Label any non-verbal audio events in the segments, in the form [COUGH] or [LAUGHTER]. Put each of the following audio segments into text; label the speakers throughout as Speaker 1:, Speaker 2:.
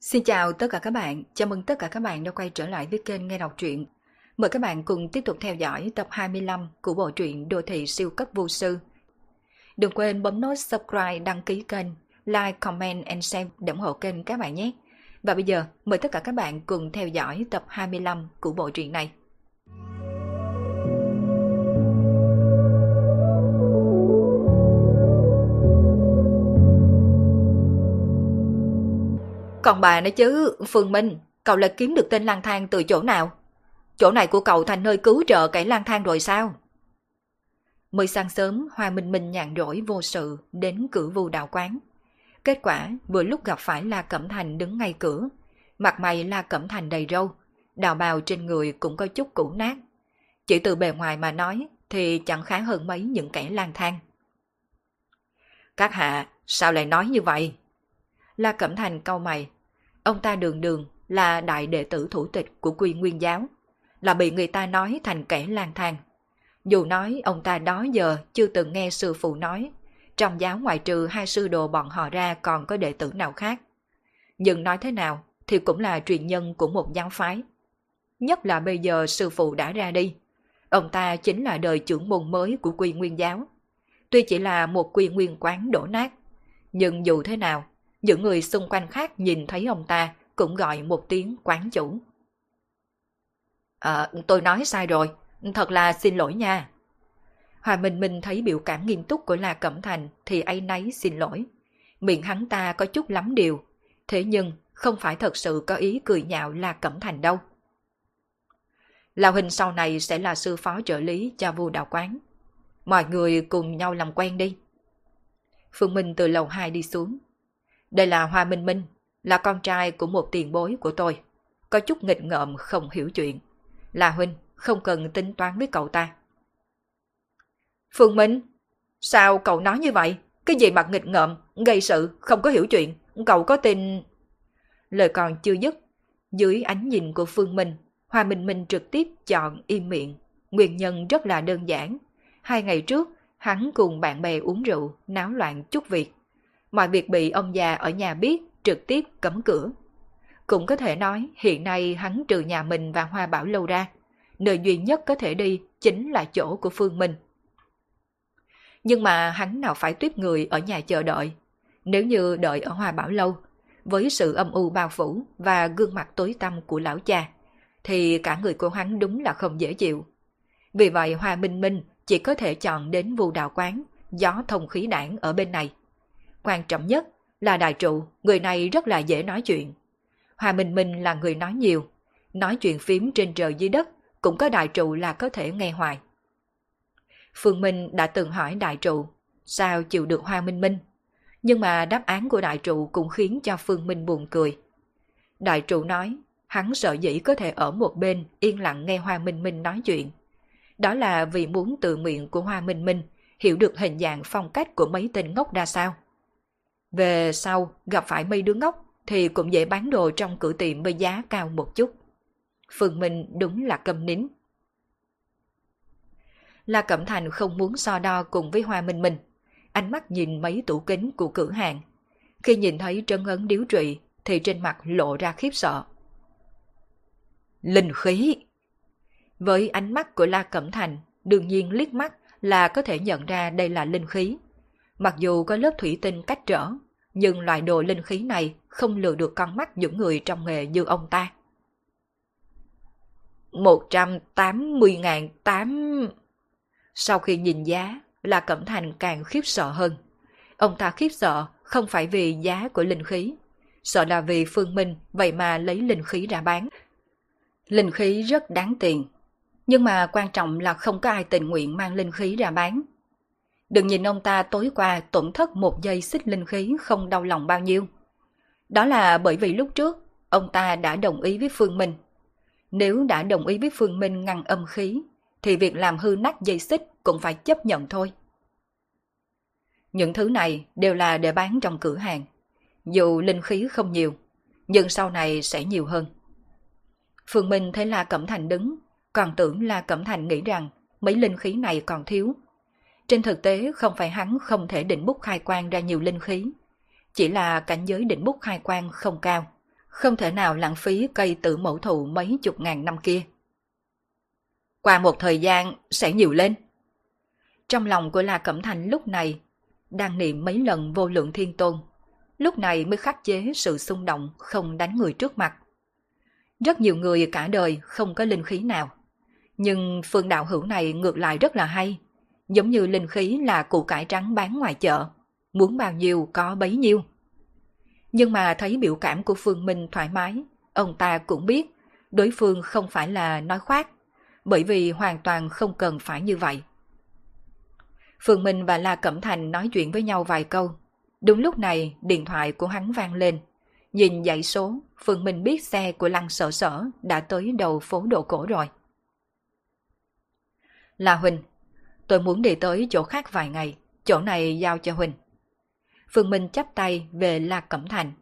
Speaker 1: Xin chào tất cả các bạn, chào mừng tất cả các bạn đã quay trở lại với kênh Nghe Đọc Truyện. Mời các bạn cùng tiếp tục theo dõi tập 25 của bộ truyện Đô thị siêu cấp vô sư. Đừng quên bấm nút subscribe, đăng ký kênh, like, comment and share để ủng hộ kênh các bạn nhé. Và bây giờ, mời tất cả các bạn cùng theo dõi tập 25 của bộ truyện này. Còn bà nói chứ, Phương Minh, cậu lại kiếm được tên lang thang từ chỗ nào? Chỗ này của cậu thành nơi cứu trợ kẻ lang thang rồi sao? Mới sáng sớm, Hoa Minh Minh nhàn rỗi vô sự đến cửa vu đạo quán. Kết quả, vừa lúc gặp phải La Cẩm Thành đứng ngay cửa. Mặt mày La Cẩm Thành đầy râu, đào bào trên người cũng có chút cũ nát. Chỉ từ bề ngoài mà nói thì chẳng khá hơn mấy những kẻ lang thang. Các hạ, sao lại nói như vậy? La Cẩm Thành câu mày. Ông ta đường đường là đại đệ tử thủ tịch của quy nguyên giáo, là bị người ta nói thành kẻ lang thang. Dù nói ông ta đó giờ chưa từng nghe sư phụ nói, trong giáo ngoại trừ hai sư đồ bọn họ ra còn có đệ tử nào khác. Nhưng nói thế nào thì cũng là truyền nhân của một giáo phái. Nhất là bây giờ sư phụ đã ra đi. Ông ta chính là đời trưởng môn mới của quy nguyên giáo. Tuy chỉ là một quy nguyên quán đổ nát, nhưng dù thế nào những người xung quanh khác nhìn thấy ông ta cũng gọi một tiếng quán chủ. À, tôi nói sai rồi, thật là xin lỗi nha. Hòa Minh Minh thấy biểu cảm nghiêm túc của La Cẩm Thành thì ấy nấy xin lỗi. Miệng hắn ta có chút lắm điều, thế nhưng không phải thật sự có ý cười nhạo La Cẩm Thành đâu. Lão Hình sau này sẽ là sư phó trợ lý cho vua đạo quán. Mọi người cùng nhau làm quen đi. Phương Minh từ lầu 2 đi xuống, đây là Hoa Minh Minh, là con trai của một tiền bối của tôi. Có chút nghịch ngợm không hiểu chuyện. Là Huynh, không cần tính toán với cậu ta. Phương Minh, sao cậu nói như vậy? Cái gì mặt nghịch ngợm, gây sự, không có hiểu chuyện, cậu có tin... Lời còn chưa dứt, dưới ánh nhìn của Phương Minh, Hoa Minh Minh trực tiếp chọn im miệng. Nguyên nhân rất là đơn giản. Hai ngày trước, hắn cùng bạn bè uống rượu, náo loạn chút việc mọi việc bị ông già ở nhà biết trực tiếp cấm cửa. Cũng có thể nói hiện nay hắn trừ nhà mình và Hoa Bảo Lâu ra, nơi duy nhất có thể đi chính là chỗ của Phương Minh. Nhưng mà hắn nào phải tuyết người ở nhà chờ đợi. Nếu như đợi ở Hoa Bảo Lâu, với sự âm u bao phủ và gương mặt tối tăm của lão cha, thì cả người của hắn đúng là không dễ chịu. Vì vậy Hoa Minh Minh chỉ có thể chọn đến vu đạo quán, gió thông khí đảng ở bên này. Quan trọng nhất là đại trụ, người này rất là dễ nói chuyện. Hòa Minh Minh là người nói nhiều, nói chuyện phím trên trời dưới đất, cũng có đại trụ là có thể nghe hoài. Phương Minh đã từng hỏi đại trụ, sao chịu được Hoa Minh Minh? Nhưng mà đáp án của đại trụ cũng khiến cho Phương Minh buồn cười. Đại trụ nói, hắn sợ dĩ có thể ở một bên yên lặng nghe Hoa Minh Minh nói chuyện. Đó là vì muốn tự nguyện của Hoa Minh Minh hiểu được hình dạng phong cách của mấy tên ngốc ra sao. Về sau gặp phải mấy đứa ngốc thì cũng dễ bán đồ trong cửa tiệm với giá cao một chút. Phương Minh đúng là cầm nín. La Cẩm Thành không muốn so đo cùng với Hoa Minh Minh. Ánh mắt nhìn mấy tủ kính của cửa hàng. Khi nhìn thấy trân ấn điếu trụy thì trên mặt lộ ra khiếp sợ. Linh khí! Với ánh mắt của La Cẩm Thành, đương nhiên liếc mắt là có thể nhận ra đây là linh khí. Mặc dù có lớp thủy tinh cách trở, nhưng loại đồ linh khí này không lừa được con mắt những người trong nghề như ông ta. 180.000 tám... Sau khi nhìn giá, là Cẩm Thành càng khiếp sợ hơn. Ông ta khiếp sợ không phải vì giá của linh khí, sợ là vì Phương Minh vậy mà lấy linh khí ra bán. Linh khí rất đáng tiền, nhưng mà quan trọng là không có ai tình nguyện mang linh khí ra bán. Đừng nhìn ông ta tối qua tổn thất một giây xích linh khí không đau lòng bao nhiêu. Đó là bởi vì lúc trước, ông ta đã đồng ý với Phương Minh. Nếu đã đồng ý với Phương Minh ngăn âm khí, thì việc làm hư nát dây xích cũng phải chấp nhận thôi. Những thứ này đều là để bán trong cửa hàng. Dù linh khí không nhiều, nhưng sau này sẽ nhiều hơn. Phương Minh thấy La Cẩm Thành đứng, còn tưởng La Cẩm Thành nghĩ rằng mấy linh khí này còn thiếu, trên thực tế không phải hắn không thể định bút khai quang ra nhiều linh khí, chỉ là cảnh giới định bút khai quang không cao, không thể nào lãng phí cây tử mẫu thụ mấy chục ngàn năm kia. Qua một thời gian sẽ nhiều lên. Trong lòng của La Cẩm Thành lúc này đang niệm mấy lần vô lượng thiên tôn, lúc này mới khắc chế sự xung động không đánh người trước mặt. Rất nhiều người cả đời không có linh khí nào. Nhưng phương đạo hữu này ngược lại rất là hay. Giống như linh khí là củ cải trắng bán ngoài chợ. Muốn bao nhiêu có bấy nhiêu. Nhưng mà thấy biểu cảm của Phương Minh thoải mái, ông ta cũng biết đối phương không phải là nói khoác, bởi vì hoàn toàn không cần phải như vậy. Phương Minh và La Cẩm Thành nói chuyện với nhau vài câu. Đúng lúc này, điện thoại của hắn vang lên. Nhìn dãy số, Phương Minh biết xe của Lăng Sở Sở đã tới đầu phố độ cổ rồi. Là Huỳnh, tôi muốn đi tới chỗ khác vài ngày, chỗ này giao cho Huỳnh. Phương Minh chắp tay về La Cẩm Thành.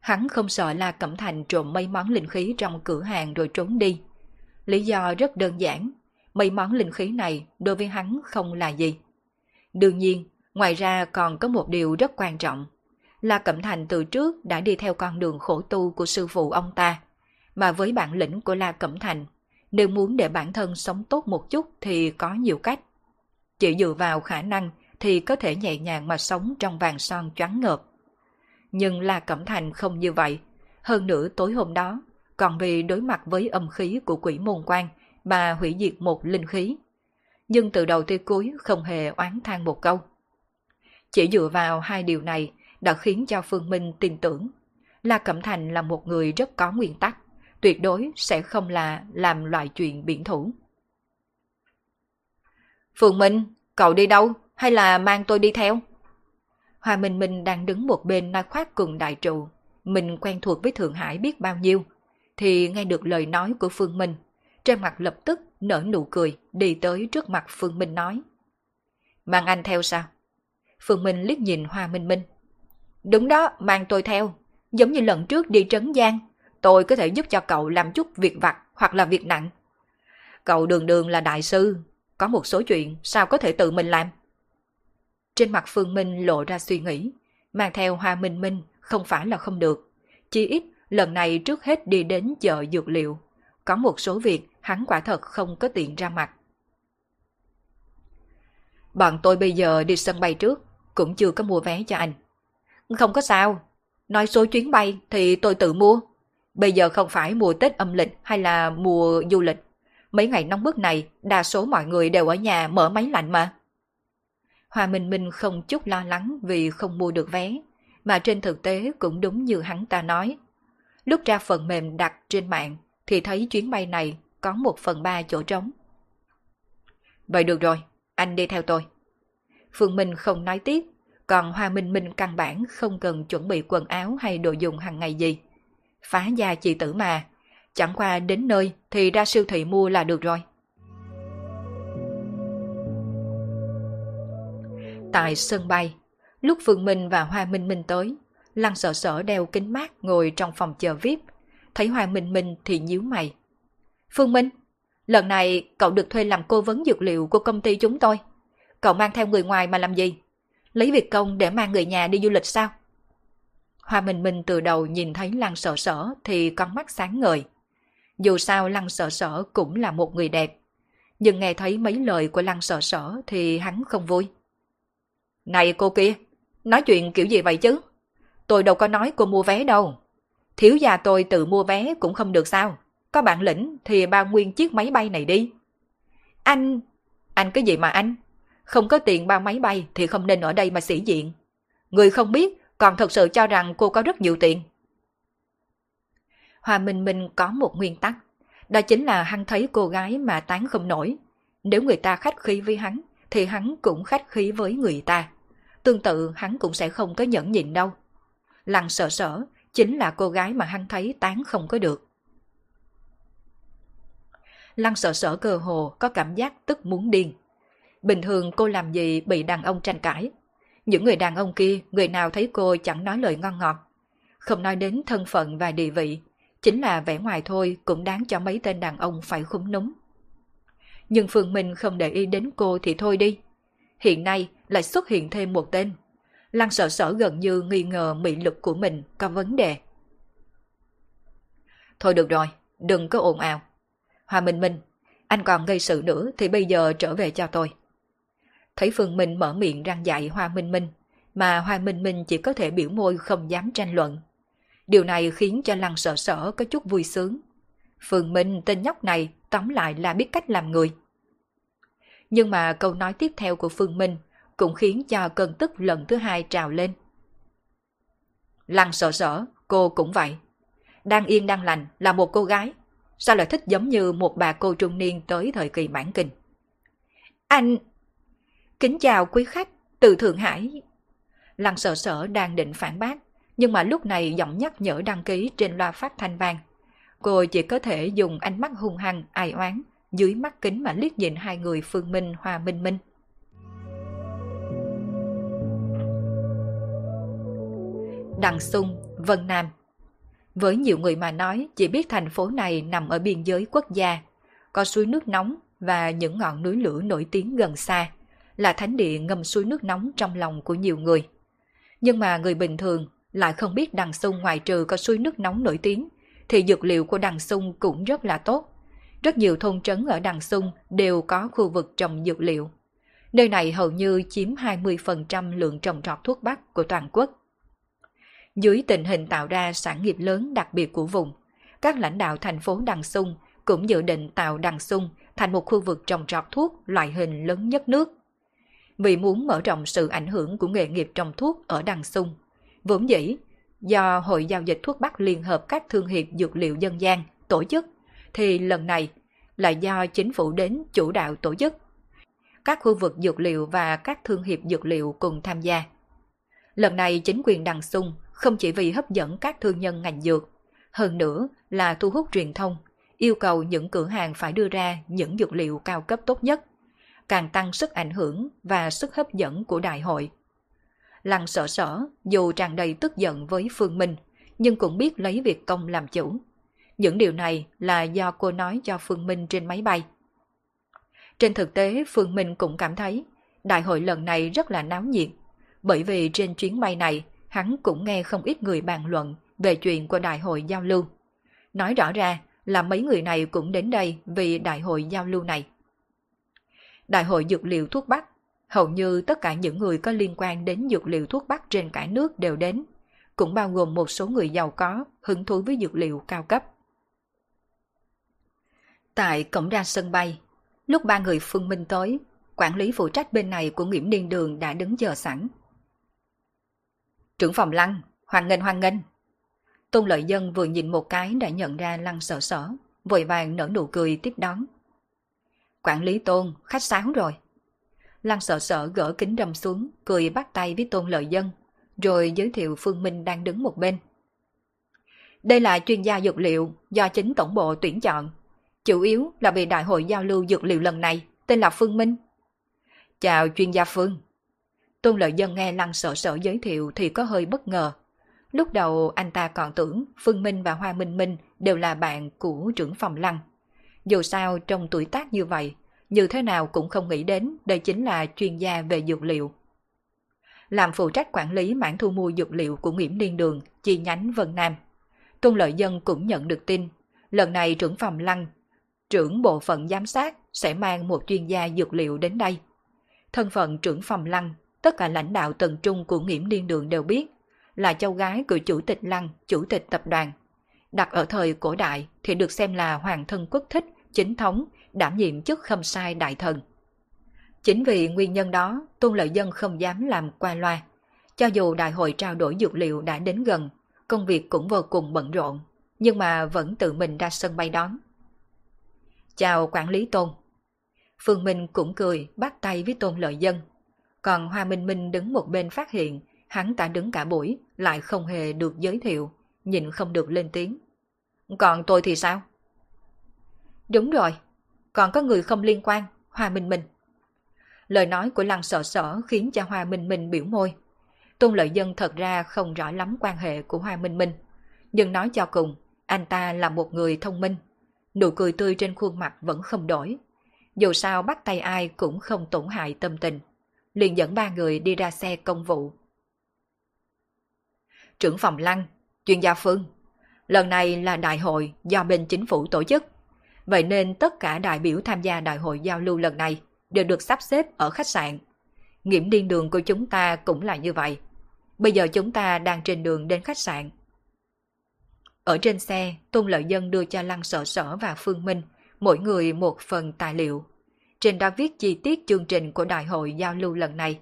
Speaker 1: Hắn không sợ La Cẩm Thành trộm mấy món linh khí trong cửa hàng rồi trốn đi. Lý do rất đơn giản, mấy món linh khí này đối với hắn không là gì. Đương nhiên, ngoài ra còn có một điều rất quan trọng. La Cẩm Thành từ trước đã đi theo con đường khổ tu của sư phụ ông ta. Mà với bản lĩnh của La Cẩm Thành, nếu muốn để bản thân sống tốt một chút thì có nhiều cách. Chỉ dựa vào khả năng thì có thể nhẹ nhàng mà sống trong vàng son choáng ngợp. Nhưng La Cẩm Thành không như vậy. Hơn nữa tối hôm đó, còn vì đối mặt với âm khí của quỷ môn quan mà hủy diệt một linh khí. Nhưng từ đầu tới cuối không hề oán than một câu. Chỉ dựa vào hai điều này đã khiến cho Phương Minh tin tưởng. La Cẩm Thành là một người rất có nguyên tắc, tuyệt đối sẽ không là làm loại chuyện biển thủ. Phương Minh, cậu đi đâu? Hay là mang tôi đi theo? Hoa Minh Minh đang đứng một bên nói khoác cùng đại trụ. Mình quen thuộc với Thượng Hải biết bao nhiêu. Thì nghe được lời nói của Phương Minh. Trên mặt lập tức nở nụ cười đi tới trước mặt Phương Minh nói. Mang anh theo sao? Phương Minh liếc nhìn Hoa Minh Minh. Đúng đó, mang tôi theo. Giống như lần trước đi Trấn Giang, tôi có thể giúp cho cậu làm chút việc vặt hoặc là việc nặng. Cậu đường đường là đại sư, có một số chuyện sao có thể tự mình làm? Trên mặt Phương Minh lộ ra suy nghĩ, mang theo Hoa Minh Minh không phải là không được. Chỉ ít lần này trước hết đi đến chợ dược liệu. Có một số việc hắn quả thật không có tiện ra mặt. Bọn tôi bây giờ đi sân bay trước, cũng chưa có mua vé cho anh. Không có sao, nói số chuyến bay thì tôi tự mua. Bây giờ không phải mùa Tết âm lịch hay là mùa du lịch. Mấy ngày nóng bức này, đa số mọi người đều ở nhà mở máy lạnh mà. Hòa Minh Minh không chút lo lắng vì không mua được vé, mà trên thực tế cũng đúng như hắn ta nói. Lúc ra phần mềm đặt trên mạng thì thấy chuyến bay này có một phần ba chỗ trống. Vậy được rồi, anh đi theo tôi. Phương Minh không nói tiếp, còn Hoa Minh Minh căn bản không cần chuẩn bị quần áo hay đồ dùng hàng ngày gì. Phá gia chị tử mà, chẳng qua đến nơi thì ra siêu thị mua là được rồi. Tại sân bay, lúc Phương Minh và Hoa Minh Minh tới, Lăng sợ sở đeo kính mát ngồi trong phòng chờ VIP. Thấy Hoa Minh Minh thì nhíu mày. Phương Minh, lần này cậu được thuê làm cố vấn dược liệu của công ty chúng tôi. Cậu mang theo người ngoài mà làm gì? Lấy việc công để mang người nhà đi du lịch sao? Hoa Minh Minh từ đầu nhìn thấy Lăng sợ sở thì con mắt sáng ngời. Dù sao Lăng sở sở cũng là một người đẹp. Nhưng nghe thấy mấy lời của Lăng sở sở thì hắn không vui. Này cô kia, nói chuyện kiểu gì vậy chứ? Tôi đâu có nói cô mua vé đâu. Thiếu gia tôi tự mua vé cũng không được sao. Có bản lĩnh thì bao nguyên chiếc máy bay này đi. Anh... Anh cái gì mà anh? Không có tiền bao máy bay thì không nên ở đây mà sĩ diện. Người không biết còn thật sự cho rằng cô có rất nhiều tiền. Hòa Minh Minh có một nguyên tắc. Đó chính là hắn thấy cô gái mà tán không nổi. Nếu người ta khách khí với hắn, thì hắn cũng khách khí với người ta. Tương tự hắn cũng sẽ không có nhẫn nhịn đâu. Lăng sợ sở chính là cô gái mà hắn thấy tán không có được. Lăng sợ sở cơ hồ có cảm giác tức muốn điên. Bình thường cô làm gì bị đàn ông tranh cãi. Những người đàn ông kia, người nào thấy cô chẳng nói lời ngon ngọt. Không nói đến thân phận và địa vị, chính là vẻ ngoài thôi cũng đáng cho mấy tên đàn ông phải khúng núm Nhưng Phương Minh không để ý đến cô thì thôi đi. Hiện nay lại xuất hiện thêm một tên. Lăng sợ sở gần như nghi ngờ mị lực của mình có vấn đề. Thôi được rồi, đừng có ồn ào. hòa Minh Minh, anh còn gây sự nữa thì bây giờ trở về cho tôi. Thấy Phương Minh mở miệng răng dạy Hoa Minh Minh, mà Hoa Minh Minh chỉ có thể biểu môi không dám tranh luận. Điều này khiến cho Lăng sợ sở có chút vui sướng. Phương Minh tên nhóc này tóm lại là biết cách làm người. Nhưng mà câu nói tiếp theo của Phương Minh cũng khiến cho cơn tức lần thứ hai trào lên. Lăng sợ sở, cô cũng vậy. Đang yên đang lành là một cô gái. Sao lại thích giống như một bà cô trung niên tới thời kỳ mãn kinh? Anh... Kính chào quý khách, từ Thượng Hải. Lăng sợ sở đang định phản bác, nhưng mà lúc này giọng nhắc nhở đăng ký trên loa phát thanh vang. Cô chỉ có thể dùng ánh mắt hung hăng, ai oán, dưới mắt kính mà liếc nhìn hai người Phương Minh Hoa Minh Minh. Đặng Sung, Vân Nam Với nhiều người mà nói, chỉ biết thành phố này nằm ở biên giới quốc gia, có suối nước nóng và những ngọn núi lửa nổi tiếng gần xa, là thánh địa ngâm suối nước nóng trong lòng của nhiều người. Nhưng mà người bình thường lại không biết đằng sung ngoài trừ có suối nước nóng nổi tiếng, thì dược liệu của đằng sung cũng rất là tốt. Rất nhiều thôn trấn ở đằng sung đều có khu vực trồng dược liệu. Nơi này hầu như chiếm 20% lượng trồng trọt thuốc bắc của toàn quốc. Dưới tình hình tạo ra sản nghiệp lớn đặc biệt của vùng, các lãnh đạo thành phố Đằng Sung cũng dự định tạo Đằng Sung thành một khu vực trồng trọt thuốc loại hình lớn nhất nước. Vì muốn mở rộng sự ảnh hưởng của nghề nghiệp trồng thuốc ở Đằng Sung, vốn dĩ do Hội Giao dịch Thuốc Bắc Liên hợp các thương hiệp dược liệu dân gian tổ chức, thì lần này là do chính phủ đến chủ đạo tổ chức. Các khu vực dược liệu và các thương hiệp dược liệu cùng tham gia. Lần này chính quyền Đằng Sung không chỉ vì hấp dẫn các thương nhân ngành dược, hơn nữa là thu hút truyền thông, yêu cầu những cửa hàng phải đưa ra những dược liệu cao cấp tốt nhất, càng tăng sức ảnh hưởng và sức hấp dẫn của đại hội. Lăng sở sở dù tràn đầy tức giận với Phương Minh, nhưng cũng biết lấy việc công làm chủ. Những điều này là do cô nói cho Phương Minh trên máy bay. Trên thực tế, Phương Minh cũng cảm thấy đại hội lần này rất là náo nhiệt, bởi vì trên chuyến bay này hắn cũng nghe không ít người bàn luận về chuyện của đại hội giao lưu. Nói rõ ra là mấy người này cũng đến đây vì đại hội giao lưu này. Đại hội dược liệu thuốc Bắc, hầu như tất cả những người có liên quan đến dược liệu thuốc Bắc trên cả nước đều đến, cũng bao gồm một số người giàu có, hứng thú với dược liệu cao cấp. Tại cổng ra sân bay, lúc ba người phương minh tới, quản lý phụ trách bên này của nghiễm niên đường đã đứng chờ sẵn. Trưởng phòng Lăng, hoan nghênh hoan nghênh. Tôn lợi dân vừa nhìn một cái đã nhận ra Lăng sợ sở, vội vàng nở nụ cười tiếp đón. Quản lý Tôn, khách sáo rồi. Lăng sợ sợ gỡ kính râm xuống, cười bắt tay với Tôn lợi dân, rồi giới thiệu Phương Minh đang đứng một bên. Đây là chuyên gia dược liệu do chính tổng bộ tuyển chọn. Chủ yếu là vì đại hội giao lưu dược liệu lần này, tên là Phương Minh. Chào chuyên gia Phương. Tôn lợi dân nghe lăng sợ sợ giới thiệu thì có hơi bất ngờ. Lúc đầu anh ta còn tưởng Phương Minh và Hoa Minh Minh đều là bạn của trưởng phòng lăng. Dù sao trong tuổi tác như vậy, như thế nào cũng không nghĩ đến đây chính là chuyên gia về dược liệu. Làm phụ trách quản lý mảng thu mua dược liệu của Nghiễm Liên Đường, chi nhánh Vân Nam. Tôn Lợi Dân cũng nhận được tin, lần này trưởng phòng lăng, trưởng bộ phận giám sát sẽ mang một chuyên gia dược liệu đến đây. Thân phận trưởng phòng lăng tất cả lãnh đạo tầng trung của nghiễm liên đường đều biết, là cháu gái của chủ tịch lăng, chủ tịch tập đoàn. Đặt ở thời cổ đại thì được xem là hoàng thân quốc thích, chính thống, đảm nhiệm chức khâm sai đại thần. Chính vì nguyên nhân đó, Tôn Lợi Dân không dám làm qua loa. Cho dù đại hội trao đổi dược liệu đã đến gần, công việc cũng vô cùng bận rộn, nhưng mà vẫn tự mình ra sân bay đón. Chào quản lý Tôn. Phương Minh cũng cười, bắt tay với Tôn Lợi Dân, còn Hoa Minh Minh đứng một bên phát hiện, hắn ta đứng cả buổi, lại không hề được giới thiệu, nhìn không được lên tiếng. Còn tôi thì sao? Đúng rồi, còn có người không liên quan, Hoa Minh Minh. Lời nói của Lăng Sở Sở khiến cho Hoa Minh Minh biểu môi. Tôn Lợi Dân thật ra không rõ lắm quan hệ của Hoa Minh Minh, nhưng nói cho cùng, anh ta là một người thông minh. Nụ cười tươi trên khuôn mặt vẫn không đổi. Dù sao bắt tay ai cũng không tổn hại tâm tình liền dẫn ba người đi ra xe công vụ. Trưởng phòng Lăng, chuyên gia Phương, Lần này là đại hội do bên chính phủ tổ chức. Vậy nên tất cả đại biểu tham gia đại hội giao lưu lần này đều được sắp xếp ở khách sạn. Nghiễm điên đường của chúng ta cũng là như vậy. Bây giờ chúng ta đang trên đường đến khách sạn. Ở trên xe, Tôn Lợi Dân đưa cho Lăng Sở Sở và Phương Minh mỗi người một phần tài liệu. Trên đó viết chi tiết chương trình của đại hội giao lưu lần này.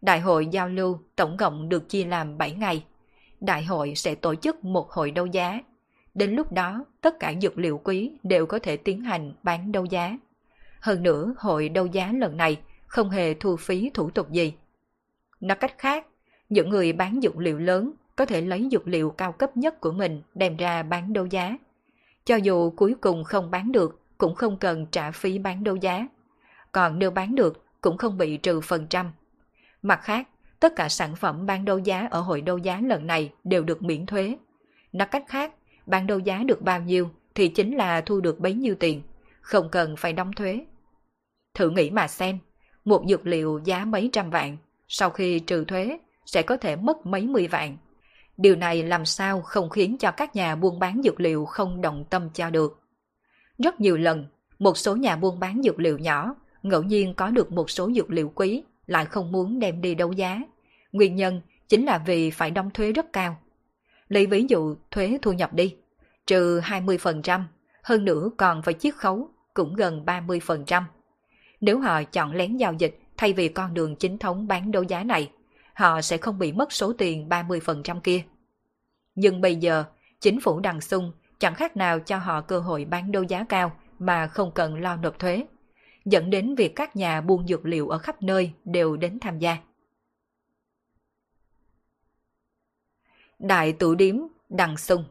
Speaker 1: Đại hội giao lưu tổng cộng được chia làm 7 ngày. Đại hội sẽ tổ chức một hội đấu giá. Đến lúc đó, tất cả dược liệu quý đều có thể tiến hành bán đấu giá. Hơn nữa, hội đấu giá lần này không hề thu phí thủ tục gì. Nói cách khác, những người bán dược liệu lớn có thể lấy dược liệu cao cấp nhất của mình đem ra bán đấu giá. Cho dù cuối cùng không bán được, cũng không cần trả phí bán đấu giá. Còn nếu bán được, cũng không bị trừ phần trăm. Mặt khác, tất cả sản phẩm bán đấu giá ở hội đấu giá lần này đều được miễn thuế. Nói cách khác, bán đấu giá được bao nhiêu thì chính là thu được bấy nhiêu tiền, không cần phải đóng thuế. Thử nghĩ mà xem, một dược liệu giá mấy trăm vạn, sau khi trừ thuế sẽ có thể mất mấy mươi vạn. Điều này làm sao không khiến cho các nhà buôn bán dược liệu không đồng tâm cho được. Rất nhiều lần, một số nhà buôn bán dược liệu nhỏ ngẫu nhiên có được một số dược liệu quý lại không muốn đem đi đấu giá. Nguyên nhân chính là vì phải đóng thuế rất cao. Lấy ví dụ thuế thu nhập đi, trừ 20%, hơn nữa còn phải chiết khấu, cũng gần 30%. Nếu họ chọn lén giao dịch thay vì con đường chính thống bán đấu giá này, họ sẽ không bị mất số tiền 30% kia. Nhưng bây giờ, chính phủ đằng sung chẳng khác nào cho họ cơ hội bán đấu giá cao mà không cần lo nộp thuế, dẫn đến việc các nhà buôn dược liệu ở khắp nơi đều đến tham gia. Đại tử điếm Đằng Sung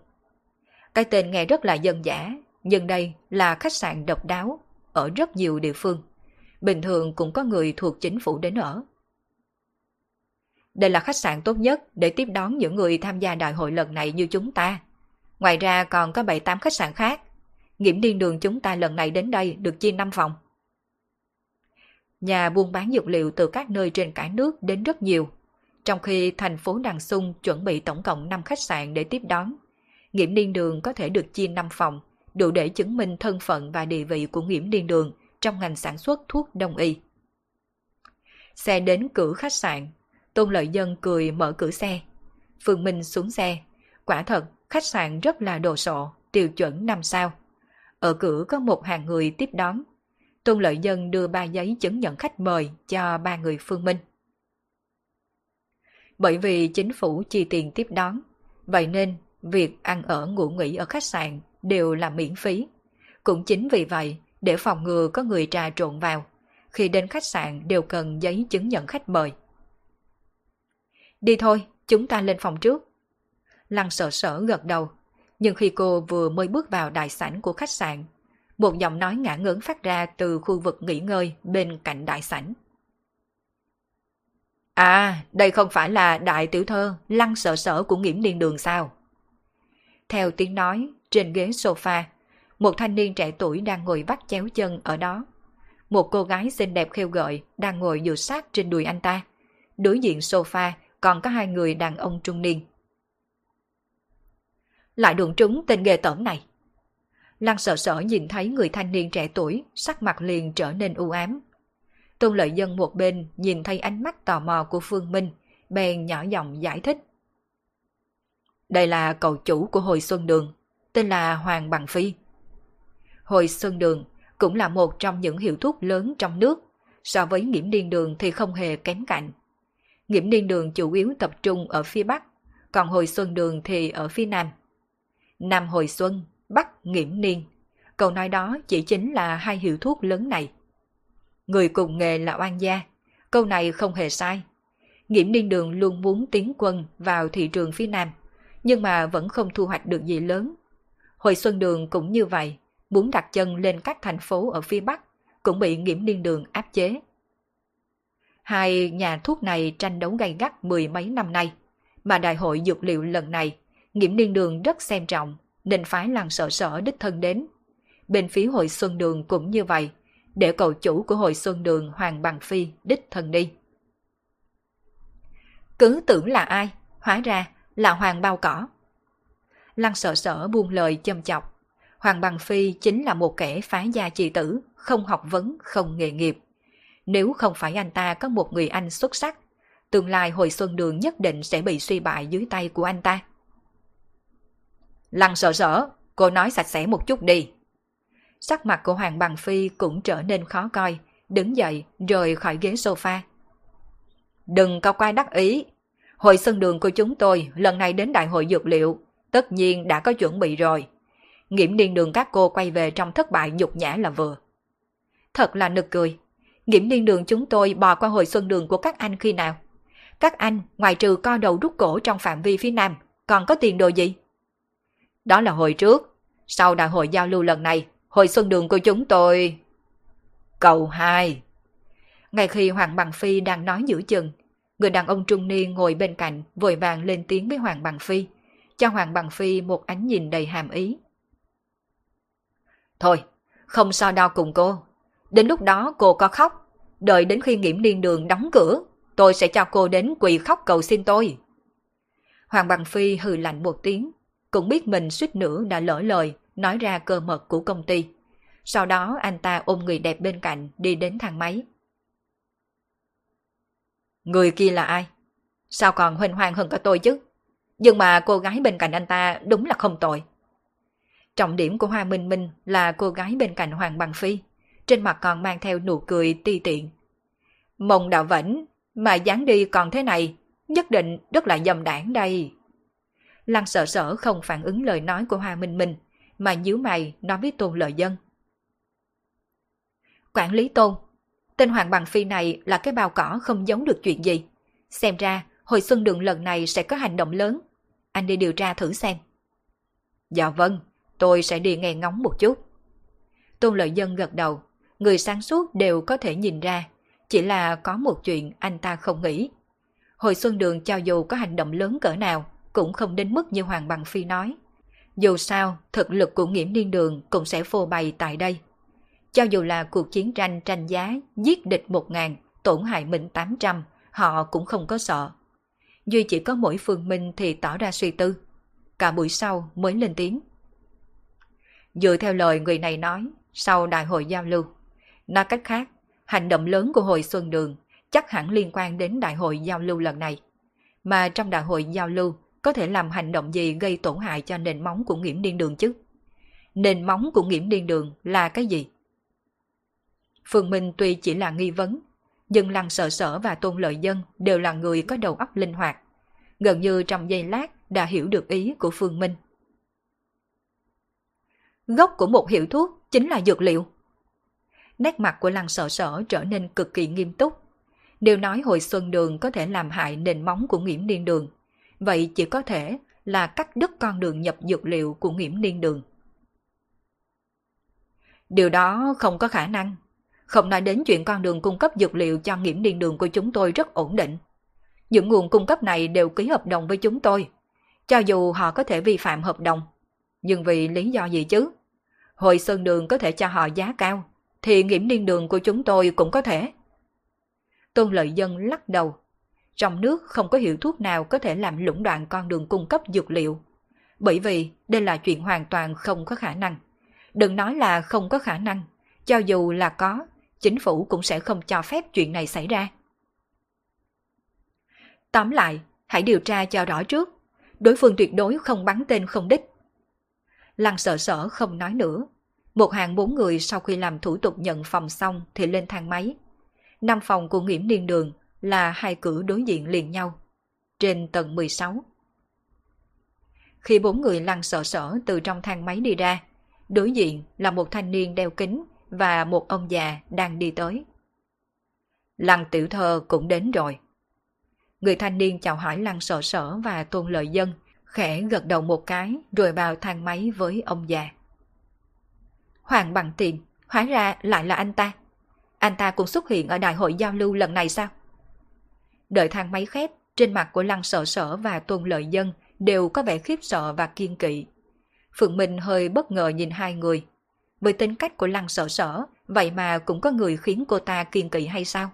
Speaker 1: Cái tên nghe rất là dân giả, nhưng đây là khách sạn độc đáo ở rất nhiều địa phương. Bình thường cũng có người thuộc chính phủ đến ở. Đây là khách sạn tốt nhất để tiếp đón những người tham gia đại hội lần này như chúng ta. Ngoài ra còn có 7-8 khách sạn khác. Nghiễm điên đường chúng ta lần này đến đây được chia 5 phòng. Nhà buôn bán dược liệu từ các nơi trên cả nước đến rất nhiều. Trong khi thành phố Đằng Sung chuẩn bị tổng cộng 5 khách sạn để tiếp đón. Nghiễm Niên đường có thể được chia 5 phòng, đủ để chứng minh thân phận và địa vị của nghiễm Niên đường trong ngành sản xuất thuốc đông y. Xe đến cửa khách sạn, Tôn Lợi Dân cười mở cửa xe. Phương Minh xuống xe. Quả thật, khách sạn rất là đồ sộ, tiêu chuẩn năm sao. Ở cửa có một hàng người tiếp đón. Tôn Lợi Dân đưa ba giấy chứng nhận khách mời cho ba người Phương Minh. Bởi vì chính phủ chi tiền tiếp đón, vậy nên việc ăn ở ngủ nghỉ ở khách sạn đều là miễn phí. Cũng chính vì vậy, để phòng ngừa có người trà trộn vào, khi đến khách sạn đều cần giấy chứng nhận khách mời. Đi thôi, chúng ta lên phòng trước. Lăng sợ sở gật đầu, nhưng khi cô vừa mới bước vào đại sảnh của khách sạn, một giọng nói ngã ngớn phát ra từ khu vực nghỉ ngơi bên cạnh đại sảnh. À, đây không phải là đại tiểu thơ lăng sợ sở của nghiễm niên đường sao? Theo tiếng nói, trên ghế sofa, một thanh niên trẻ tuổi đang ngồi vắt chéo chân ở đó. Một cô gái xinh đẹp khêu gợi đang ngồi dựa sát trên đùi anh ta. Đối diện sofa còn có hai người đàn ông trung niên. Lại đụng trúng tên ghê tởm này. Lăng sợ sợ nhìn thấy người thanh niên trẻ tuổi, sắc mặt liền trở nên u ám. Tôn lợi dân một bên nhìn thấy ánh mắt tò mò của Phương Minh, bèn nhỏ giọng giải thích. Đây là cậu chủ của hồi Xuân Đường, tên là Hoàng Bằng Phi. Hồi Xuân Đường cũng là một trong những hiệu thuốc lớn trong nước, so với nghiễm điên đường thì không hề kém cạnh. Nghiễm niên đường chủ yếu tập trung ở phía Bắc, còn hồi xuân đường thì ở phía Nam. Nam hồi xuân, Bắc nghiễm niên. Câu nói đó chỉ chính là hai hiệu thuốc lớn này. Người cùng nghề là oan gia, câu này không hề sai. Nghiễm niên đường luôn muốn tiến quân vào thị trường phía Nam, nhưng mà vẫn không thu hoạch được gì lớn. Hồi xuân đường cũng như vậy, muốn đặt chân lên các thành phố ở phía Bắc, cũng bị nghiễm niên đường áp chế. Hai nhà thuốc này tranh đấu gay gắt mười mấy năm nay, mà đại hội dược liệu lần này, Nghiễm Niên Đường rất xem trọng, nên phái làng sợ sở đích thân đến. Bên phía hội Xuân Đường cũng như vậy, để cậu chủ của hội Xuân Đường Hoàng Bằng Phi đích thân đi. Cứ tưởng là ai, hóa ra là Hoàng Bao Cỏ. Lăng sợ sở buông lời châm chọc. Hoàng Bằng Phi chính là một kẻ phá gia chi tử, không học vấn, không nghề nghiệp. Nếu không phải anh ta có một người anh xuất sắc, tương lai hồi xuân đường nhất định sẽ bị suy bại dưới tay của anh ta. Lăng sợ sở, cô nói sạch sẽ một chút đi. Sắc mặt của Hoàng Bằng Phi cũng trở nên khó coi, đứng dậy rời khỏi ghế sofa. Đừng có quay đắc ý. Hội sân đường của chúng tôi lần này đến đại hội dược liệu, tất nhiên đã có chuẩn bị rồi. Nghiễm niên đường các cô quay về trong thất bại nhục nhã là vừa. Thật là nực cười. Nghiễm niên đường chúng tôi bò qua hội xuân đường của các anh khi nào? Các anh, ngoài trừ co đầu rút cổ trong phạm vi phía nam, còn có tiền đồ gì? Đó là hồi trước. Sau đại hội giao lưu lần này, hội xuân đường của chúng tôi... Cầu 2 Ngay khi Hoàng Bằng Phi đang nói giữa chừng, người đàn ông trung niên ngồi bên cạnh vội vàng lên tiếng với Hoàng Bằng Phi, cho Hoàng Bằng Phi một ánh nhìn đầy hàm ý. Thôi, không so đo cùng cô. Đến lúc đó cô có khóc, đợi đến khi nghiễm niên đường đóng cửa, tôi sẽ cho cô đến quỳ khóc cầu xin tôi. Hoàng Bằng Phi hừ lạnh một tiếng, cũng biết mình suýt nữa đã lỡ lời nói ra cơ mật của công ty. Sau đó anh ta ôm người đẹp bên cạnh đi đến thang máy. Người kia là ai? Sao còn huỳnh hoang hơn cả tôi chứ? Nhưng mà cô gái bên cạnh anh ta đúng là không tội. Trọng điểm của Hoa Minh Minh là cô gái bên cạnh Hoàng Bằng Phi. Trên mặt còn mang theo nụ cười ti tiện. Mộng đạo vẫn, mà dáng đi còn thế này, nhất định rất là dầm đảng đây. Lăng sợ sở không phản ứng lời nói của Hoa Minh Minh, mà nhíu mày nói với Tôn Lợi Dân. Quản lý Tôn, tên Hoàng Bằng Phi này là cái bao cỏ không giống được chuyện gì. Xem ra, hồi xuân đường lần này sẽ có hành động lớn. Anh đi điều tra thử xem. Dạ vâng, tôi sẽ đi nghe ngóng một chút. Tôn Lợi Dân gật đầu, người sáng suốt đều có thể nhìn ra, chỉ là có một chuyện anh ta không nghĩ. Hồi xuân đường cho dù có hành động lớn cỡ nào, cũng không đến mức như Hoàng Bằng Phi nói. Dù sao, thực lực của nghiễm niên đường cũng sẽ phô bày tại đây. Cho dù là cuộc chiến tranh tranh giá, giết địch một ngàn, tổn hại mình tám trăm, họ cũng không có sợ. Duy chỉ có mỗi Phương Minh thì tỏ ra suy tư. Cả buổi sau mới lên tiếng. Dựa theo lời người này nói, sau đại hội giao lưu. Nói cách khác, hành động lớn của hội Xuân Đường chắc hẳn liên quan đến đại hội giao lưu lần này. Mà trong đại hội giao lưu có thể làm hành động gì gây tổn hại cho nền móng của nghiễm điên đường chứ? Nền móng của nghiễm điên đường là cái gì? Phương Minh tuy chỉ là nghi vấn, nhưng Lăng Sợ Sở và Tôn Lợi Dân đều là người có đầu óc linh hoạt. Gần như trong giây lát đã hiểu được ý của Phương Minh. Gốc của một hiệu thuốc chính là dược liệu. Nét mặt của Lăng Sợ Sở trở nên cực kỳ nghiêm túc. Đều nói hồi xuân đường có thể làm hại nền móng của nghiễm niên đường. Vậy chỉ có thể là cắt đứt con đường nhập dược liệu của nghiễm niên đường. Điều đó không có khả năng. Không nói đến chuyện con đường cung cấp dược liệu cho nghiễm niên đường của chúng tôi rất ổn định. Những nguồn cung cấp này đều ký hợp đồng với chúng tôi. Cho dù họ có thể vi phạm hợp đồng, nhưng vì lý do gì chứ? Hội Sơn Đường có thể cho họ giá cao, thì nghiễm niên đường của chúng tôi cũng có thể. Tôn Lợi Dân lắc đầu. Trong nước không có hiệu thuốc nào có thể làm lũng đoạn con đường cung cấp dược liệu. Bởi vì đây là chuyện hoàn toàn không có khả năng. Đừng nói là không có khả năng. Cho dù là có, chính phủ cũng sẽ không cho phép chuyện này xảy ra. Tóm lại, hãy điều tra cho rõ trước. Đối phương tuyệt đối không bắn tên không đích. Lăng sợ sở không nói nữa. Một hàng bốn người sau khi làm thủ tục nhận phòng xong thì lên thang máy. Năm phòng của nghiễm niên đường là hai cửa đối diện liền nhau. Trên tầng 16. Khi bốn người lăn sợ sở từ trong thang máy đi ra, đối diện là một thanh niên đeo kính và một ông già đang đi tới. Lăng tiểu thơ cũng đến rồi. Người thanh niên chào hỏi lăng sợ sở và tôn lợi dân, khẽ gật đầu một cái rồi vào thang máy với ông già. Hoàng bằng tiền, hóa ra lại là anh ta. Anh ta cũng xuất hiện ở đại hội giao lưu lần này sao? Đợi thang máy khép, trên mặt của lăng Sở sở và tôn lợi dân đều có vẻ khiếp sợ và kiên kỵ. Phượng Minh hơi bất ngờ nhìn hai người, với tính cách của Lăng Sở Sở, vậy mà cũng có người khiến cô ta kiên kỵ hay sao?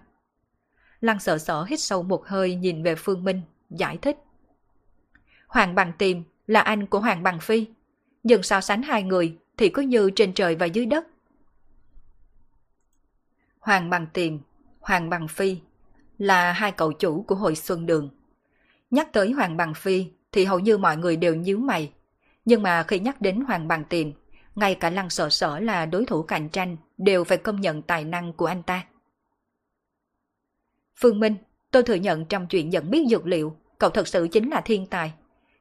Speaker 1: Lăng Sở Sở hít sâu một hơi nhìn về Phương Minh, giải thích. Hoàng Bằng Tiềm là anh của Hoàng Bằng Phi. Nhưng so sánh hai người thì cứ như trên trời và dưới đất. Hoàng Bằng Tiềm, Hoàng Bằng Phi là hai cậu chủ của hội Xuân Đường. Nhắc tới Hoàng Bằng Phi thì hầu như mọi người đều nhíu mày. Nhưng mà khi nhắc đến Hoàng Bằng Tiềm, ngay cả Lăng Sở Sở là đối thủ cạnh tranh đều phải công nhận tài năng của anh ta. Phương Minh, tôi thừa nhận trong chuyện nhận biết dược liệu, cậu thật sự chính là thiên tài.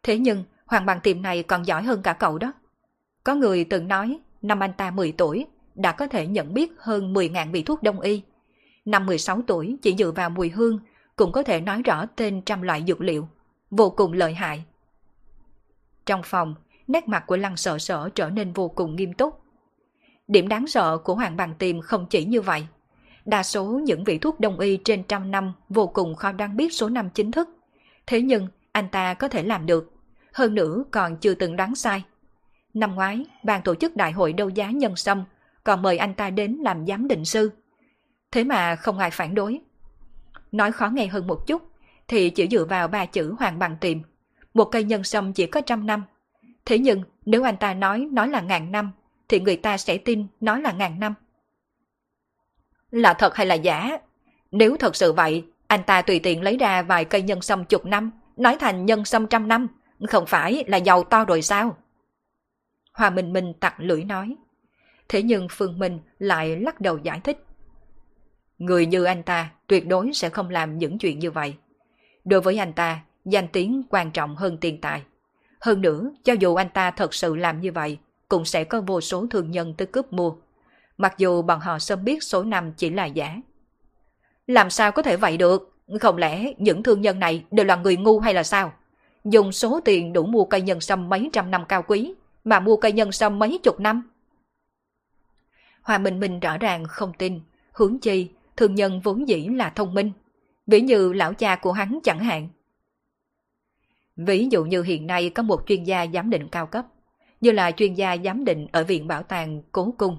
Speaker 1: Thế nhưng, Hoàng Bằng Tiềm này còn giỏi hơn cả cậu đó. Có người từng nói, năm anh ta 10 tuổi, đã có thể nhận biết hơn 10.000 vị thuốc đông y. Năm 16 tuổi chỉ dựa vào mùi hương cũng có thể nói rõ tên trăm loại dược liệu. Vô cùng lợi hại. Trong phòng, nét mặt của lăng sợ sở trở nên vô cùng nghiêm túc. Điểm đáng sợ của Hoàng Bằng Tiềm không chỉ như vậy. Đa số những vị thuốc đông y trên trăm năm vô cùng khó đăng biết số năm chính thức. Thế nhưng, anh ta có thể làm được. Hơn nữa còn chưa từng đoán sai. Năm ngoái, ban tổ chức đại hội đấu giá nhân sâm còn mời anh ta đến làm giám định sư. Thế mà không ai phản đối. Nói khó nghe hơn một chút, thì chỉ dựa vào ba chữ hoàng bằng tiệm. Một cây nhân sâm chỉ có trăm năm. Thế nhưng nếu anh ta nói nói là ngàn năm, thì người ta sẽ tin nói là ngàn năm. Là thật hay là giả? Nếu thật sự vậy, anh ta tùy tiện lấy ra vài cây nhân sâm chục năm, nói thành nhân sâm trăm năm, không phải là giàu to rồi sao? Hòa Minh Minh tặc lưỡi nói. Thế nhưng Phương Minh lại lắc đầu giải thích. Người như anh ta tuyệt đối sẽ không làm những chuyện như vậy. Đối với anh ta, danh tiếng quan trọng hơn tiền tài. Hơn nữa, cho dù anh ta thật sự làm như vậy, cũng sẽ có vô số thương nhân tới cướp mua. Mặc dù bọn họ sớm biết số năm chỉ là giả. Làm sao có thể vậy được? Không lẽ những thương nhân này đều là người ngu hay là sao? Dùng số tiền đủ mua cây nhân sâm mấy trăm năm cao quý, mà mua cây nhân sâm mấy chục năm. Hòa Minh Minh rõ ràng không tin, hướng chi, thường nhân vốn dĩ là thông minh, ví như lão cha của hắn chẳng hạn. Ví dụ như hiện nay có một chuyên gia giám định cao cấp, như là chuyên gia giám định ở Viện Bảo tàng Cố Cung,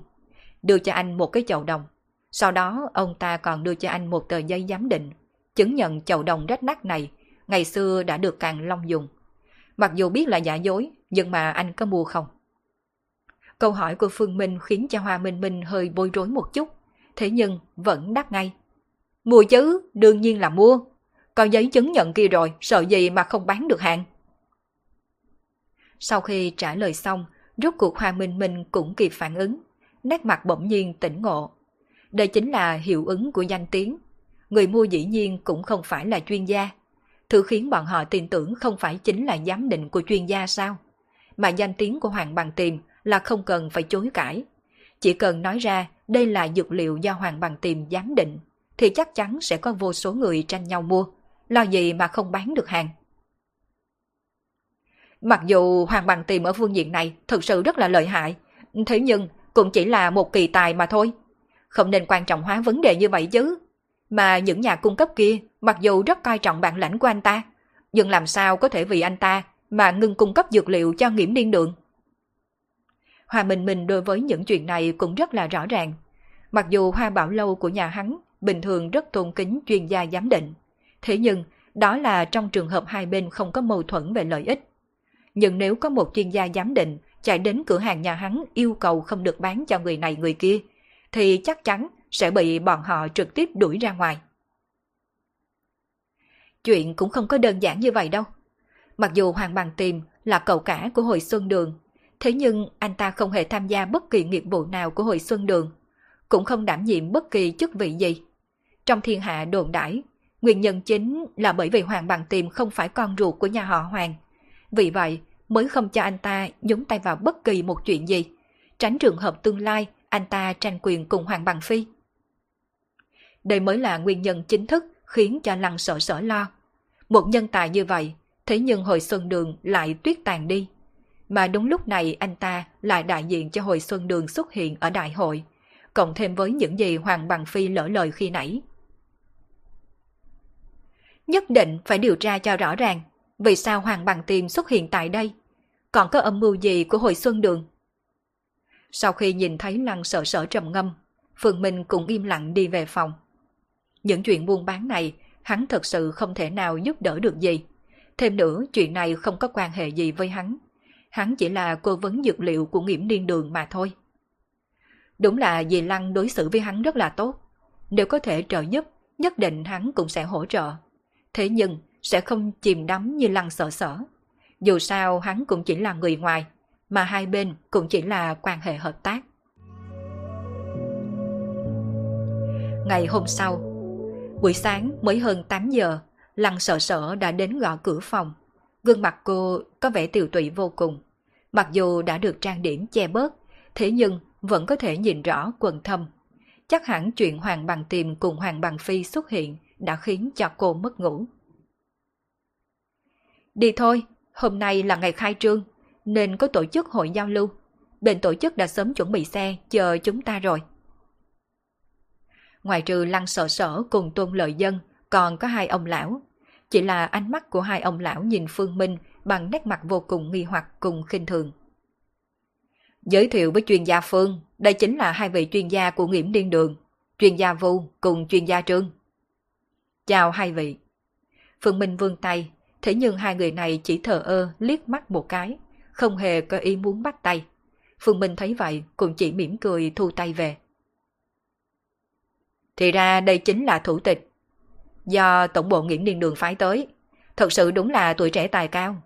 Speaker 1: đưa cho anh một cái chậu đồng. Sau đó ông ta còn đưa cho anh một tờ giấy giám định, chứng nhận chậu đồng rách nát này ngày xưa đã được Càng Long dùng. Mặc dù biết là giả dối, nhưng mà anh có mua không? Câu hỏi của Phương Minh khiến cho Hoa Minh Minh hơi bối rối một chút, thế nhưng vẫn đáp ngay. Mua chứ, đương nhiên là mua. Có giấy chứng nhận kia rồi, sợ gì mà không bán được hàng. Sau khi trả lời xong, rốt cuộc Hoa Minh Minh cũng kịp phản ứng, nét mặt bỗng nhiên tỉnh ngộ. Đây chính là hiệu ứng của danh tiếng. Người mua dĩ nhiên cũng không phải là chuyên gia. Thứ khiến bọn họ tin tưởng không phải chính là giám định của chuyên gia sao? Mà danh tiếng của Hoàng Bằng Tìm là không cần phải chối cãi. Chỉ cần nói ra đây là dược liệu do Hoàng Bằng Tìm giám định, thì chắc chắn sẽ có vô số người tranh nhau mua, lo gì mà không bán được hàng. Mặc dù Hoàng Bằng Tìm ở phương diện này thực sự rất là lợi hại, thế nhưng cũng chỉ là một kỳ tài mà thôi. Không nên quan trọng hóa vấn đề như vậy chứ. Mà những nhà cung cấp kia, mặc dù rất coi trọng bản lãnh của anh ta, nhưng làm sao có thể vì anh ta mà ngừng cung cấp dược liệu cho nghiễm niên đường. Hoa Minh Minh đối với những chuyện này cũng rất là rõ ràng. Mặc dù Hoa Bảo Lâu của nhà hắn bình thường rất tôn kính chuyên gia giám định, thế nhưng đó là trong trường hợp hai bên không có mâu thuẫn về lợi ích. Nhưng nếu có một chuyên gia giám định chạy đến cửa hàng nhà hắn yêu cầu không được bán cho người này người kia, thì chắc chắn sẽ bị bọn họ trực tiếp đuổi ra ngoài. Chuyện cũng không có đơn giản như vậy đâu. Mặc dù Hoàng Bằng Tìm là cậu cả của hội Xuân Đường, thế nhưng anh ta không hề tham gia bất kỳ nghiệp vụ nào của hội Xuân Đường, cũng không đảm nhiệm bất kỳ chức vị gì. Trong thiên hạ đồn đãi, nguyên nhân chính là bởi vì Hoàng Bằng Tìm không phải con ruột của nhà họ Hoàng. Vì vậy, mới không cho anh ta nhúng tay vào bất kỳ một chuyện gì, tránh trường hợp tương lai anh ta tranh quyền cùng Hoàng Bằng Phi. Đây mới là nguyên nhân chính thức khiến cho Lăng sợ sở lo. Một nhân tài như vậy, thế nhưng hồi xuân đường lại tuyết tàn đi. Mà đúng lúc này anh ta lại đại diện cho hồi xuân đường xuất hiện ở đại hội, cộng thêm với những gì Hoàng Bằng Phi lỡ lời khi nãy. Nhất định phải điều tra cho rõ ràng vì sao Hoàng Bằng Tiềm xuất hiện tại đây. Còn có âm mưu gì của hồi xuân đường? Sau khi nhìn thấy lăng sợ sở trầm ngâm, Phương Minh cũng im lặng đi về phòng. Những chuyện buôn bán này, hắn thật sự không thể nào giúp đỡ được gì. Thêm nữa, chuyện này không có quan hệ gì với hắn. Hắn chỉ là cố vấn dược liệu của nghiễm niên đường mà thôi. Đúng là dì Lăng đối xử với hắn rất là tốt. Nếu có thể trợ giúp, nhất định hắn cũng sẽ hỗ trợ. Thế nhưng, sẽ không chìm đắm như Lăng sợ sở. Dù sao hắn cũng chỉ là người ngoài, mà hai bên cũng chỉ là quan hệ hợp tác. Ngày hôm sau, buổi sáng mới hơn 8 giờ, Lăng sợ sở đã đến gõ cửa phòng. Gương mặt cô có vẻ tiều tụy vô cùng. Mặc dù đã được trang điểm che bớt, thế nhưng vẫn có thể nhìn rõ quần thâm. Chắc hẳn chuyện Hoàng Bằng Tìm cùng Hoàng Bằng Phi xuất hiện đã khiến cho cô mất ngủ. Đi thôi, hôm nay là ngày khai trương, nên có tổ chức hội giao lưu. Bên tổ chức đã sớm chuẩn bị xe chờ chúng ta rồi. Ngoài trừ lăng sở sở cùng tôn lợi dân, còn có hai ông lão. Chỉ là ánh mắt của hai ông lão nhìn Phương Minh bằng nét mặt vô cùng nghi hoặc cùng khinh thường. Giới thiệu với chuyên gia Phương, đây chính là hai vị chuyên gia của nghiễm điên đường, chuyên gia Vu cùng chuyên gia Trương. Chào hai vị. Phương Minh vươn tay, thế nhưng hai người này chỉ thờ ơ liếc mắt một cái, không hề có ý muốn bắt tay. Phương Minh thấy vậy cũng chỉ mỉm cười thu tay về. Thì ra đây chính là thủ tịch. Do tổng bộ nghiễm niên đường phái tới. Thật sự đúng là tuổi trẻ tài cao.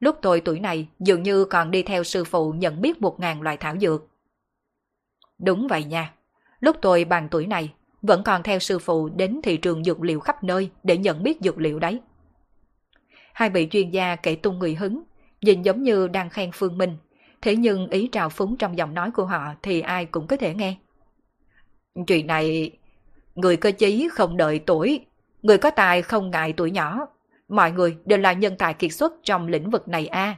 Speaker 1: Lúc tôi tuổi này dường như còn đi theo sư phụ nhận biết một ngàn loại thảo dược. Đúng vậy nha. Lúc tôi bằng tuổi này vẫn còn theo sư phụ đến thị trường dược liệu khắp nơi để nhận biết dược liệu đấy. Hai vị chuyên gia kể tung người hứng, nhìn giống như đang khen Phương Minh, thế nhưng ý trào phúng trong giọng nói của họ thì ai cũng có thể nghe. Chuyện này, người cơ chí không đợi tuổi, người có tài không ngại tuổi nhỏ, mọi người đều là nhân tài kiệt xuất trong lĩnh vực này a.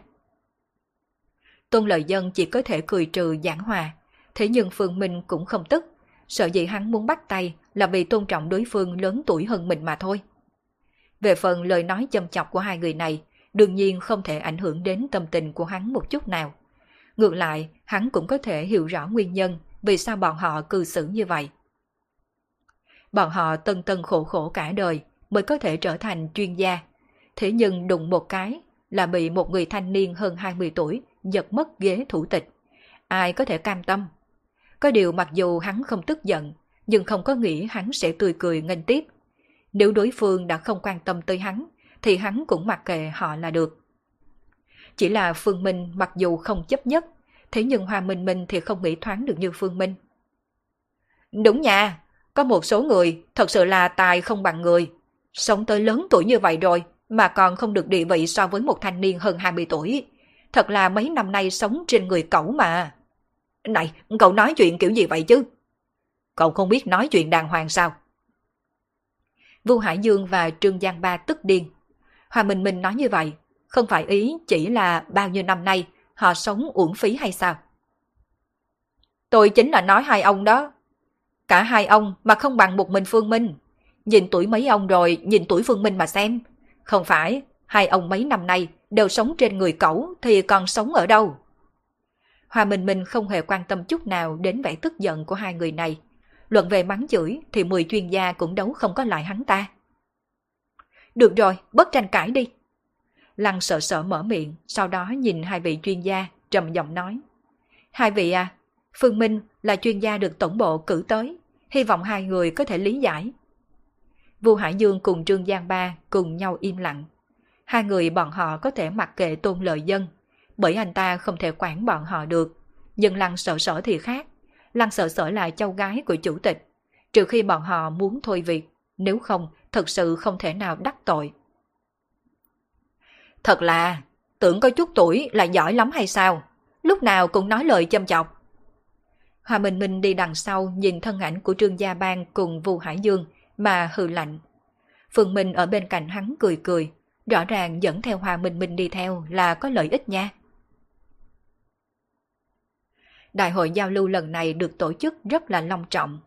Speaker 1: Tôn lợi dân chỉ có thể cười trừ giảng hòa, thế nhưng Phương Minh cũng không tức, sợ dĩ hắn muốn bắt tay là vì tôn trọng đối phương lớn tuổi hơn mình mà thôi. Về phần lời nói châm chọc của hai người này, đương nhiên không thể ảnh hưởng đến tâm tình của hắn một chút nào. Ngược lại, hắn cũng có thể hiểu rõ nguyên nhân vì sao bọn họ cư xử như vậy. Bọn họ tân tân khổ khổ cả đời mới có thể trở thành chuyên gia, thế nhưng đụng một cái là bị một người thanh niên hơn 20 tuổi giật mất ghế thủ tịch. Ai có thể cam tâm? Có điều mặc dù hắn không tức giận, nhưng không có nghĩ hắn sẽ tươi cười nghênh tiếp. Nếu đối phương đã không quan tâm tới hắn, thì hắn cũng mặc kệ họ là được. Chỉ là Phương Minh mặc dù không chấp nhất, thế nhưng Hoa Minh Minh thì không nghĩ thoáng được như Phương Minh. Đúng nha, có một số người thật sự là tài không bằng người. Sống tới lớn tuổi như vậy rồi mà còn không được địa vị so với một thanh niên hơn 20 tuổi. Thật là mấy năm nay sống trên người cậu mà. Này, cậu nói chuyện kiểu gì vậy chứ? Cậu không biết nói chuyện đàng hoàng sao? Vu Hải Dương và Trương Giang Ba tức điên. hòa Minh Minh nói như vậy, không phải ý chỉ là bao nhiêu năm nay họ sống uổng phí hay sao? Tôi chính là nói hai ông đó. Cả hai ông mà không bằng một mình Phương Minh. Nhìn tuổi mấy ông rồi, nhìn tuổi Phương Minh mà xem. Không phải, hai ông mấy năm nay đều sống trên người cẩu thì còn sống ở đâu? Hoa Minh Minh không hề quan tâm chút nào đến vẻ tức giận của hai người này. Luận về mắng chửi thì 10 chuyên gia cũng đấu không có lại hắn ta. Được rồi, bớt tranh cãi đi. Lăng sợ sợ mở miệng, sau đó nhìn hai vị chuyên gia, trầm giọng nói. Hai vị à, Phương Minh là chuyên gia được tổng bộ cử tới, hy vọng hai người có thể lý giải. Vu Hải Dương cùng Trương Giang Ba cùng nhau im lặng. Hai người bọn họ có thể mặc kệ tôn lợi dân, bởi anh ta không thể quản bọn họ được. Nhưng Lăng sợ sở thì khác. Lăng sợ sở là cháu gái của chủ tịch. Trừ khi bọn họ muốn thôi việc, nếu không thật sự không thể nào đắc tội. Thật là, tưởng có chút tuổi là giỏi lắm hay sao? Lúc nào cũng nói lời châm chọc. Hòa Minh Minh đi đằng sau nhìn thân ảnh của Trương Gia Bang cùng Vu Hải Dương mà hừ lạnh. Phương Minh ở bên cạnh hắn cười cười, rõ ràng dẫn theo Hòa Minh Minh đi theo là có lợi ích nha. Đại hội giao lưu lần này được tổ chức rất là long trọng.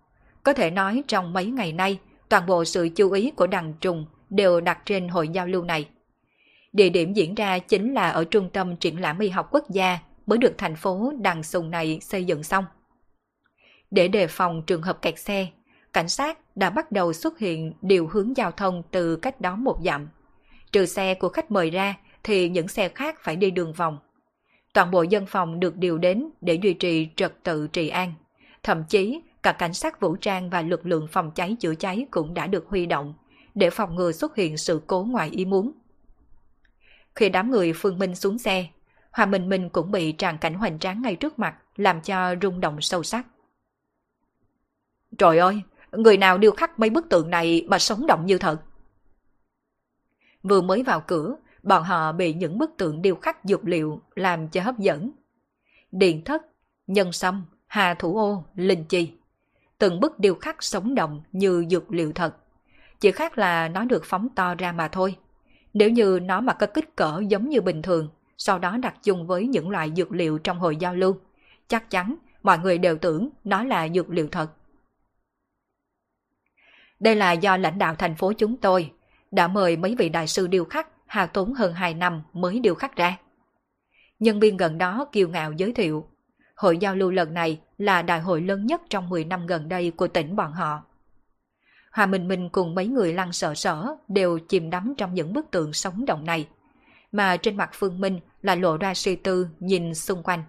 Speaker 1: Có thể nói trong mấy ngày nay, toàn bộ sự chú ý của đằng trùng đều đặt trên hội giao lưu này. Địa điểm diễn ra chính là ở trung tâm triển lãm y học quốc gia mới được thành phố đằng sùng này xây dựng xong. Để đề phòng trường hợp kẹt xe, cảnh sát đã bắt đầu xuất hiện điều hướng giao thông từ cách đó một dặm. trừ xe của khách mời ra thì những xe khác phải đi đường vòng. Toàn bộ dân phòng được điều đến để duy trì trật tự trị an. Thậm chí cả cảnh sát vũ trang và lực lượng phòng cháy chữa cháy cũng đã được huy động để phòng ngừa xuất hiện sự cố ngoài ý muốn. Khi đám người Phương Minh xuống xe, Hòa Minh Minh cũng bị tràn cảnh hoành tráng ngay trước mặt, làm cho rung động sâu sắc. Trời ơi, người nào điêu khắc mấy bức tượng này mà sống động như thật. Vừa mới vào cửa, bọn họ bị những bức tượng điêu khắc dược liệu làm cho hấp dẫn. Điện thất, nhân sâm, hà thủ ô, linh chi. Từng bức điêu khắc sống động như dược liệu thật. Chỉ khác là nó được phóng to ra mà thôi. Nếu như nó mà có kích cỡ giống như bình thường, sau đó đặt chung với những loại dược liệu trong hồi giao lưu, chắc chắn mọi người đều tưởng nó là dược liệu thật. Đây là do lãnh đạo thành phố chúng tôi đã mời mấy vị đại sư điêu khắc hao tốn hơn 2 năm mới điêu khắc ra. Nhân viên gần đó kiêu ngạo giới thiệu, hội giao lưu lần này là đại hội lớn nhất trong 10 năm gần đây của tỉnh bọn họ. Hòa Minh Minh cùng mấy người lăng sợ sở đều chìm đắm trong những bức tượng sống động này, mà trên mặt Phương Minh là lộ ra suy tư nhìn xung quanh.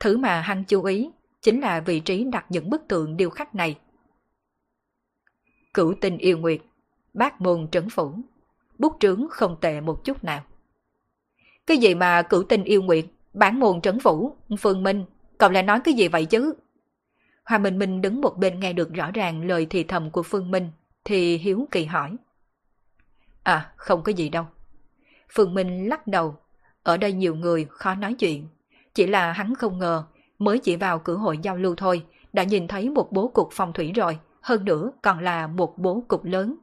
Speaker 1: Thứ mà hắn chú ý chính là vị trí đặt những bức tượng điêu khắc này. Cửu tình yêu nguyệt, bác môn trấn phủ, bút trướng không tệ một chút nào. Cái gì mà cửu tình yêu nguyệt, bán môn trấn phủ, Phương Minh, cậu lại nói cái gì vậy chứ? Hoa Minh Minh đứng một bên nghe được rõ ràng lời thì thầm của Phương Minh, thì hiếu kỳ hỏi. À, không có gì đâu. Phương Minh lắc đầu, ở đây nhiều người khó nói chuyện. Chỉ là hắn không ngờ, mới chỉ vào cửa hội giao lưu thôi, đã nhìn thấy một bố cục phong thủy rồi, hơn nữa còn là một bố cục lớn.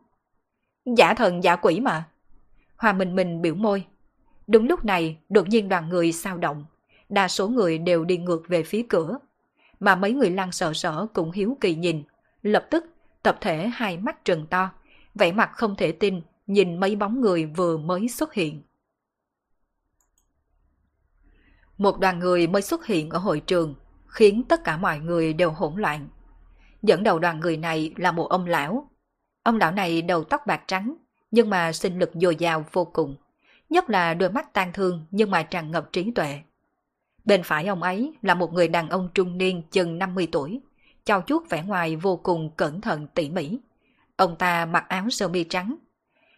Speaker 1: Giả thần giả quỷ mà. Hoa Minh Minh biểu môi. Đúng lúc này, đột nhiên đoàn người sao động. Đa số người đều đi ngược về phía cửa. Mà mấy người lăng sợ sở cũng hiếu kỳ nhìn. Lập tức, tập thể hai mắt trừng to. Vẻ mặt không thể tin, nhìn mấy bóng người vừa mới xuất hiện. Một đoàn người mới xuất hiện ở hội trường, khiến tất cả mọi người đều hỗn loạn. Dẫn đầu đoàn người này là một ông lão. Ông lão này đầu tóc bạc trắng, nhưng mà sinh lực dồi dào vô cùng. Nhất là đôi mắt tan thương nhưng mà tràn ngập trí tuệ. Bên phải ông ấy là một người đàn ông trung niên chừng 50 tuổi, trao chuốt vẻ ngoài vô cùng cẩn thận tỉ mỉ. Ông ta mặc áo sơ mi trắng.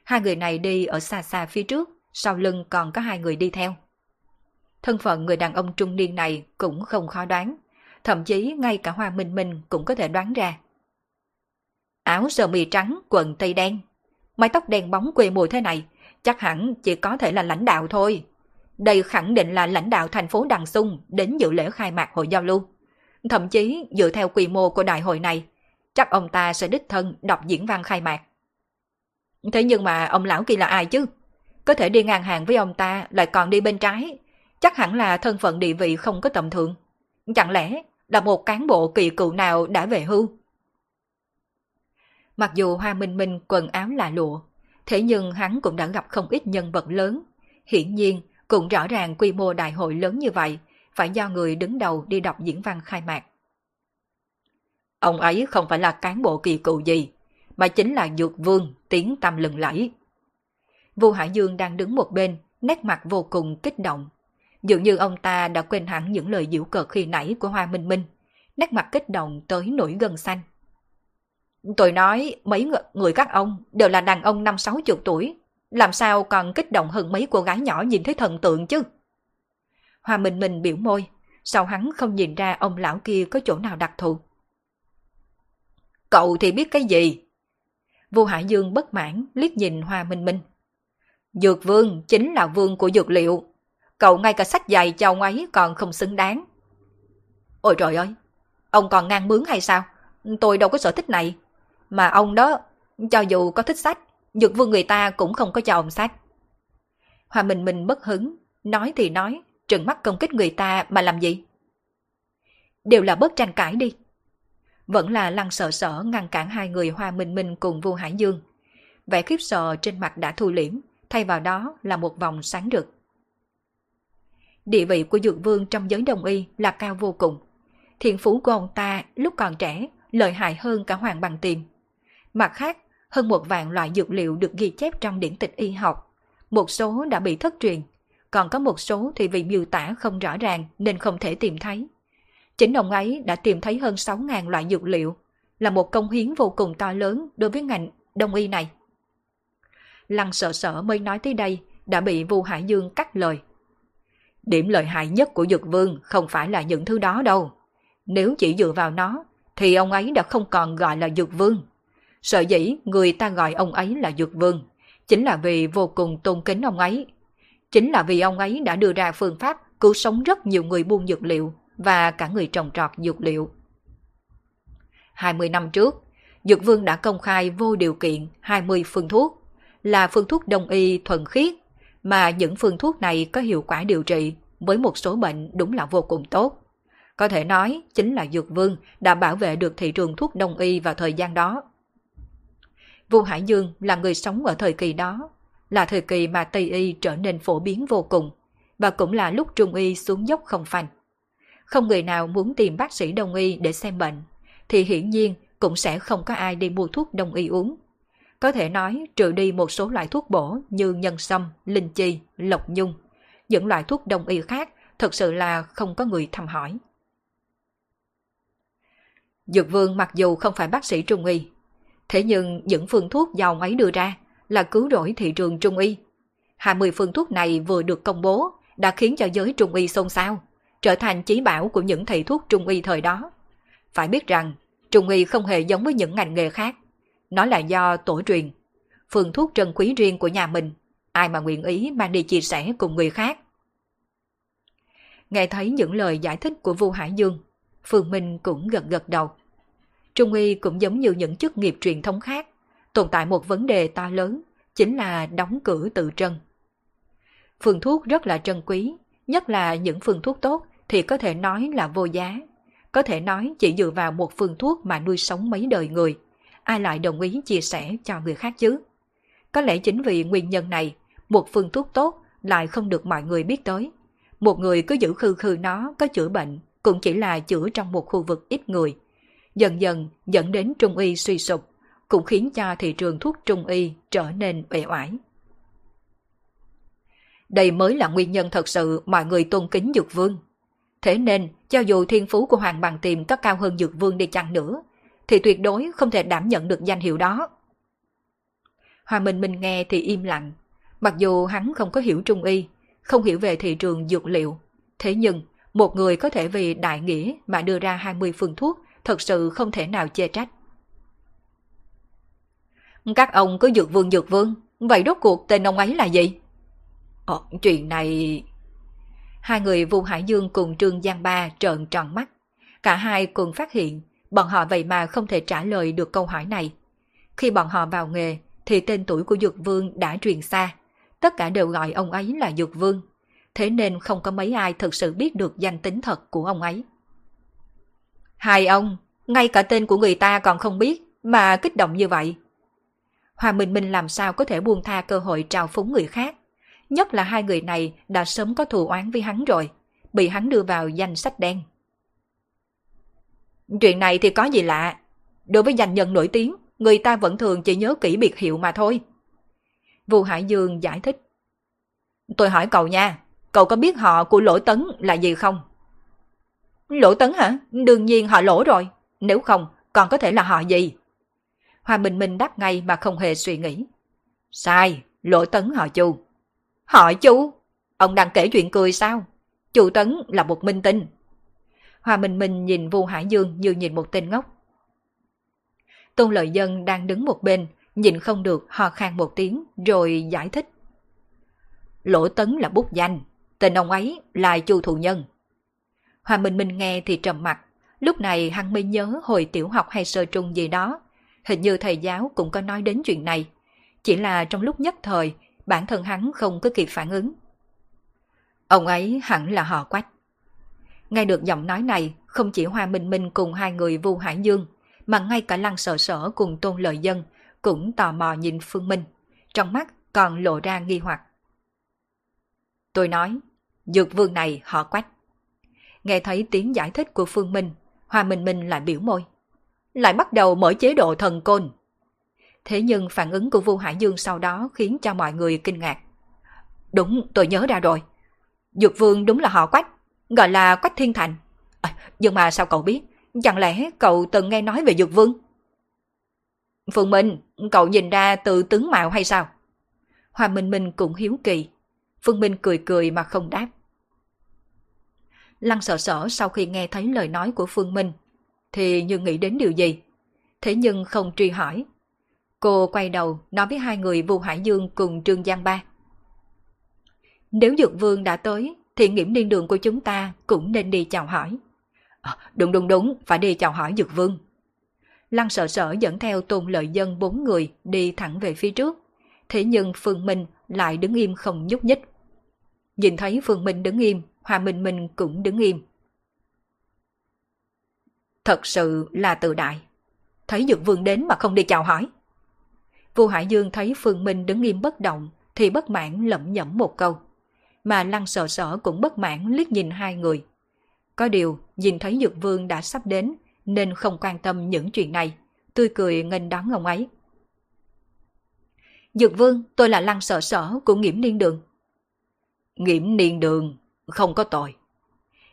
Speaker 1: Hai người này đi ở xa xa phía trước, sau lưng còn có hai người đi theo. Thân phận người đàn ông trung niên này cũng không khó đoán, thậm chí ngay cả Hoa Minh Minh cũng có thể đoán ra. Áo sơ mi trắng, quần tây đen, mái tóc đen bóng quê mùi thế này, chắc hẳn chỉ có thể là lãnh đạo thôi. Đây khẳng định là lãnh đạo thành phố Đằng Sung đến dự lễ khai mạc hội giao lưu. Thậm chí dựa theo quy mô của đại hội này, chắc ông ta sẽ đích thân đọc diễn văn khai mạc. Thế nhưng mà ông lão kia là ai chứ? Có thể đi ngang hàng với ông ta lại còn đi bên trái, chắc hẳn là thân phận địa vị không có tầm thường. Chẳng lẽ là một cán bộ kỳ cựu nào đã về hưu? Mặc dù Hoa Minh Minh quần áo là lụa, thế nhưng hắn cũng đã gặp không ít nhân vật lớn. Hiển nhiên, cũng rõ ràng quy mô đại hội lớn như vậy, phải do người đứng đầu đi đọc diễn văn khai mạc. Ông ấy không phải là cán bộ kỳ cựu gì, mà chính là dược vương tiếng tâm lừng lẫy. Vu Hải Dương đang đứng một bên, nét mặt vô cùng kích động. Dường như ông ta đã quên hẳn những lời diễu cợt khi nãy của Hoa Minh Minh, nét mặt kích động tới nổi gân xanh. Tôi nói mấy người các ông đều là đàn ông năm sáu chục tuổi, làm sao còn kích động hơn mấy cô gái nhỏ nhìn thấy thần tượng chứ? Hoa Minh Minh biểu môi, sao hắn không nhìn ra ông lão kia có chỗ nào đặc thù? Cậu thì biết cái gì? Vô Hải Dương bất mãn liếc nhìn Hoa Minh Minh. Dược vương chính là vương của dược liệu. Cậu ngay cả sách dày cho ông ấy còn không xứng đáng. Ôi trời ơi, ông còn ngang bướng hay sao? Tôi đâu có sở thích này. Mà ông đó, cho dù có thích sách, dược vương người ta cũng không có cho ông sách. hòa Minh Minh bất hứng, nói thì nói, trừng mắt công kích người ta mà làm gì? Đều là bớt tranh cãi đi. Vẫn là lăng sợ sở ngăn cản hai người Hoa Minh Minh cùng Vu Hải Dương. Vẻ khiếp sợ trên mặt đã thu liễm, thay vào đó là một vòng sáng rực. Địa vị của Dược Vương trong giới đồng y là cao vô cùng. Thiện phú của ông ta lúc còn trẻ lợi hại hơn cả Hoàng Bằng Tiền. Mặt khác, hơn một vạn loại dược liệu được ghi chép trong điển tịch y học. Một số đã bị thất truyền, còn có một số thì vì miêu tả không rõ ràng nên không thể tìm thấy. Chính ông ấy đã tìm thấy hơn 6.000 loại dược liệu, là một công hiến vô cùng to lớn đối với ngành đông y này. Lăng sợ sợ mới nói tới đây, đã bị Vu Hải Dương cắt lời. Điểm lợi hại nhất của Dược Vương không phải là những thứ đó đâu. Nếu chỉ dựa vào nó, thì ông ấy đã không còn gọi là Dược Vương. Sợ dĩ người ta gọi ông ấy là Dược Vương, chính là vì vô cùng tôn kính ông ấy. Chính là vì ông ấy đã đưa ra phương pháp cứu sống rất nhiều người buôn dược liệu và cả người trồng trọt dược liệu. 20 năm trước, Dược Vương đã công khai vô điều kiện 20 phương thuốc, là phương thuốc đông y thuần khiết, mà những phương thuốc này có hiệu quả điều trị với một số bệnh đúng là vô cùng tốt. Có thể nói chính là Dược Vương đã bảo vệ được thị trường thuốc đông y vào thời gian đó. Vu Hải Dương là người sống ở thời kỳ đó, là thời kỳ mà Tây y trở nên phổ biến vô cùng, và cũng là lúc Trung y xuống dốc không phanh. Không người nào muốn tìm bác sĩ đông y để xem bệnh, thì hiển nhiên cũng sẽ không có ai đi mua thuốc đông y uống. Có thể nói trừ đi một số loại thuốc bổ như nhân sâm, linh chi, lộc nhung. Những loại thuốc đông y khác thật sự là không có người thăm hỏi. Dược vương mặc dù không phải bác sĩ trung y, thế nhưng những phương thuốc do ông ấy đưa ra là cứu rỗi thị trường trung y. 20 phương thuốc này vừa được công bố đã khiến cho giới trung y xôn xao, trở thành chí bảo của những thầy thuốc trung y thời đó. Phải biết rằng, trung y không hề giống với những ngành nghề khác. Nó là do tổ truyền. Phương thuốc trân quý riêng của nhà mình, ai mà nguyện ý mang đi chia sẻ cùng người khác. Nghe thấy những lời giải thích của Vu Hải Dương, Phương Minh cũng gật gật đầu. Trung y cũng giống như những chức nghiệp truyền thống khác, tồn tại một vấn đề to lớn, chính là đóng cửa tự trân. Phương thuốc rất là trân quý, nhất là những phương thuốc tốt thì có thể nói là vô giá. Có thể nói chỉ dựa vào một phương thuốc mà nuôi sống mấy đời người, ai lại đồng ý chia sẻ cho người khác chứ? Có lẽ chính vì nguyên nhân này, một phương thuốc tốt lại không được mọi người biết tới. Một người cứ giữ khư khư nó có chữa bệnh cũng chỉ là chữa trong một khu vực ít người. Dần dần dẫn đến trung y suy sụp, cũng khiến cho thị trường thuốc trung y trở nên uể oải. Đây mới là nguyên nhân thật sự mọi người tôn kính Dược Vương. Thế nên, cho dù thiên phú của Hoàng Bằng Tiềm có cao hơn Dược Vương đi chăng nữa, thì tuyệt đối không thể đảm nhận được danh hiệu đó. Hòa Minh Minh nghe thì im lặng. Mặc dù hắn không có hiểu trung y, không hiểu về thị trường dược liệu, thế nhưng một người có thể vì đại nghĩa mà đưa ra 20 phương thuốc thật sự không thể nào chê trách. Các ông cứ dược vương dược vương, vậy rốt cuộc tên ông ấy là gì? Ờ, chuyện này... Hai người Vu Hải Dương cùng Trương Giang Ba trợn tròn mắt. Cả hai cùng phát hiện bọn họ vậy mà không thể trả lời được câu hỏi này. Khi bọn họ vào nghề thì tên tuổi của Dược Vương đã truyền xa. Tất cả đều gọi ông ấy là Dược Vương. Thế nên không có mấy ai thực sự biết được danh tính thật của ông ấy. Hai ông, ngay cả tên của người ta còn không biết mà kích động như vậy. Hòa Minh Minh làm sao có thể buông tha cơ hội trào phúng người khác. Nhất là hai người này đã sớm có thù oán với hắn rồi, bị hắn đưa vào danh sách đen. Chuyện này thì có gì lạ. Đối với danh nhân nổi tiếng, người ta vẫn thường chỉ nhớ kỹ biệt hiệu mà thôi. Vu Hải Dương giải thích. Tôi hỏi cậu nha, cậu có biết họ của Lỗ Tấn là gì không? Lỗ Tấn hả? Đương nhiên họ lỗ rồi. Nếu không, còn có thể là họ gì? Hoa Minh Minh đáp ngay mà không hề suy nghĩ. Sai, Lỗ Tấn họ Chu. Họ Chu? Ông đang kể chuyện cười sao? Chu Tấn là một minh tinh. Hòa Minh Minh nhìn Vu Hải Dương như nhìn một tên ngốc. Tôn Lợi Dân đang đứng một bên, nhìn không được ho khan một tiếng rồi giải thích. Lỗ Tấn là bút danh, tên ông ấy là Chu Thụ Nhân. Hòa Minh Minh nghe thì trầm mặt, lúc này hắn mới nhớ hồi tiểu học hay sơ trung gì đó. Hình như thầy giáo cũng có nói đến chuyện này. Chỉ là trong lúc nhất thời, bản thân hắn không có kịp phản ứng. Ông ấy hẳn là họ quách. Nghe được giọng nói này, không chỉ Hoa Minh Minh cùng hai người Vu Hải Dương, mà ngay cả Lăng Sở Sở cùng Tôn Lợi Dân cũng tò mò nhìn Phương Minh, trong mắt còn lộ ra nghi hoặc. Tôi nói, dược vương này họ quách. Nghe thấy tiếng giải thích của Phương Minh, Hoa Minh Minh lại biểu môi. Lại bắt đầu mở chế độ thần côn. Thế nhưng phản ứng của Vu Hải Dương sau đó khiến cho mọi người kinh ngạc. Đúng, tôi nhớ ra rồi. Dược vương đúng là họ Quách, gọi là Quách Thiên Thành. À, nhưng mà sao cậu biết? Chẳng lẽ cậu từng nghe nói về Dược vương? Phương Minh, cậu nhìn ra từ tướng mạo hay sao? Hoa Minh Minh cũng hiếu kỳ. Phương Minh cười cười mà không đáp. Lăng sợ sở sau khi nghe thấy lời nói của Phương Minh, thì như nghĩ đến điều gì. Thế nhưng không truy hỏi. Cô quay đầu nói với hai người Vu Hải Dương cùng Trương Giang Ba. Nếu Dược Vương đã tới, thì nghiễm niên đường của chúng ta cũng nên đi chào hỏi. À, đúng đúng đúng, phải đi chào hỏi Dược Vương. Lăng sợ sở dẫn theo tôn lợi dân bốn người đi thẳng về phía trước. Thế nhưng Phương Minh lại đứng im không nhúc nhích. Nhìn thấy Phương Minh đứng im, Hòa Minh Minh cũng đứng im. Thật sự là tự đại. Thấy Dược Vương đến mà không đi chào hỏi. Vua Hải Dương thấy Phương Minh đứng im bất động thì bất mãn lẩm nhẩm một câu. Mà Lăng sợ sở cũng bất mãn liếc nhìn hai người. Có điều, nhìn thấy Dược Vương đã sắp đến nên không quan tâm những chuyện này, tươi cười nghênh đón ông ấy. Dược Vương, tôi là Lăng sợ sở của Nghiễm Niên Đường. Nghiễm Niên Đường, không có tội.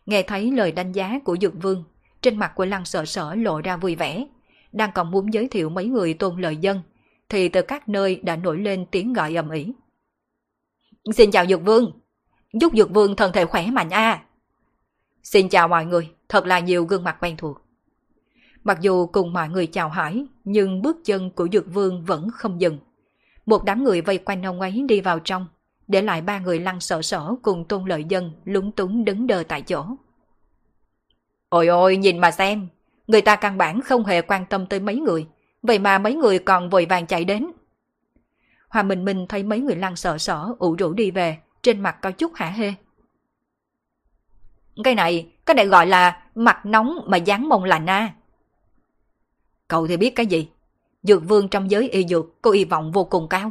Speaker 1: Nghe thấy lời đánh giá của Dược Vương, trên mặt của Lăng sợ sở lộ ra vui vẻ, đang còn muốn giới thiệu mấy người tôn lợi dân, thì từ các nơi đã nổi lên tiếng gọi ầm ĩ. Xin chào Dược Vương, giúp Dược Vương thân thể khỏe mạnh a. Xin chào mọi người, thật là nhiều gương mặt quen thuộc. Mặc dù cùng mọi người chào hỏi, nhưng bước chân của Dược Vương vẫn không dừng. Một đám người vây quanh ông ấy đi vào trong, để lại ba người lăn sợ sở cùng tôn lợi dân lúng túng đứng đờ tại chỗ. Ôi ôi, nhìn mà xem, người ta căn bản không hề quan tâm tới mấy người, vậy mà mấy người còn vội vàng chạy đến. Hòa Minh Minh thấy mấy người lăn sợ sở ủ rũ đi về, trên mặt có chút hả hê. Cái này, cái này gọi là mặt nóng mà dán mông lạnh à. Cậu thì biết cái gì? Dược vương trong giới y dược có y vọng vô cùng cao.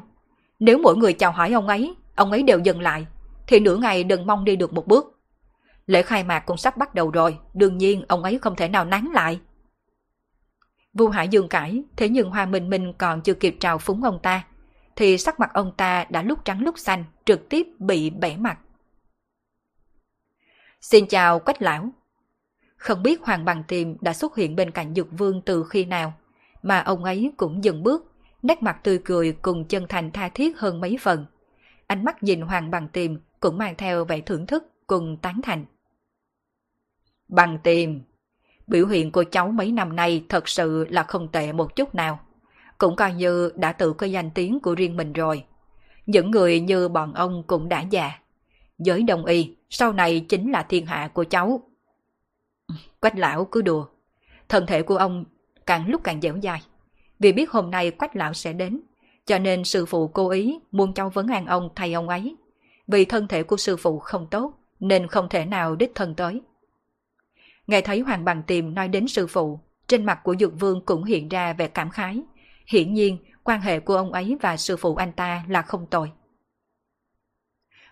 Speaker 1: Nếu mỗi người chào hỏi ông ấy, ông ấy đều dừng lại, thì nửa ngày đừng mong đi được một bước. Lễ khai mạc cũng sắp bắt đầu rồi, đương nhiên ông ấy không thể nào nán lại. Vu Hải Dương cãi, thế nhưng Hoa Minh Minh còn chưa kịp trào phúng ông ta, thì sắc mặt ông ta đã lúc trắng lúc xanh, trực tiếp bị bẻ mặt. Xin chào Quách Lão. Không biết Hoàng Bằng Tiềm đã xuất hiện bên cạnh Dược Vương từ khi nào, mà ông ấy cũng dừng bước, nét mặt tươi cười cùng chân thành tha thiết hơn mấy phần. Ánh mắt nhìn Hoàng Bằng Tiềm cũng mang theo vẻ thưởng thức cùng tán thành. Bằng Tiềm, biểu hiện của cháu mấy năm nay thật sự là không tệ một chút nào. Cũng coi như đã tự có danh tiếng của riêng mình rồi. Những người như bọn ông cũng đã già. Giới đồng y, sau này chính là thiên hạ của cháu. Quách lão cứ đùa. Thân thể của ông càng lúc càng dẻo dài. Vì biết hôm nay quách lão sẽ đến, cho nên sư phụ cố ý muốn cháu vấn an ông thay ông ấy. Vì thân thể của sư phụ không tốt, nên không thể nào đích thân tới. Nghe thấy Hoàng Bằng Tiềm nói đến sư phụ, trên mặt của Dược Vương cũng hiện ra vẻ cảm khái. Hiển nhiên, quan hệ của ông ấy và sư phụ anh ta là không tồi.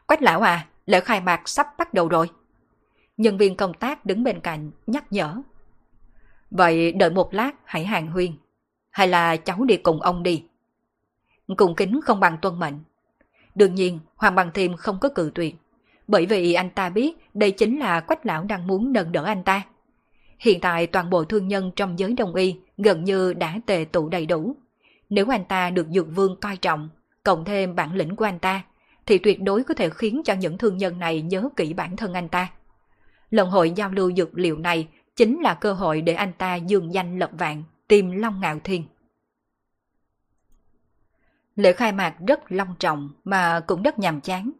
Speaker 1: Quách lão à, lễ khai mạc sắp bắt đầu rồi. Nhân viên công tác đứng bên cạnh nhắc nhở. Vậy đợi một lát hãy hàng huyên. Hay là cháu đi cùng ông đi. Cùng kính không bằng tuân mệnh. Đương nhiên, Hoàng Bằng Thiêm không có cự tuyệt. Bởi vì anh ta biết đây chính là quách lão đang muốn nâng đỡ anh ta. Hiện tại toàn bộ thương nhân trong giới đông y gần như đã tề tụ đầy đủ. Nếu anh ta được dược vương coi trọng, cộng thêm bản lĩnh của anh ta, thì tuyệt đối có thể khiến cho những thương nhân này nhớ kỹ bản thân anh ta. Lần hội giao lưu dược liệu này chính là cơ hội để anh ta dương danh lập vạn, tìm Long Ngạo Thiên. Lễ khai mạc rất long trọng mà cũng rất nhàm chán.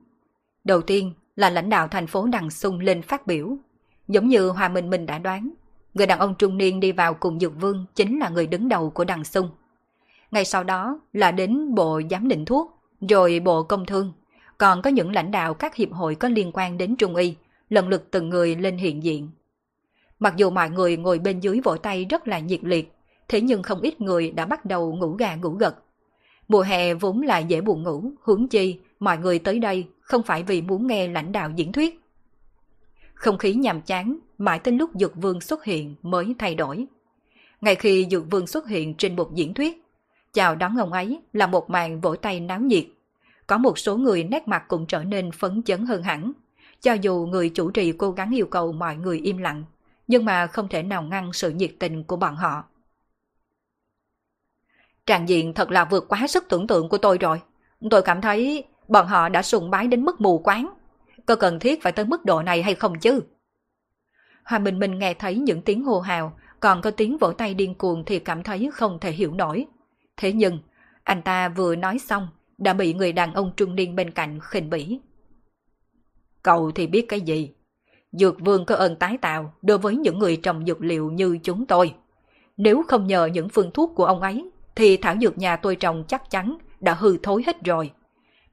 Speaker 1: Đầu tiên là lãnh đạo thành phố Đằng Sung lên phát biểu. Giống như Hòa Minh Minh đã đoán, người đàn ông trung niên đi vào cùng Dược Vương chính là người đứng đầu của Đằng Sung. Ngay sau đó là đến Bộ Giám định Thuốc, rồi Bộ Công Thương, còn có những lãnh đạo các hiệp hội có liên quan đến Trung Y, lần lượt từng người lên hiện diện. Mặc dù mọi người ngồi bên dưới vỗ tay rất là nhiệt liệt, thế nhưng không ít người đã bắt đầu ngủ gà ngủ gật. Mùa hè vốn là dễ buồn ngủ, huống chi mọi người tới đây không phải vì muốn nghe lãnh đạo diễn thuyết. Không khí nhàm chán, mãi tới lúc Dược Vương xuất hiện mới thay đổi. Ngay khi Dược Vương xuất hiện trên một diễn thuyết, Chào đón ông ấy là một màn vỗ tay náo nhiệt. Có một số người nét mặt cũng trở nên phấn chấn hơn hẳn. Cho dù người chủ trì cố gắng yêu cầu mọi người im lặng, nhưng mà không thể nào ngăn sự nhiệt tình của bọn họ. Tràng diện thật là vượt quá sức tưởng tượng của tôi rồi. Tôi cảm thấy bọn họ đã sùng bái đến mức mù quáng. Có cần thiết phải tới mức độ này hay không chứ? Hoa Minh Minh nghe thấy những tiếng hô hào, còn có tiếng vỗ tay điên cuồng thì cảm thấy không thể hiểu nổi. Thế nhưng, anh ta vừa nói xong, đã bị người đàn ông trung niên bên cạnh khinh bỉ. Cậu thì biết cái gì? Dược vương có ơn tái tạo đối với những người trồng dược liệu như chúng tôi. Nếu không nhờ những phương thuốc của ông ấy, thì thảo dược nhà tôi trồng chắc chắn đã hư thối hết rồi.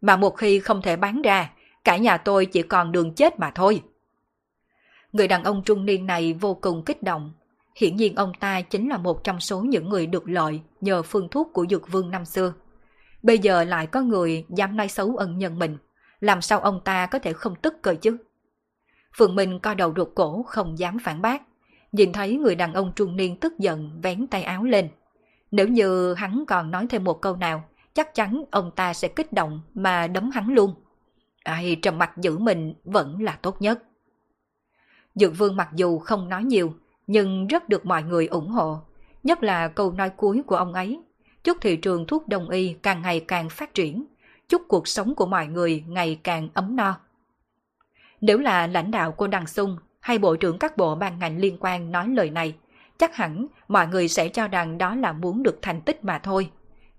Speaker 1: Mà một khi không thể bán ra, cả nhà tôi chỉ còn đường chết mà thôi. Người đàn ông trung niên này vô cùng kích động. Hiển nhiên ông ta chính là một trong số những người được lợi nhờ phương thuốc của dược vương năm xưa. Bây giờ lại có người dám nói xấu ân nhân mình. Làm sao ông ta có thể không tức cơ chứ? Phượng Minh co đầu ruột cổ không dám phản bác. Nhìn thấy người đàn ông trung niên tức giận vén tay áo lên. Nếu như hắn còn nói thêm một câu nào, chắc chắn ông ta sẽ kích động mà đấm hắn luôn. Ai trầm mặt giữ mình vẫn là tốt nhất. Dược vương mặc dù không nói nhiều, nhưng rất được mọi người ủng hộ. Nhất là câu nói cuối của ông ấy. Chúc thị trường thuốc đông y càng ngày càng phát triển. Chúc cuộc sống của mọi người ngày càng ấm no. Nếu là lãnh đạo của Đằng Sung hay bộ trưởng các bộ ban ngành liên quan nói lời này, chắc hẳn mọi người sẽ cho rằng đó là muốn được thành tích mà thôi.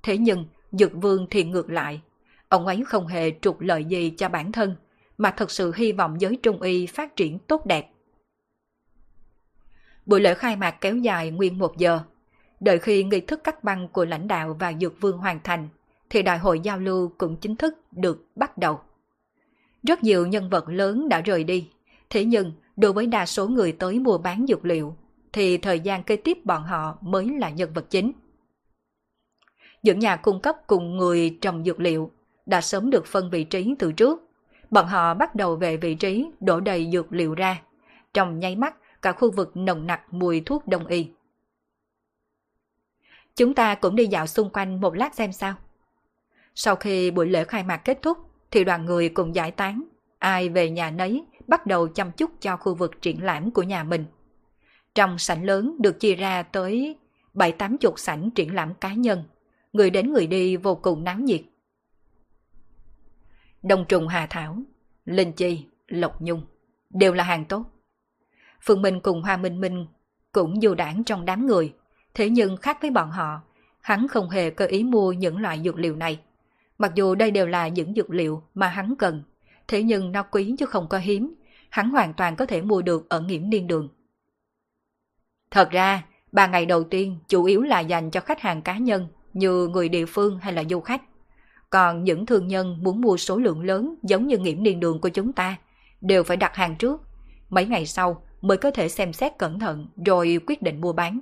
Speaker 1: Thế nhưng, Dược Vương thì ngược lại. Ông ấy không hề trục lợi gì cho bản thân, mà thật sự hy vọng giới trung y phát triển tốt đẹp. Buổi lễ khai mạc kéo dài nguyên một giờ. Đợi khi nghi thức cắt băng của lãnh đạo và Dược Vương hoàn thành, thì đại hội giao lưu cũng chính thức được bắt đầu. Rất nhiều nhân vật lớn đã rời đi, thế nhưng đối với đa số người tới mua bán dược liệu, thì thời gian kế tiếp bọn họ mới là nhân vật chính. Những nhà cung cấp cùng người trồng dược liệu đã sớm được phân vị trí từ trước. Bọn họ bắt đầu về vị trí đổ đầy dược liệu ra. Trong nháy mắt, cả khu vực nồng nặc mùi thuốc đông y. Chúng ta cũng đi dạo xung quanh một lát xem sao. Sau khi buổi lễ khai mạc kết thúc, thì đoàn người cùng giải tán. Ai về nhà nấy, bắt đầu chăm chút cho khu vực triển lãm của nhà mình. Trong sảnh lớn được chia ra tới bảy tám chục sảnh triển lãm cá nhân. Người đến người đi vô cùng náo nhiệt. Đông trùng Hà Thảo, Linh Chi, Lộc Nhung đều là hàng tốt. Phương Minh cùng Hoa Minh Minh cũng dù đảng trong đám người, thế nhưng khác với bọn họ, hắn không hề cơ ý mua những loại dược liệu này. Mặc dù đây đều là những dược liệu mà hắn cần, thế nhưng nó quý chứ không có hiếm, hắn hoàn toàn có thể mua được ở nghiễm niên đường. Thật ra, ba ngày đầu tiên chủ yếu là dành cho khách hàng cá nhân như người địa phương hay là du khách. Còn những thương nhân muốn mua số lượng lớn giống như nghiễm niên đường của chúng ta đều phải đặt hàng trước. Mấy ngày sau mới có thể xem xét cẩn thận rồi quyết định mua bán.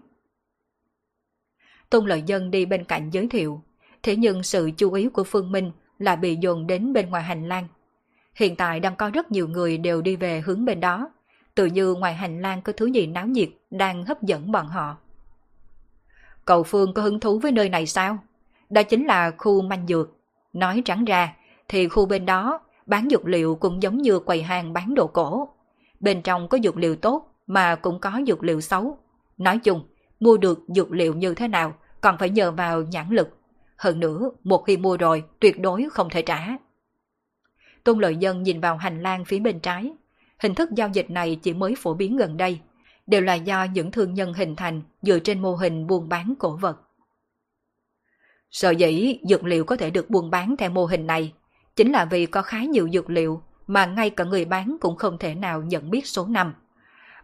Speaker 1: Tôn lợi dân đi bên cạnh giới thiệu, thế nhưng sự chú ý của Phương Minh là bị dồn đến bên ngoài hành lang. Hiện tại đang có rất nhiều người đều đi về hướng bên đó, tự như ngoài hành lang có thứ gì náo nhiệt đang hấp dẫn bọn họ. Cậu Phương có hứng thú với nơi này sao? Đó chính là khu manh dược. Nói trắng ra, thì khu bên đó bán dược liệu cũng giống như quầy hàng bán đồ cổ. Bên trong có dược liệu tốt mà cũng có dược liệu xấu. Nói chung, mua được dược liệu như thế nào còn phải nhờ vào nhãn lực. Hơn nữa, một khi mua rồi tuyệt đối không thể trả. Tôn lợi dân nhìn vào hành lang phía bên trái. Hình thức giao dịch này chỉ mới phổ biến gần đây, đều là do những thương nhân hình thành dựa trên mô hình buôn bán cổ vật. Sở dĩ dược liệu có thể được buôn bán theo mô hình này chính là vì có khá nhiều dược liệu mà ngay cả người bán cũng không thể nào nhận biết số năm.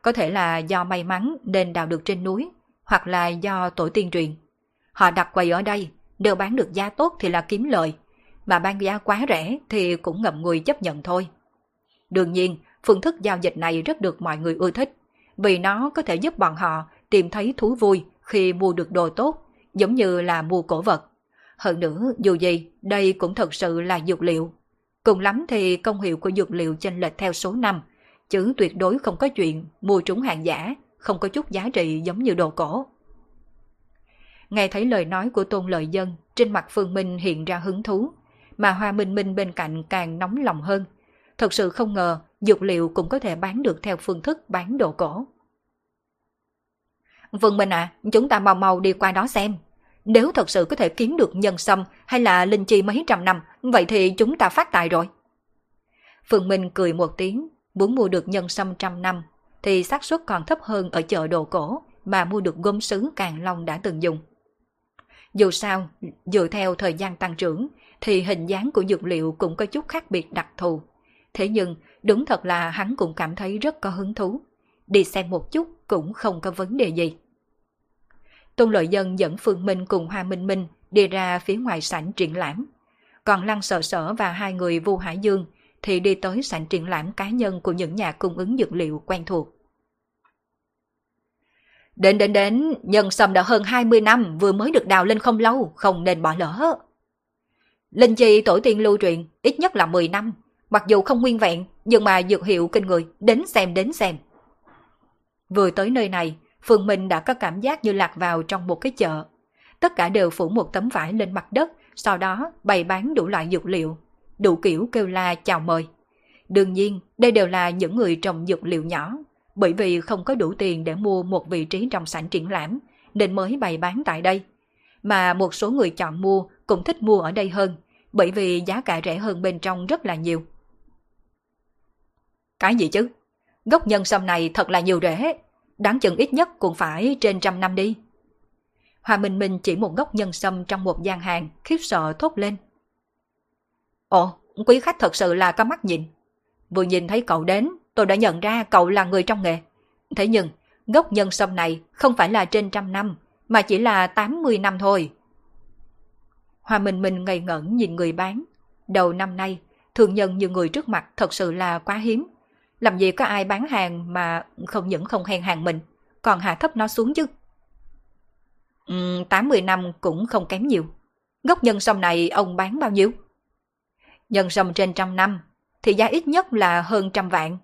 Speaker 1: Có thể là do may mắn nên đào được trên núi, hoặc là do tổ tiên truyền. Họ đặt quầy ở đây, đều bán được giá tốt thì là kiếm lợi, mà bán giá quá rẻ thì cũng ngậm ngùi chấp nhận thôi. Đương nhiên, phương thức giao dịch này rất được mọi người ưa thích, vì nó có thể giúp bọn họ tìm thấy thú vui khi mua được đồ tốt, giống như là mua cổ vật. Hơn nữa, dù gì, đây cũng thật sự là dược liệu. Cùng lắm thì công hiệu của dược liệu chênh lệch theo số năm, chứ tuyệt đối không có chuyện mua trúng hàng giả, không có chút giá trị giống như đồ cổ. Nghe thấy lời nói của tôn lợi dân, trên mặt Phương Minh hiện ra hứng thú, mà Hoa Minh Minh bên cạnh càng nóng lòng hơn. Thật sự không ngờ dược liệu cũng có thể bán được theo phương thức bán đồ cổ. vương Minh à, chúng ta mau mau đi qua đó xem. Nếu thật sự có thể kiếm được nhân sâm hay là linh chi mấy trăm năm, vậy thì chúng ta phát tài rồi. Phương Minh cười một tiếng, muốn mua được nhân sâm trăm năm, thì xác suất còn thấp hơn ở chợ đồ cổ mà mua được gốm sứ Càng Long đã từng dùng. Dù sao, dựa theo thời gian tăng trưởng, thì hình dáng của dược liệu cũng có chút khác biệt đặc thù. Thế nhưng, đúng thật là hắn cũng cảm thấy rất có hứng thú. Đi xem một chút cũng không có vấn đề gì. Tôn Lợi Dân dẫn Phương Minh cùng Hoa Minh Minh đi ra phía ngoài sảnh triển lãm. Còn Lăng sở Sở và hai người Vu Hải Dương thì đi tới sảnh triển lãm cá nhân của những nhà cung ứng dược liệu quen thuộc. Đến đến đến, nhân sâm đã hơn 20 năm vừa mới được đào lên không lâu, không nên bỏ lỡ. Linh chi tổ tiên lưu truyền ít nhất là 10 năm, mặc dù không nguyên vẹn, nhưng mà dược hiệu kinh người, đến xem đến xem. Vừa tới nơi này, Phương Minh đã có cảm giác như lạc vào trong một cái chợ. Tất cả đều phủ một tấm vải lên mặt đất, sau đó bày bán đủ loại dược liệu, đủ kiểu kêu la chào mời. Đương nhiên, đây đều là những người trồng dược liệu nhỏ, bởi vì không có đủ tiền để mua một vị trí trong sảnh triển lãm, nên mới bày bán tại đây. Mà một số người chọn mua cũng thích mua ở đây hơn, bởi vì giá cả rẻ hơn bên trong rất là nhiều. Cái gì chứ? Gốc nhân sâm này thật là nhiều rễ, đáng chừng ít nhất cũng phải trên trăm năm đi. Hòa Minh Minh chỉ một gốc nhân sâm trong một gian hàng, khiếp sợ thốt lên. Ồ, quý khách thật sự là có mắt nhìn. Vừa nhìn thấy cậu đến, tôi đã nhận ra cậu là người trong nghề. Thế nhưng, gốc nhân sâm này không phải là trên trăm năm, mà chỉ là 80 năm thôi. Hoa Minh Minh ngây ngẩn nhìn người bán. Đầu năm nay, thường nhân như người trước mặt thật sự là quá hiếm. Làm gì có ai bán hàng mà không những không hèn hàng mình, còn hạ thấp nó xuống chứ. Ừ, 80 năm cũng không kém nhiều. Gốc nhân sâm này ông bán bao nhiêu? Nhân sâm trên trăm năm, thì giá ít nhất là hơn trăm vạn.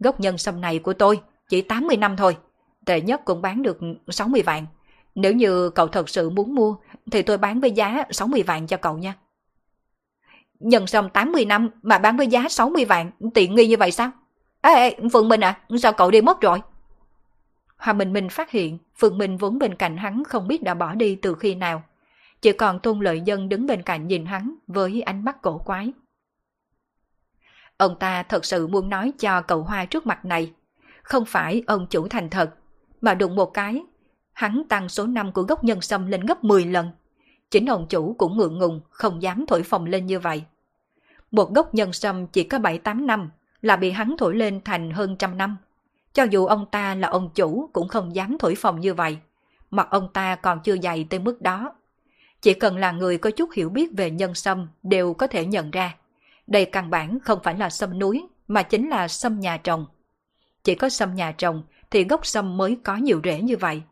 Speaker 1: Gốc nhân sâm này của tôi chỉ 80 năm thôi, tệ nhất cũng bán được 60 vạn. Nếu như cậu thật sự muốn mua, thì tôi bán với giá 60 vạn cho cậu nha. Nhân sâm 80 năm mà bán với giá 60 vạn, tiện nghi như vậy sao? Ê, ê Phương Minh à, sao cậu đi mất rồi? Hòa Minh Minh phát hiện Phương Minh vốn bên cạnh hắn không biết đã bỏ đi từ khi nào. Chỉ còn Tôn Lợi Dân đứng bên cạnh nhìn hắn với ánh mắt cổ quái. Ông ta thật sự muốn nói cho cậu Hoa trước mặt này. Không phải ông chủ thành thật, mà đụng một cái. Hắn tăng số năm của gốc nhân sâm lên gấp 10 lần. Chính ông chủ cũng ngượng ngùng, không dám thổi phồng lên như vậy. Một gốc nhân sâm chỉ có 7-8 năm là bị hắn thổi lên thành hơn trăm năm. Cho dù ông ta là ông chủ cũng không dám thổi phòng như vậy. Mặt ông ta còn chưa dày tới mức đó. Chỉ cần là người có chút hiểu biết về nhân sâm đều có thể nhận ra. Đây căn bản không phải là sâm núi mà chính là sâm nhà trồng. Chỉ có sâm nhà trồng thì gốc sâm mới có nhiều rễ như vậy.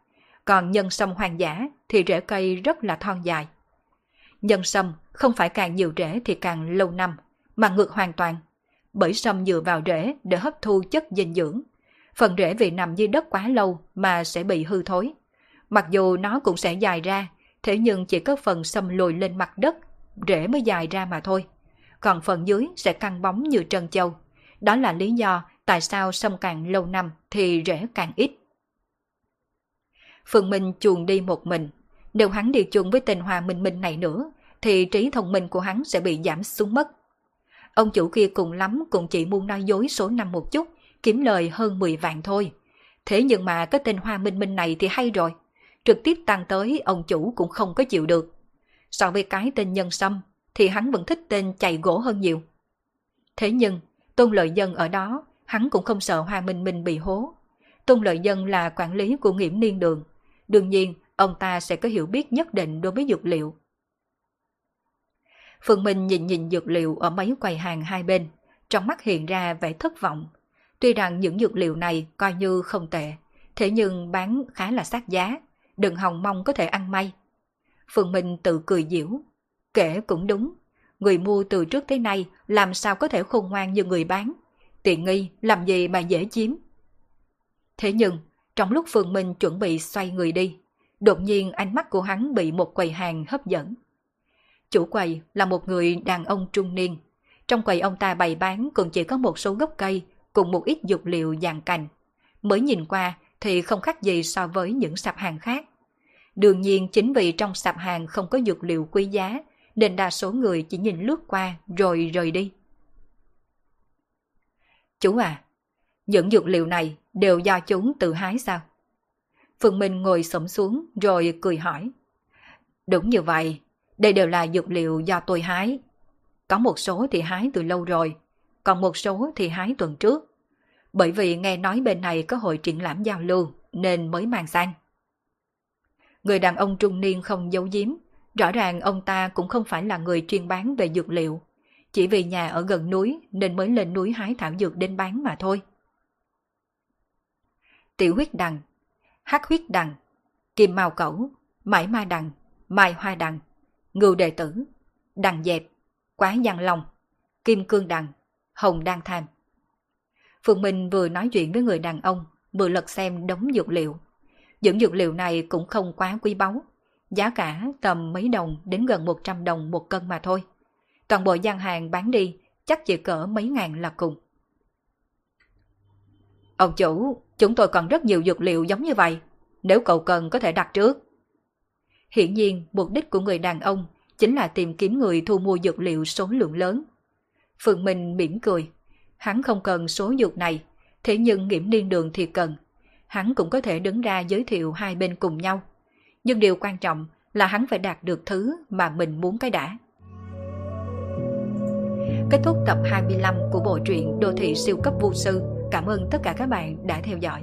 Speaker 1: Còn nhân sâm hoang dã thì rễ cây rất là thon dài. Nhân sâm không phải càng nhiều rễ thì càng lâu năm, mà ngược hoàn toàn. Bởi sâm dựa vào rễ để hấp thu chất dinh dưỡng. Phần rễ vì nằm dưới đất quá lâu mà sẽ bị hư thối. Mặc dù nó cũng sẽ dài ra, thế nhưng chỉ có phần sâm lùi lên mặt đất, rễ mới dài ra mà thôi còn phần dưới sẽ căng bóng như trân châu. Đó là lý do tại sao sâm càng lâu năm thì rễ càng ít. Phương Minh chuồn đi một mình. Nếu hắn đi chung với tên hòa Minh Minh này nữa, thì trí thông minh của hắn sẽ bị giảm xuống mất. Ông chủ kia cùng lắm cũng chỉ muốn nói dối số năm một chút, kiếm lời hơn 10 vạn thôi. Thế nhưng mà cái tên Hoa Minh Minh này thì hay rồi. Trực tiếp tăng tới ông chủ cũng không có chịu được. So với cái tên nhân sâm thì hắn vẫn thích tên chạy gỗ hơn nhiều. Thế nhưng, Tôn Lợi Dân ở đó, hắn cũng không sợ Hoa Minh Minh bị hố. Tôn Lợi Dân là quản lý của nghiễm niên đường. Đương nhiên, ông ta sẽ có hiểu biết nhất định đối với dược liệu. Phương Minh nhìn nhìn dược liệu ở mấy quầy hàng hai bên, trong mắt hiện ra vẻ thất vọng. Tuy rằng những dược liệu này coi như không tệ, thế nhưng bán khá là sát giá, đừng hòng mong có thể ăn may. Phương Minh tự cười diễu, Kể cũng đúng, người mua từ trước tới nay làm sao có thể khôn ngoan như người bán. Tiện nghi làm gì mà dễ chiếm. Thế nhưng, trong lúc Phương Minh chuẩn bị xoay người đi, đột nhiên ánh mắt của hắn bị một quầy hàng hấp dẫn. Chủ quầy là một người đàn ông trung niên. Trong quầy ông ta bày bán còn chỉ có một số gốc cây cùng một ít dược liệu dàn cành. Mới nhìn qua thì không khác gì so với những sạp hàng khác. Đương nhiên chính vì trong sạp hàng không có dược liệu quý giá nên đa số người chỉ nhìn lướt qua rồi rời đi. Chú à, những dược liệu này đều do chúng tự hái sao? Phương Minh ngồi sổng xuống rồi cười hỏi. Đúng như vậy, đây đều là dược liệu do tôi hái. Có một số thì hái từ lâu rồi, còn một số thì hái tuần trước. Bởi vì nghe nói bên này có hội triển lãm giao lưu nên mới mang sang. Người đàn ông trung niên không giấu giếm, rõ ràng ông ta cũng không phải là người chuyên bán về dược liệu. Chỉ vì nhà ở gần núi nên mới lên núi hái thảo dược đến bán mà thôi. Tiểu huyết đằng, hắc huyết đằng, kim màu cẩu, mãi ma đằng, mai hoa đằng, ngưu đệ tử, đằng dẹp, quá giang long, kim cương đằng, hồng đan tham. Phượng Minh vừa nói chuyện với người đàn ông, vừa lật xem đống dược liệu. Những dược liệu này cũng không quá quý báu, giá cả tầm mấy đồng đến gần 100 đồng một cân mà thôi. Toàn bộ gian hàng bán đi chắc chỉ cỡ mấy ngàn là cùng. Ông chủ, chúng tôi còn rất nhiều dược liệu giống như vậy. Nếu cậu cần có thể đặt trước. Hiển nhiên, mục đích của người đàn ông chính là tìm kiếm người thu mua dược liệu số lượng lớn. Phượng Minh mỉm cười. Hắn không cần số dược này, thế nhưng nghiễm niên đường thì cần. Hắn cũng có thể đứng ra giới thiệu hai bên cùng nhau. Nhưng điều quan trọng là hắn phải đạt được thứ mà mình muốn cái đã. Kết thúc tập 25 của bộ truyện Đô thị siêu cấp vô sư. Cảm ơn tất cả các bạn đã theo dõi.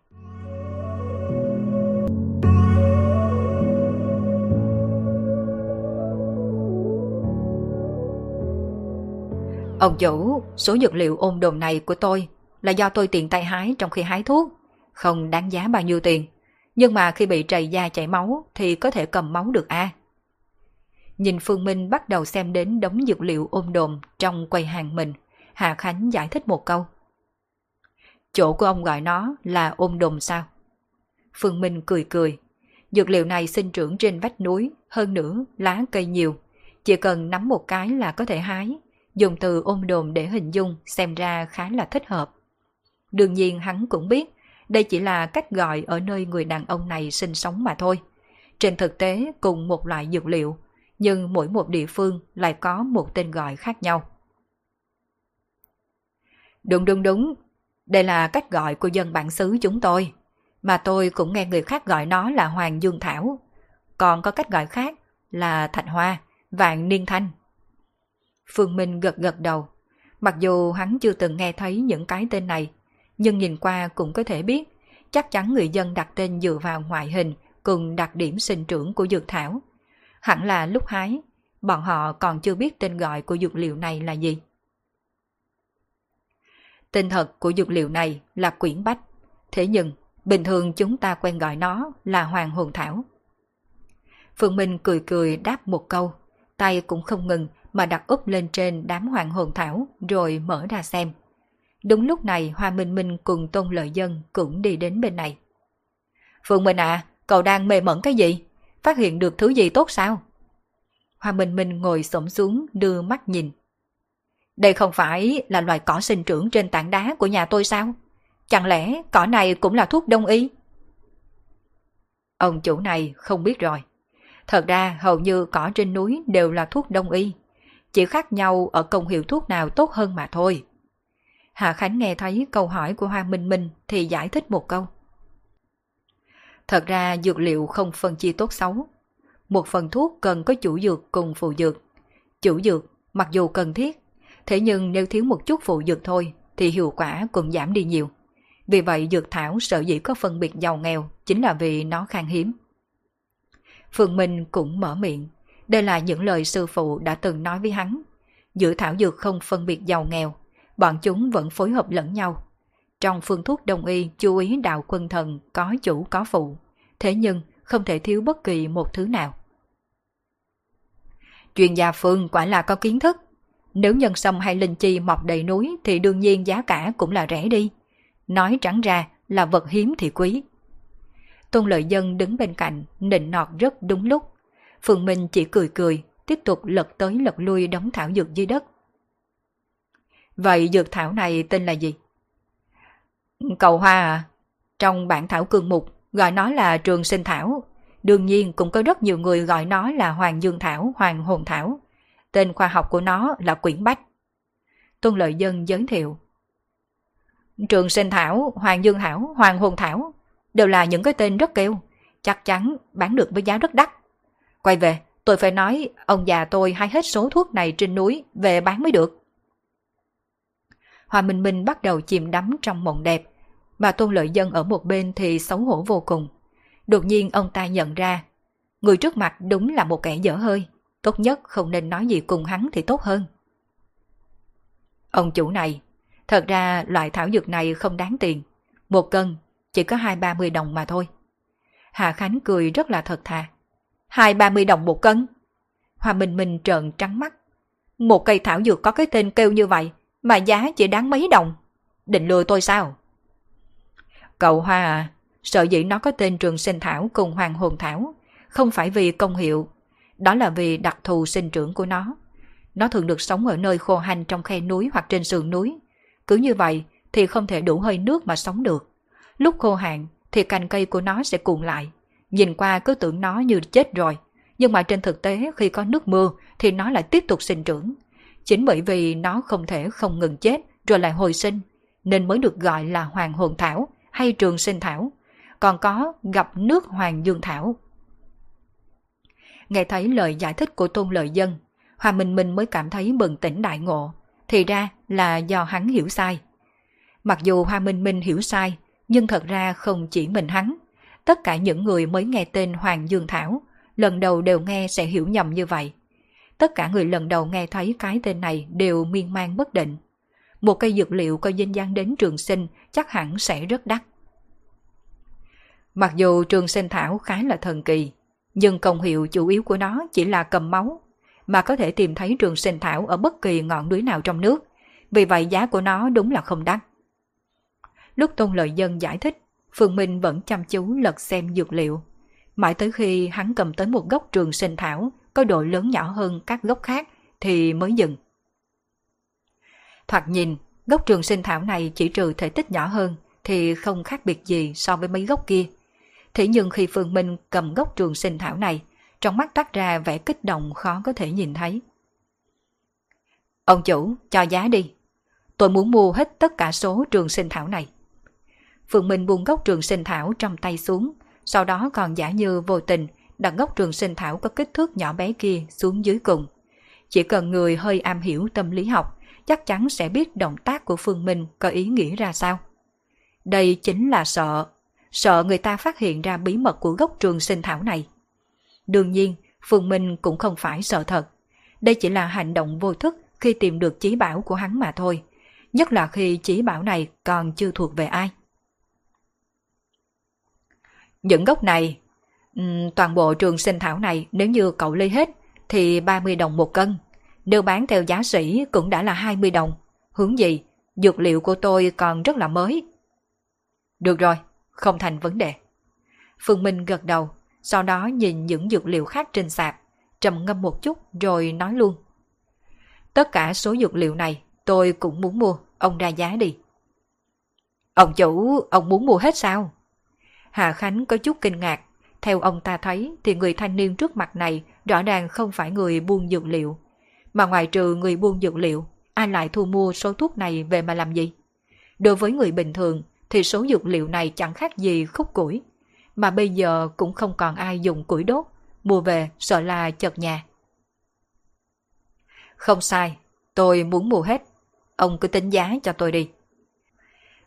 Speaker 1: Ông chủ, số dược liệu ôn đồn này của tôi là do tôi tiện tay hái trong khi hái thuốc, không đáng giá bao nhiêu tiền. Nhưng mà khi bị trầy da chảy máu thì có thể cầm máu được a. À? Nhìn Phương Minh bắt đầu xem đến đống dược liệu ôm đồm trong quầy hàng mình, Hà Khánh giải thích một câu. Chỗ của ông gọi nó là ôm đồm sao? Phương Minh cười cười. Dược liệu này sinh trưởng trên vách núi, hơn nữa lá cây nhiều. Chỉ cần nắm một cái là có thể hái, dùng từ ôm đồm để hình dung xem ra khá là thích hợp. Đương nhiên hắn cũng biết đây chỉ là cách gọi ở nơi người đàn ông này sinh sống mà thôi. Trên thực tế cùng một loại dược liệu, nhưng mỗi một địa phương lại có một tên gọi khác nhau. Đúng đúng đúng, đây là cách gọi của dân bản xứ chúng tôi, mà tôi cũng nghe người khác gọi nó là Hoàng Dương Thảo. Còn có cách gọi khác là Thạch Hoa, Vạn Niên Thanh. Phương Minh gật gật đầu. Mặc dù hắn chưa từng nghe thấy những cái tên này, nhưng nhìn qua cũng có thể biết chắc chắn người dân đặt tên dựa vào ngoại hình cùng đặc điểm sinh trưởng của dược thảo. Hẳn là lúc hái, bọn họ còn chưa biết tên gọi của dược liệu này là gì. Tên thật của dược liệu này là quyển bách, thế nhưng bình thường chúng ta quen gọi nó là hoàng hồn thảo. Phương Minh cười cười đáp một câu, tay cũng không ngừng mà đặt úp lên trên đám hoàng hồn thảo rồi mở ra xem. Đúng lúc này Hoa Minh Minh cùng Tôn Lợi Dân cũng đi đến bên này. Phương Minh à, cậu đang mê mẩn cái gì? Phát hiện được thứ gì tốt sao? Hoa Minh Minh ngồi xổm xuống đưa mắt nhìn. Đây không phải là loài cỏ sinh trưởng trên tảng đá của nhà tôi sao? Chẳng lẽ cỏ này cũng là thuốc đông y? Ông chủ này không biết rồi. Thật ra hầu như cỏ trên núi đều là thuốc đông y chỉ khác nhau ở công hiệu thuốc nào tốt hơn mà thôi. Hạ Khánh nghe thấy câu hỏi của Hoa Minh Minh thì giải thích một câu. Thật ra dược liệu không phân chia tốt xấu. Một phần thuốc cần có chủ dược cùng phụ dược. Chủ dược mặc dù cần thiết, thế nhưng nếu thiếu một chút phụ dược thôi thì hiệu quả cũng giảm đi nhiều. Vì vậy dược thảo sở dĩ có phân biệt giàu nghèo chính là vì nó khan hiếm. Phương Minh cũng mở miệng đây là những lời sư phụ đã từng nói với hắn. Giữa thảo dược không phân biệt giàu nghèo, bọn chúng vẫn phối hợp lẫn nhau. Trong phương thuốc đông y chú ý đạo quân thần có chủ có phụ, thế nhưng không thể thiếu bất kỳ một thứ nào. Chuyên gia Phương quả là có kiến thức. Nếu nhân sâm hay linh chi mọc đầy núi thì đương nhiên giá cả cũng là rẻ đi. Nói trắng ra là vật hiếm thì quý. Tôn lợi dân đứng bên cạnh, nịnh nọt rất đúng lúc. Phượng Minh chỉ cười cười, tiếp tục lật tới lật lui đóng thảo dược dưới đất. Vậy dược thảo này tên là gì? Cầu hoa à? Trong bản thảo cương mục gọi nó là trường sinh thảo. Đương nhiên cũng có rất nhiều người gọi nó là hoàng dương thảo, hoàng hồn thảo. Tên khoa học của nó là quyển bách. Tôn lợi dân giới thiệu. Trường sinh thảo, hoàng dương thảo, hoàng hồn thảo đều là những cái tên rất kêu. Chắc chắn bán được với giá rất đắt. Quay về, tôi phải nói ông già tôi hay hết số thuốc này trên núi về bán mới được. Hòa Minh Minh bắt đầu chìm đắm trong mộng đẹp, mà Tôn Lợi Dân ở một bên thì xấu hổ vô cùng. Đột nhiên ông ta nhận ra, người trước mặt đúng là một kẻ dở hơi, tốt nhất không nên nói gì cùng hắn thì tốt hơn. Ông chủ này, thật ra loại thảo dược này không đáng tiền, một cân chỉ có hai ba mươi đồng mà thôi. Hà Khánh cười rất là thật thà. Hai ba mươi đồng một cân. Hòa Minh Minh trợn trắng mắt. Một cây thảo dược có cái tên kêu như vậy, mà giá chỉ đáng mấy đồng. Định lừa tôi sao? Cậu Hoa à, sợ dĩ nó có tên trường sinh thảo cùng hoàng hồn thảo, không phải vì công hiệu, đó là vì đặc thù sinh trưởng của nó. Nó thường được sống ở nơi khô hành trong khe núi hoặc trên sườn núi. Cứ như vậy thì không thể đủ hơi nước mà sống được. Lúc khô hạn thì cành cây của nó sẽ cuộn lại. Nhìn qua cứ tưởng nó như chết rồi. Nhưng mà trên thực tế khi có nước mưa thì nó lại tiếp tục sinh trưởng. Chính bởi vì nó không thể không ngừng chết rồi lại hồi sinh, nên mới được gọi là hoàng hồn thảo hay trường sinh thảo, còn có gặp nước hoàng dương thảo. Nghe thấy lời giải thích của tôn lợi dân, Hòa Minh Minh mới cảm thấy bừng tỉnh đại ngộ, thì ra là do hắn hiểu sai. Mặc dù Hoa Minh Minh hiểu sai, nhưng thật ra không chỉ mình hắn. Tất cả những người mới nghe tên Hoàng Dương Thảo, lần đầu đều nghe sẽ hiểu nhầm như vậy. Tất cả người lần đầu nghe thấy cái tên này đều miên man bất định. Một cây dược liệu có danh dáng đến trường sinh chắc hẳn sẽ rất đắt. Mặc dù trường sinh thảo khá là thần kỳ, nhưng công hiệu chủ yếu của nó chỉ là cầm máu, mà có thể tìm thấy trường sinh thảo ở bất kỳ ngọn núi nào trong nước. Vì vậy giá của nó đúng là không đắt. Lúc Tôn Lợi Dân giải thích, Phương Minh vẫn chăm chú lật xem dược liệu. Mãi tới khi hắn cầm tới một gốc trường sinh thảo có độ lớn nhỏ hơn các gốc khác thì mới dừng. Thoạt nhìn, gốc trường sinh thảo này chỉ trừ thể tích nhỏ hơn thì không khác biệt gì so với mấy gốc kia. Thế nhưng khi Phương Minh cầm gốc trường sinh thảo này, trong mắt toát ra vẻ kích động khó có thể nhìn thấy. Ông chủ, cho giá đi. Tôi muốn mua hết tất cả số trường sinh thảo này. Phương Minh buông gốc trường sinh thảo trong tay xuống, sau đó còn giả như vô tình đặt gốc trường sinh thảo có kích thước nhỏ bé kia xuống dưới cùng. Chỉ cần người hơi am hiểu tâm lý học, chắc chắn sẽ biết động tác của Phương Minh có ý nghĩa ra sao. Đây chính là sợ, sợ người ta phát hiện ra bí mật của gốc trường sinh thảo này. Đương nhiên, Phương Minh cũng không phải sợ thật. Đây chỉ là hành động vô thức khi tìm được chí bảo của hắn mà thôi. Nhất là khi chí bảo này còn chưa thuộc về ai. Những gốc này, ừ, toàn bộ trường sinh thảo này nếu như cậu lấy hết thì 30 đồng một cân. Nếu bán theo giá sĩ cũng đã là 20 đồng. Hướng gì? Dược liệu của tôi còn rất là mới. Được rồi, không thành vấn đề. Phương Minh gật đầu, sau đó nhìn những dược liệu khác trên sạp, trầm ngâm một chút rồi nói luôn. Tất cả số dược liệu này tôi cũng muốn mua, ông ra giá đi. Ông chủ, ông muốn mua hết sao? Hà Khánh có chút kinh ngạc. Theo ông ta thấy thì người thanh niên trước mặt này rõ ràng không phải người buôn dược liệu. Mà ngoài trừ người buôn dược liệu, ai lại thu mua số thuốc này về mà làm gì? Đối với người bình thường thì số dược liệu này chẳng khác gì khúc củi. Mà bây giờ cũng không còn ai dùng củi đốt, mua về sợ là chật nhà. Không sai, tôi muốn mua hết. Ông cứ tính giá cho tôi đi.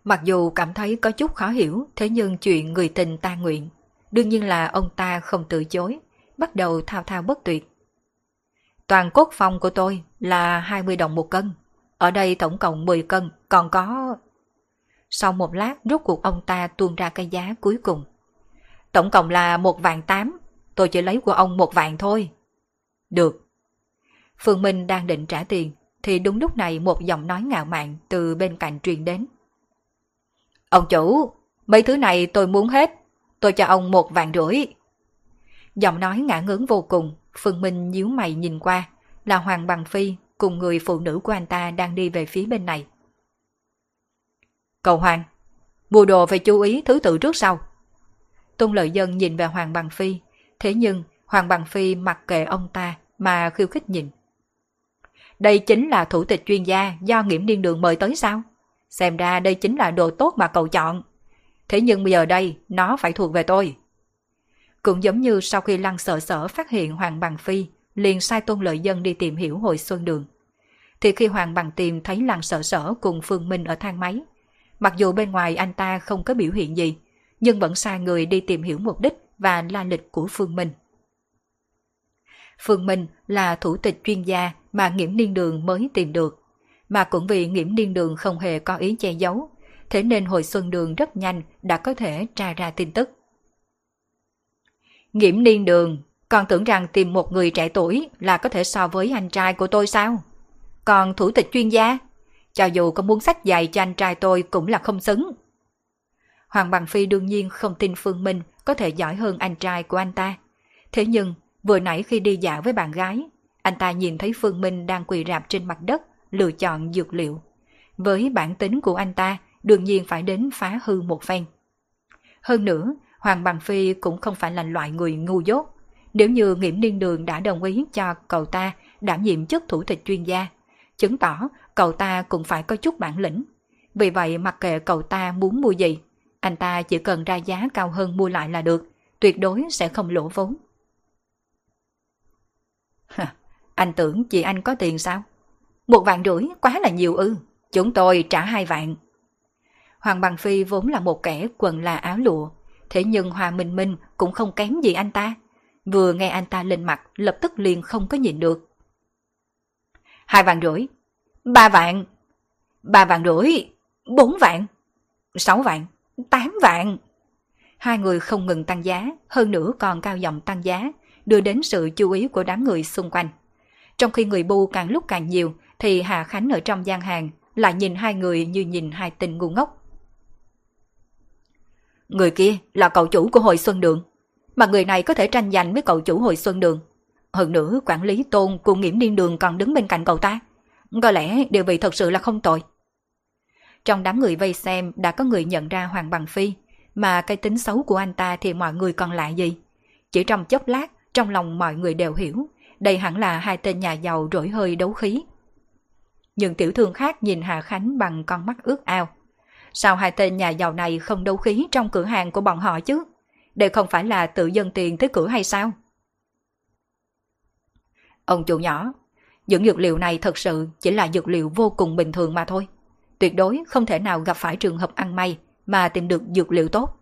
Speaker 1: Mặc dù cảm thấy có chút khó hiểu, thế nhưng chuyện người tình ta nguyện. Đương nhiên là ông ta không từ chối, bắt đầu thao thao bất tuyệt. Toàn cốt phong của tôi là 20 đồng một cân. Ở đây tổng cộng 10 cân, còn có... Sau một lát rốt cuộc ông ta tuôn ra cái giá cuối cùng. tổng cộng là một vạn tám, tôi chỉ lấy của ông một vạn thôi. Được. Phương Minh đang định trả tiền, thì đúng lúc này một giọng nói ngạo mạn từ bên cạnh truyền đến. Ông chủ, mấy thứ này tôi muốn hết, tôi cho ông một vạn rưỡi. Giọng nói ngã ngớn vô cùng, Phương Minh nhíu mày nhìn qua, là Hoàng Bằng Phi cùng người phụ nữ của anh ta đang đi về phía bên này. Cầu Hoàng, mua đồ phải chú ý thứ tự trước sau. Tôn Lợi Dân nhìn về Hoàng Bằng Phi, thế nhưng Hoàng Bằng Phi mặc kệ ông ta mà khiêu khích nhìn. Đây chính là thủ tịch chuyên gia do nghiễm niên đường mời tới sao? Xem ra đây chính là đồ tốt mà cậu chọn. Thế nhưng bây giờ đây, nó phải thuộc về tôi. Cũng giống như sau khi Lăng sở sở phát hiện Hoàng Bằng Phi, liền sai tôn lợi dân đi tìm hiểu hồi xuân đường. Thì khi Hoàng Bằng tìm thấy Lăng sở sở cùng Phương Minh ở thang máy, mặc dù bên ngoài anh ta không có biểu hiện gì, nhưng vẫn sai người đi tìm hiểu mục đích và la lịch của Phương Minh. Phương Minh là thủ tịch chuyên gia mà Nghiễm Niên Đường mới tìm được, mà cũng vì Nghiễm Niên Đường không hề có ý che giấu, thế nên hồi xuân đường rất nhanh đã có thể tra ra tin tức. Nghiễm Niên Đường, còn tưởng rằng tìm một người trẻ tuổi là có thể so với anh trai của tôi sao? Còn thủ tịch chuyên gia, cho dù có muốn sách dạy cho anh trai tôi cũng là không xứng. Hoàng Bằng Phi đương nhiên không tin Phương Minh có thể giỏi hơn anh trai của anh ta. Thế nhưng, vừa nãy khi đi dạo với bạn gái, anh ta nhìn thấy Phương Minh đang quỳ rạp trên mặt đất, lựa chọn dược liệu. Với bản tính của anh ta, đương nhiên phải đến phá hư một phen. Hơn nữa, Hoàng Bằng Phi cũng không phải là loại người ngu dốt. Nếu như Nghiễm Niên Đường đã đồng ý cho cậu ta đảm nhiệm chức thủ tịch chuyên gia, chứng tỏ cậu ta cũng phải có chút bản lĩnh. Vì vậy mặc kệ cậu ta muốn mua gì, anh ta chỉ cần ra giá cao hơn mua lại là được, tuyệt đối sẽ không lỗ vốn. [LAUGHS] anh tưởng chị anh có tiền sao? Một vạn rưỡi quá là nhiều ư, chúng tôi trả hai vạn. Hoàng Bằng Phi vốn là một kẻ quần là áo lụa, thế nhưng hòa Minh Minh cũng không kém gì anh ta. Vừa nghe anh ta lên mặt lập tức liền không có nhìn được. Hai vạn rưỡi, ba vạn, ba vạn rưỡi, bốn vạn, sáu vạn, tám vạn. Hai người không ngừng tăng giá, hơn nữa còn cao giọng tăng giá, đưa đến sự chú ý của đám người xung quanh. Trong khi người bu càng lúc càng nhiều, thì Hà Khánh ở trong gian hàng lại nhìn hai người như nhìn hai tên ngu ngốc. Người kia là cậu chủ của hội Xuân Đường, mà người này có thể tranh giành với cậu chủ hội Xuân Đường. Hơn nữa quản lý tôn cùng nghiễm niên đường còn đứng bên cạnh cậu ta. Có lẽ điều vị thật sự là không tồi. Trong đám người vây xem đã có người nhận ra Hoàng Bằng Phi, mà cái tính xấu của anh ta thì mọi người còn lại gì. Chỉ trong chốc lát, trong lòng mọi người đều hiểu, đây hẳn là hai tên nhà giàu rỗi hơi đấu khí. Nhưng tiểu thương khác nhìn Hà Khánh bằng con mắt ước ao. Sao hai tên nhà giàu này không đấu khí trong cửa hàng của bọn họ chứ? Đây không phải là tự dân tiền tới cửa hay sao? Ông chủ nhỏ, những dược liệu này thật sự chỉ là dược liệu vô cùng bình thường mà thôi. Tuyệt đối không thể nào gặp phải trường hợp ăn may mà tìm được dược liệu tốt.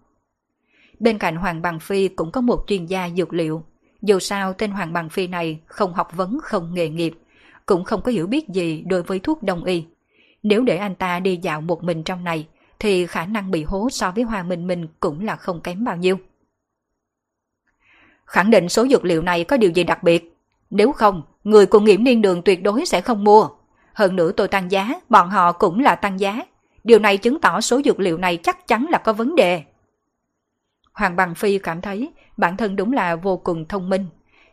Speaker 1: Bên cạnh Hoàng Bằng Phi cũng có một chuyên gia dược liệu. Dù sao tên Hoàng Bằng Phi này không học vấn không nghề nghiệp, cũng không có hiểu biết gì đối với thuốc đông y. Nếu để anh ta đi dạo một mình trong này, thì khả năng bị hố so với Hoa Minh Minh cũng là không kém bao nhiêu. Khẳng định số dược liệu này có điều gì đặc biệt. Nếu không, người của nghiễm niên đường tuyệt đối sẽ không mua. Hơn nữa tôi tăng giá, bọn họ cũng là tăng giá. Điều này chứng tỏ số dược liệu này chắc chắn là có vấn đề. Hoàng Bằng Phi cảm thấy bản thân đúng là vô cùng thông minh.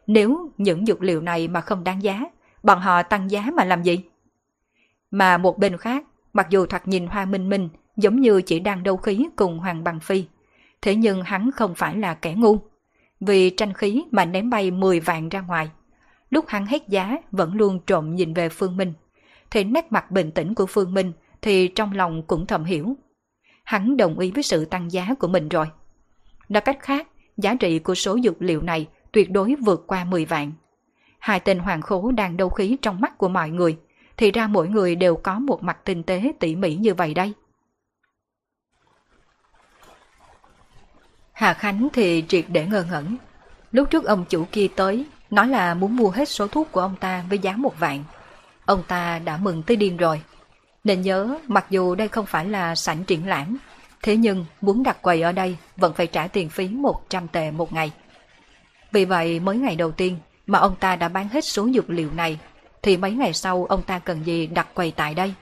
Speaker 1: Nếu những dược liệu này mà không đáng giá, bọn họ tăng giá mà làm gì? Mà một bên khác, mặc dù thoạt nhìn Hoa Minh Minh giống như chỉ đang đấu khí cùng Hoàng Bằng Phi, thế nhưng hắn không phải là kẻ ngu. Vì tranh khí mà ném bay 10 vạn ra ngoài. Lúc hắn hết giá vẫn luôn trộm nhìn về Phương Minh. Thì nét mặt bình tĩnh của Phương Minh thì trong lòng cũng thầm hiểu. Hắn đồng ý với sự tăng giá của mình rồi. Nói cách khác, giá trị của số dược liệu này tuyệt đối vượt qua 10 vạn. Hai tên hoàng khố đang đấu khí trong mắt của mọi người, thì ra mỗi người đều có một mặt tinh tế tỉ mỉ như vậy đây. Hà Khánh thì triệt để ngơ ngẩn. Lúc trước ông chủ kia tới, nói là muốn mua hết số thuốc của ông ta với giá một vạn. Ông ta đã mừng tới điên rồi. Nên nhớ, mặc dù đây không phải là sảnh triển lãm, Thế nhưng muốn đặt quầy ở đây vẫn phải trả tiền phí 100 tệ một ngày. Vì vậy mới ngày đầu tiên mà ông ta đã bán hết số dược liệu này, thì mấy ngày sau ông ta cần gì đặt quầy tại đây?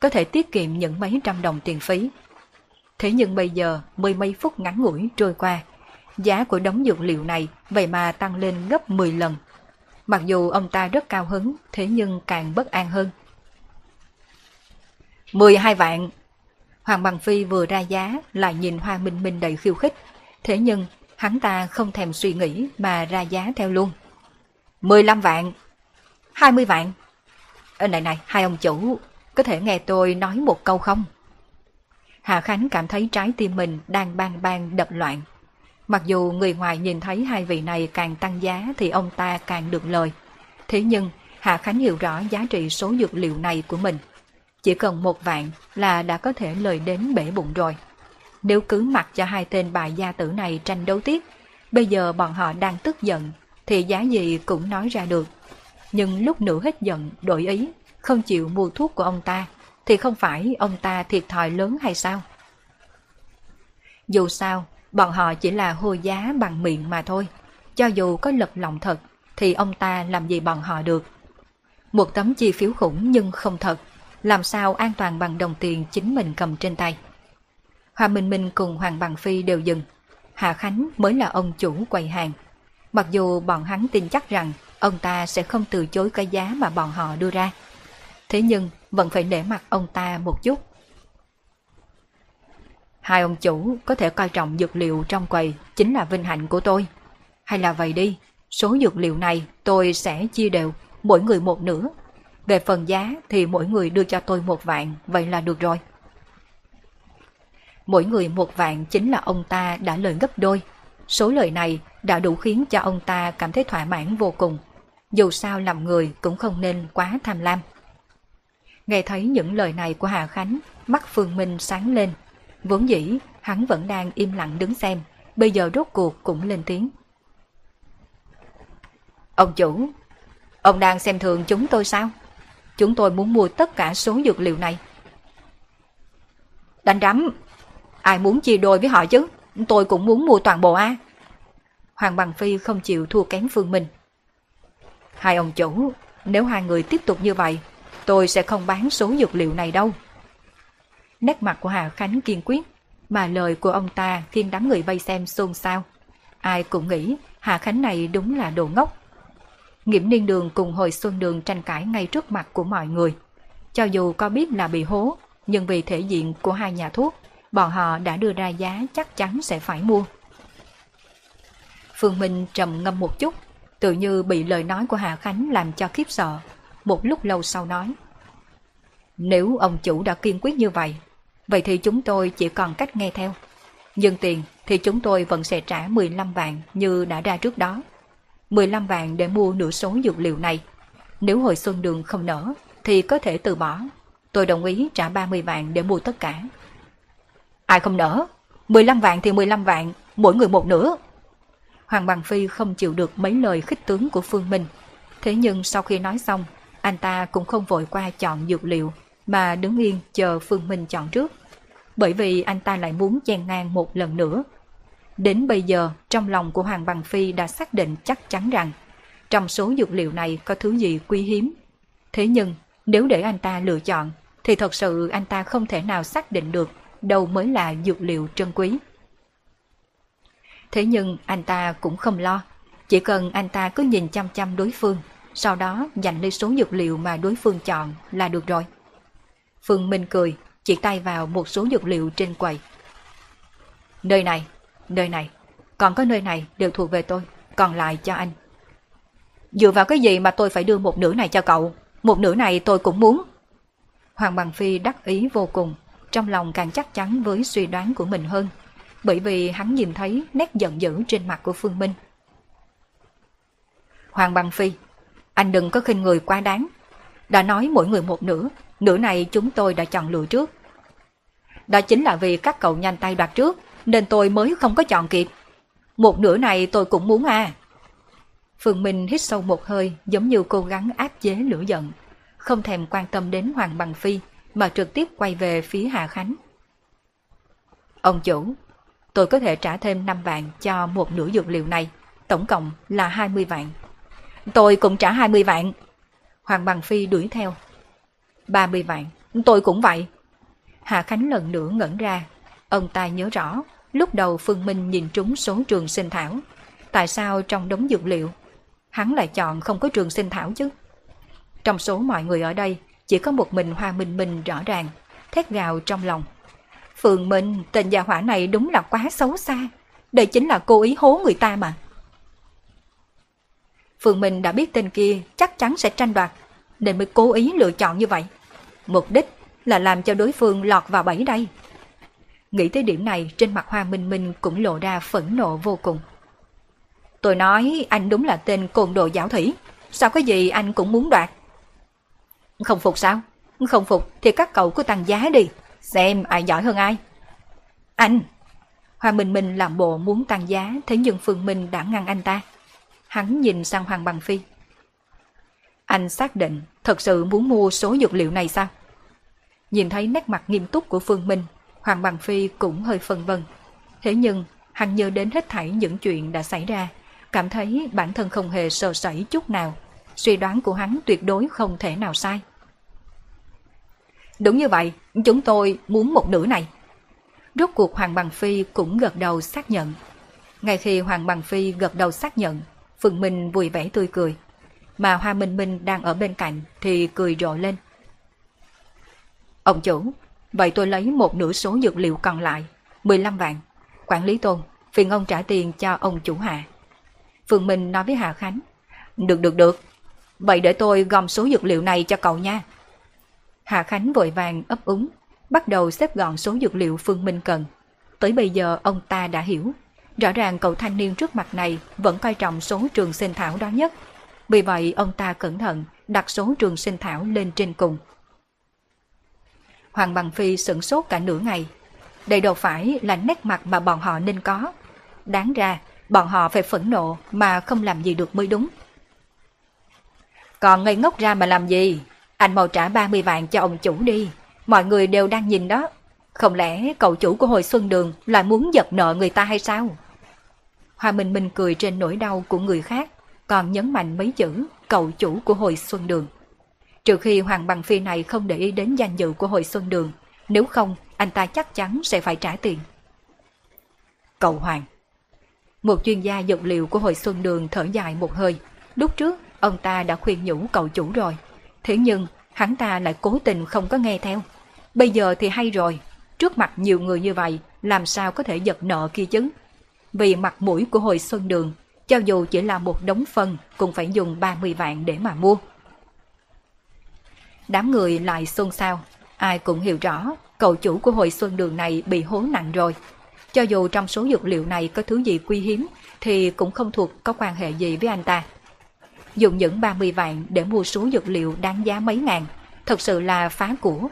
Speaker 1: Có thể tiết kiệm những mấy trăm đồng tiền phí. Thế nhưng bây giờ mười mấy phút ngắn ngủi trôi qua, giá của đống dược liệu này vậy mà tăng lên gấp 10 lần. Mặc dù ông ta rất cao hứng, thế nhưng càng bất an hơn. 12 vạn. Hoàng Bằng Phi vừa ra giá lại nhìn Hoa Minh Minh đầy khiêu khích. Thế nhưng hắn ta không thèm suy nghĩ mà ra giá theo luôn. 15 vạn. 20 vạn. Ê, này này, hai ông chủ, có thể nghe tôi nói một câu không? Hà Khánh cảm thấy trái tim mình đang bang bang đập loạn. Mặc dù người ngoài nhìn thấy hai vị này càng tăng giá thì ông ta càng được lời. Thế nhưng Hà Khánh hiểu rõ giá trị số dược liệu này của mình. Chỉ cần một vạn là đã có thể lời đến bể bụng rồi. Nếu cứ mặc cho hai tên bài gia tử này tranh đấu tiếp, bây giờ bọn họ đang tức giận, thì giá gì cũng nói ra được. Nhưng lúc nửa hết giận, đổi ý, không chịu mua thuốc của ông ta, thì không phải ông ta thiệt thòi lớn hay sao? Dù sao, bọn họ chỉ là hô giá bằng miệng mà thôi. Cho dù có lật lòng thật, thì ông ta làm gì bọn họ được. Một tấm chi phiếu khủng nhưng không thật, làm sao an toàn bằng đồng tiền chính mình cầm trên tay. hòa Minh Minh cùng Hoàng Bằng Phi đều dừng. Hạ Khánh mới là ông chủ quầy hàng. Mặc dù bọn hắn tin chắc rằng ông ta sẽ không từ chối cái giá mà bọn họ đưa ra. Thế nhưng vẫn phải để mặt ông ta một chút. Hai ông chủ có thể coi trọng dược liệu trong quầy chính là vinh hạnh của tôi. Hay là vậy đi, số dược liệu này tôi sẽ chia đều, mỗi người một nửa. Về phần giá thì mỗi người đưa cho tôi một vạn, vậy là được rồi. Mỗi người một vạn chính là ông ta đã lời gấp đôi. Số lời này đã đủ khiến cho ông ta cảm thấy thỏa mãn vô cùng. Dù sao làm người cũng không nên quá tham lam. Nghe thấy những lời này của Hà Khánh, mắt Phương Minh sáng lên. Vốn dĩ, hắn vẫn đang im lặng đứng xem, bây giờ rốt cuộc cũng lên tiếng. Ông chủ, ông đang xem thường chúng tôi sao? Chúng tôi muốn mua tất cả số dược liệu này. Đánh rắm, ai muốn chia đôi với họ chứ? Tôi cũng muốn mua toàn bộ A. Hoàng Bằng Phi không chịu thua kém Phương Minh. Hai ông chủ, nếu hai người tiếp tục như vậy, tôi sẽ không bán số dược liệu này đâu. Nét mặt của Hà Khánh kiên quyết, mà lời của ông ta khiến đám người vây xem xôn xao. Ai cũng nghĩ Hà Khánh này đúng là đồ ngốc. Nghiễm niên đường cùng hồi xuân đường tranh cãi ngay trước mặt của mọi người. Cho dù có biết là bị hố, nhưng vì thể diện của hai nhà thuốc, bọn họ đã đưa ra giá chắc chắn sẽ phải mua. Phương Minh trầm ngâm một chút, tự như bị lời nói của Hà Khánh làm cho khiếp sợ. Một lúc lâu sau nói. Nếu ông chủ đã kiên quyết như vậy, vậy thì chúng tôi chỉ còn cách nghe theo. Nhưng tiền thì chúng tôi vẫn sẽ trả 15 vạn như đã ra trước đó. 15 vạn để mua nửa số dược liệu này. Nếu hồi xuân đường không nở, thì có thể từ bỏ. Tôi đồng ý trả 30 vạn để mua tất cả. Ai không nở? 15 vạn thì 15 vạn, mỗi người một nửa. Hoàng Bằng Phi không chịu được mấy lời khích tướng của Phương Minh. Thế nhưng sau khi nói xong, anh ta cũng không vội qua chọn dược liệu, mà đứng yên chờ Phương Minh chọn trước. Bởi vì anh ta lại muốn chen ngang một lần nữa. Đến bây giờ, trong lòng của Hoàng Bằng Phi đã xác định chắc chắn rằng trong số dược liệu này có thứ gì quý hiếm. Thế nhưng, nếu để anh ta lựa chọn, thì thật sự anh ta không thể nào xác định được đâu mới là dược liệu trân quý. Thế nhưng anh ta cũng không lo, chỉ cần anh ta cứ nhìn chăm chăm đối phương, sau đó giành lấy số dược liệu mà đối phương chọn là được rồi. Phương Minh cười, chỉ tay vào một số dược liệu trên quầy. Nơi này, nơi này, còn có nơi này đều thuộc về tôi, còn lại cho anh. Dựa vào cái gì mà tôi phải đưa một nửa này cho cậu, một nửa này tôi cũng muốn. Hoàng Bằng Phi đắc ý vô cùng, trong lòng càng chắc chắn với suy đoán của mình hơn, bởi vì hắn nhìn thấy nét giận dữ trên mặt của Phương Minh. Hoàng Bằng Phi, anh đừng có khinh người quá đáng. Đã nói mỗi người một nửa, nửa này chúng tôi đã chọn lựa trước. Đó chính là vì các cậu nhanh tay đoạt trước, nên tôi mới không có chọn kịp. Một nửa này tôi cũng muốn à. Phương Minh hít sâu một hơi giống như cố gắng áp chế lửa giận, không thèm quan tâm đến Hoàng Bằng Phi mà trực tiếp quay về phía Hà Khánh. Ông chủ, tôi có thể trả thêm 5 vạn cho một nửa dược liệu này, tổng cộng là 20 vạn. Tôi cũng trả 20 vạn. Hoàng Bằng Phi đuổi theo. 30 vạn, tôi cũng vậy. Hạ Khánh lần nữa ngẩn ra. Ông ta nhớ rõ, lúc đầu Phương Minh nhìn trúng số trường sinh thảo. Tại sao trong đống dược liệu, hắn lại chọn không có trường sinh thảo chứ? Trong số mọi người ở đây, chỉ có một mình Hoa Minh Minh rõ ràng, thét gào trong lòng. Phượng Minh, tên gia hỏa này đúng là quá xấu xa. Đây chính là cố ý hố người ta mà. Phượng Minh đã biết tên kia chắc chắn sẽ tranh đoạt, nên mới cố ý lựa chọn như vậy. Mục đích là làm cho đối phương lọt vào bẫy đây. Nghĩ tới điểm này trên mặt Hoa Minh Minh cũng lộ ra phẫn nộ vô cùng. Tôi nói anh đúng là tên côn đồ giáo thủy. Sao có gì anh cũng muốn đoạt? Không phục sao? Không phục thì các cậu cứ tăng giá đi. Xem ai giỏi hơn ai. Anh! Hoa Minh Minh làm bộ muốn tăng giá thế nhưng Phương Minh đã ngăn anh ta. Hắn nhìn sang Hoàng Bằng Phi. Anh xác định thật sự muốn mua số dược liệu này sao? Nhìn thấy nét mặt nghiêm túc của Phương Minh, Hoàng Bằng Phi cũng hơi phân vân. Thế nhưng, hắn nhớ đến hết thảy những chuyện đã xảy ra, cảm thấy bản thân không hề sợ sẩy chút nào. Suy đoán của hắn tuyệt đối không thể nào sai. Đúng như vậy, chúng tôi muốn một nửa này. Rốt cuộc Hoàng Bằng Phi cũng gật đầu xác nhận. Ngay khi Hoàng Bằng Phi gật đầu xác nhận, Phượng Minh vui vẻ tươi cười. Mà Hoa Minh Minh đang ở bên cạnh thì cười rộ lên. Ông chủ, vậy tôi lấy một nửa số dược liệu còn lại, 15 vạn. Quản lý tôn, phiền ông trả tiền cho ông chủ hạ. Phượng Minh nói với Hà Khánh. Được được được, vậy để tôi gom số dược liệu này cho cậu nha. Hà Khánh vội vàng ấp úng, bắt đầu xếp gọn số dược liệu Phương Minh cần. Tới bây giờ ông ta đã hiểu, rõ ràng cậu thanh niên trước mặt này vẫn coi trọng số trường sinh thảo đó nhất. Vì vậy ông ta cẩn thận đặt số trường sinh thảo lên trên cùng. Hoàng Bằng Phi sửng sốt cả nửa ngày. Đây đâu phải là nét mặt mà bọn họ nên có. Đáng ra, bọn họ phải phẫn nộ mà không làm gì được mới đúng. Còn ngây ngốc ra mà làm gì? Anh mau trả 30 vạn cho ông chủ đi. Mọi người đều đang nhìn đó. Không lẽ cậu chủ của hồi xuân đường lại muốn giật nợ người ta hay sao? Hoa Minh Minh cười trên nỗi đau của người khác, còn nhấn mạnh mấy chữ cậu chủ của hồi xuân đường. Trừ khi Hoàng Bằng Phi này không để ý đến danh dự của hồi xuân đường, nếu không anh ta chắc chắn sẽ phải trả tiền. Cậu Hoàng Một chuyên gia dược liệu của hồi xuân đường thở dài một hơi. Lúc trước, ông ta đã khuyên nhủ cậu chủ rồi. Thế nhưng, hắn ta lại cố tình không có nghe theo. Bây giờ thì hay rồi, trước mặt nhiều người như vậy, làm sao có thể giật nợ kia chứ? Vì mặt mũi của hồi xuân đường, cho dù chỉ là một đống phân, cũng phải dùng 30 vạn để mà mua. Đám người lại xôn xao, ai cũng hiểu rõ cậu chủ của hồi xuân đường này bị hố nặng rồi. Cho dù trong số dược liệu này có thứ gì quý hiếm thì cũng không thuộc có quan hệ gì với anh ta. Dùng những 30 vạn để mua số dược liệu đáng giá mấy ngàn, thật sự là phá của.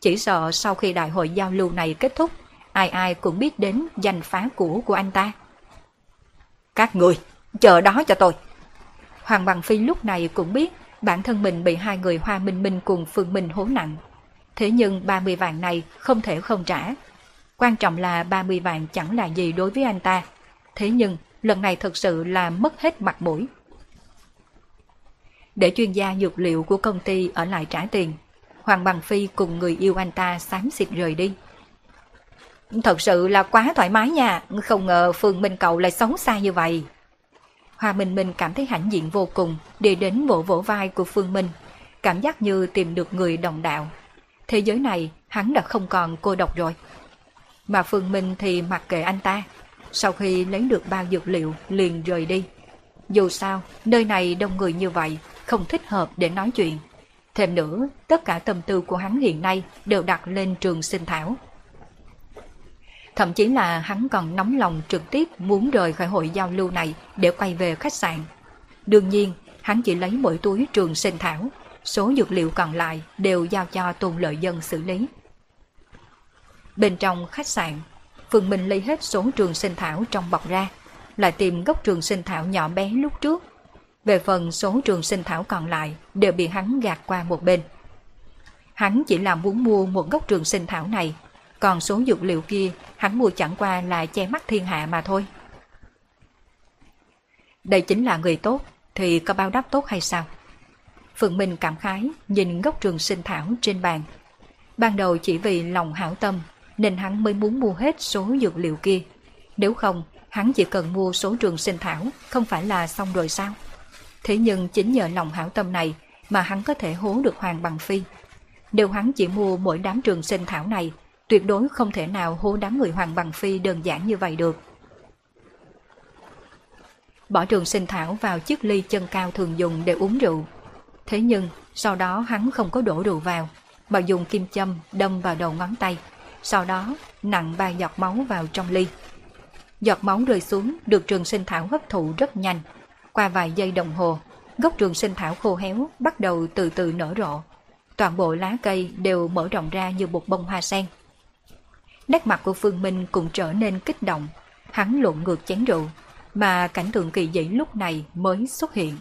Speaker 1: Chỉ sợ sau khi đại hội giao lưu này kết thúc, ai ai cũng biết đến danh phá của của anh ta. Các người, chờ đó cho tôi. Hoàng Bằng Phi lúc này cũng biết bản thân mình bị hai người Hoa Minh Minh cùng Phương Minh hố nặng. Thế nhưng 30 vạn này không thể không trả. Quan trọng là 30 vạn chẳng là gì đối với anh ta. Thế nhưng lần này thật sự là mất hết mặt mũi. Để chuyên gia dược liệu của công ty ở lại trả tiền, Hoàng Bằng Phi cùng người yêu anh ta xám xịt rời đi. Thật sự là quá thoải mái nha, không ngờ Phương Minh Cậu lại xấu xa như vậy. Hoa Minh Minh cảm thấy hãnh diện vô cùng, đi đến vỗ vỗ vai của Phương Minh, cảm giác như tìm được người đồng đạo. Thế giới này hắn đã không còn cô độc rồi. Mà Phương Minh thì mặc kệ anh ta, sau khi lấy được bao dược liệu liền rời đi. Dù sao, nơi này đông người như vậy, không thích hợp để nói chuyện. Thêm nữa, tất cả tâm tư của hắn hiện nay đều đặt lên trường sinh thảo. Thậm chí là hắn còn nóng lòng trực tiếp muốn rời khỏi hội giao lưu này để quay về khách sạn. Đương nhiên, hắn chỉ lấy mỗi túi trường sinh thảo, số dược liệu còn lại đều giao cho tôn lợi dân xử lý. Bên trong khách sạn, Phương Minh lấy hết số trường sinh thảo trong bọc ra, lại tìm gốc trường sinh thảo nhỏ bé lúc trước. Về phần số trường sinh thảo còn lại đều bị hắn gạt qua một bên. Hắn chỉ là muốn mua một gốc trường sinh thảo này còn số dược liệu kia hắn mua chẳng qua là che mắt thiên hạ mà thôi. Đây chính là người tốt, thì có bao đáp tốt hay sao? Phượng Minh cảm khái nhìn gốc trường sinh thảo trên bàn. Ban đầu chỉ vì lòng hảo tâm nên hắn mới muốn mua hết số dược liệu kia. Nếu không, hắn chỉ cần mua số trường sinh thảo không phải là xong rồi sao? Thế nhưng chính nhờ lòng hảo tâm này mà hắn có thể hố được Hoàng Bằng Phi. Nếu hắn chỉ mua mỗi đám trường sinh thảo này, tuyệt đối không thể nào hố đám người Hoàng Bằng Phi đơn giản như vậy được. Bỏ trường sinh thảo vào chiếc ly chân cao thường dùng để uống rượu. Thế nhưng, sau đó hắn không có đổ rượu vào, mà dùng kim châm đâm vào đầu ngón tay. Sau đó, nặng ba giọt máu vào trong ly. Giọt máu rơi xuống được trường sinh thảo hấp thụ rất nhanh. Qua vài giây đồng hồ, gốc trường sinh thảo khô héo bắt đầu từ từ nở rộ. Toàn bộ lá cây đều mở rộng ra như một bông hoa sen. Nét mặt của Phương Minh cũng trở nên kích động. Hắn lộn ngược chén rượu, mà cảnh tượng kỳ dị lúc này mới xuất hiện.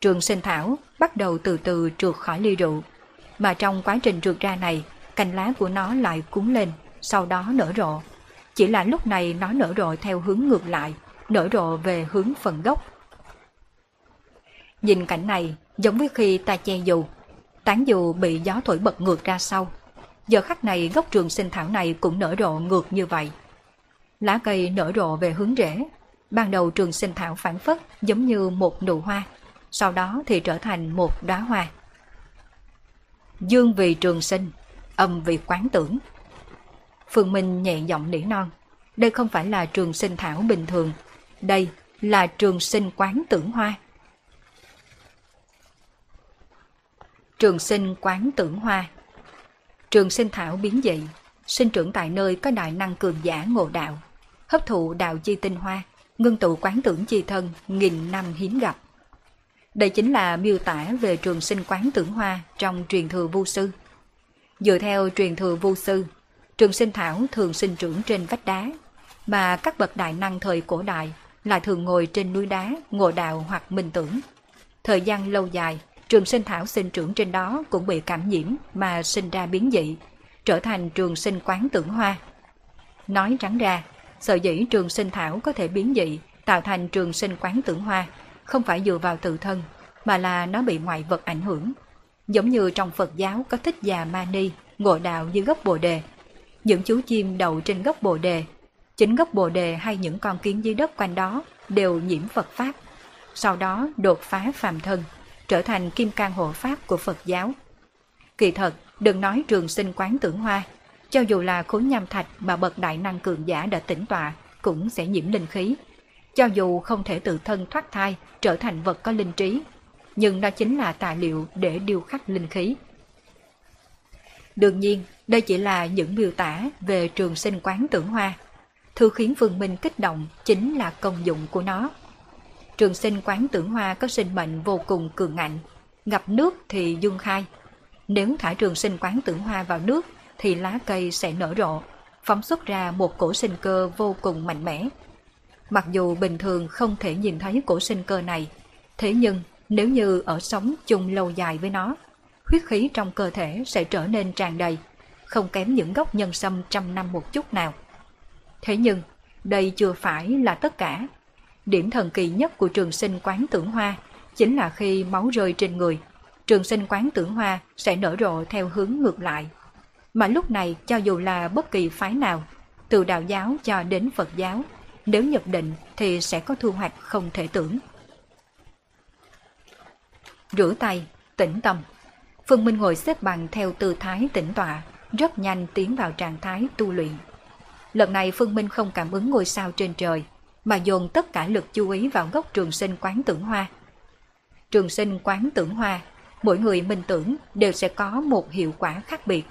Speaker 1: Trường sinh thảo bắt đầu từ từ trượt khỏi ly rượu, mà trong quá trình trượt ra này, cành lá của nó lại cuốn lên, sau đó nở rộ. Chỉ là lúc này nó nở rộ theo hướng ngược lại, nở rộ về hướng phần gốc. Nhìn cảnh này giống với khi ta che dù, tán dù bị gió thổi bật ngược ra sau. Giờ khắc này gốc trường sinh thảo này cũng nở rộ ngược như vậy. Lá cây nở rộ về hướng rễ, Ban đầu trường sinh thảo phản phất giống như một nụ hoa, sau đó thì trở thành một đóa hoa. Dương vì trường sinh, âm vì quán tưởng. Phương Minh nhẹ giọng nỉ non, đây không phải là trường sinh thảo bình thường, đây là trường sinh quán tưởng hoa. Trường sinh quán tưởng hoa Trường sinh thảo biến dị, sinh trưởng tại nơi có đại năng cường giả ngộ đạo, hấp thụ đạo chi tinh hoa, ngưng tụ quán tưởng chi thân nghìn năm hiếm gặp. Đây chính là miêu tả về trường sinh quán tưởng hoa trong truyền thừa vu sư. Dựa theo truyền thừa vu sư, trường sinh thảo thường sinh trưởng trên vách đá, mà các bậc đại năng thời cổ đại lại thường ngồi trên núi đá, ngộ đạo hoặc minh tưởng. Thời gian lâu dài, trường sinh thảo sinh trưởng trên đó cũng bị cảm nhiễm mà sinh ra biến dị, trở thành trường sinh quán tưởng hoa. Nói trắng ra, Sở dĩ trường sinh thảo có thể biến dị, tạo thành trường sinh quán tưởng hoa, không phải dựa vào tự thân, mà là nó bị ngoại vật ảnh hưởng. Giống như trong Phật giáo có thích già mani, ngộ đạo dưới gốc bồ đề. Những chú chim đậu trên gốc bồ đề, chính gốc bồ đề hay những con kiến dưới đất quanh đó đều nhiễm Phật Pháp. Sau đó đột phá phàm thân, trở thành kim can hộ Pháp của Phật giáo. Kỳ thật, đừng nói trường sinh quán tưởng hoa, cho dù là khối nham thạch mà bậc đại năng cường giả đã tỉnh tọa, cũng sẽ nhiễm linh khí. Cho dù không thể tự thân thoát thai, trở thành vật có linh trí, nhưng đó chính là tài liệu để điêu khắc linh khí. Đương nhiên, đây chỉ là những miêu tả về trường sinh quán tưởng hoa. Thư khiến Phương Minh kích động chính là công dụng của nó. Trường sinh quán tưởng hoa có sinh mệnh vô cùng cường ngạnh, gặp nước thì dung khai. Nếu thả trường sinh quán tưởng hoa vào nước thì lá cây sẽ nở rộ, phóng xuất ra một cổ sinh cơ vô cùng mạnh mẽ. Mặc dù bình thường không thể nhìn thấy cổ sinh cơ này, thế nhưng nếu như ở sống chung lâu dài với nó, huyết khí trong cơ thể sẽ trở nên tràn đầy, không kém những gốc nhân sâm trăm năm một chút nào. Thế nhưng, đây chưa phải là tất cả. Điểm thần kỳ nhất của trường sinh quán tưởng hoa chính là khi máu rơi trên người, trường sinh quán tưởng hoa sẽ nở rộ theo hướng ngược lại mà lúc này cho dù là bất kỳ phái nào, từ đạo giáo cho đến Phật giáo, nếu nhập định thì sẽ có thu hoạch không thể tưởng. Rửa tay, tĩnh tâm. Phương Minh ngồi xếp bằng theo tư thái tĩnh tọa, rất nhanh tiến vào trạng thái tu luyện. Lần này Phương Minh không cảm ứng ngôi sao trên trời, mà dồn tất cả lực chú ý vào gốc trường sinh quán tưởng hoa. Trường sinh quán tưởng hoa, mỗi người minh tưởng đều sẽ có một hiệu quả khác biệt.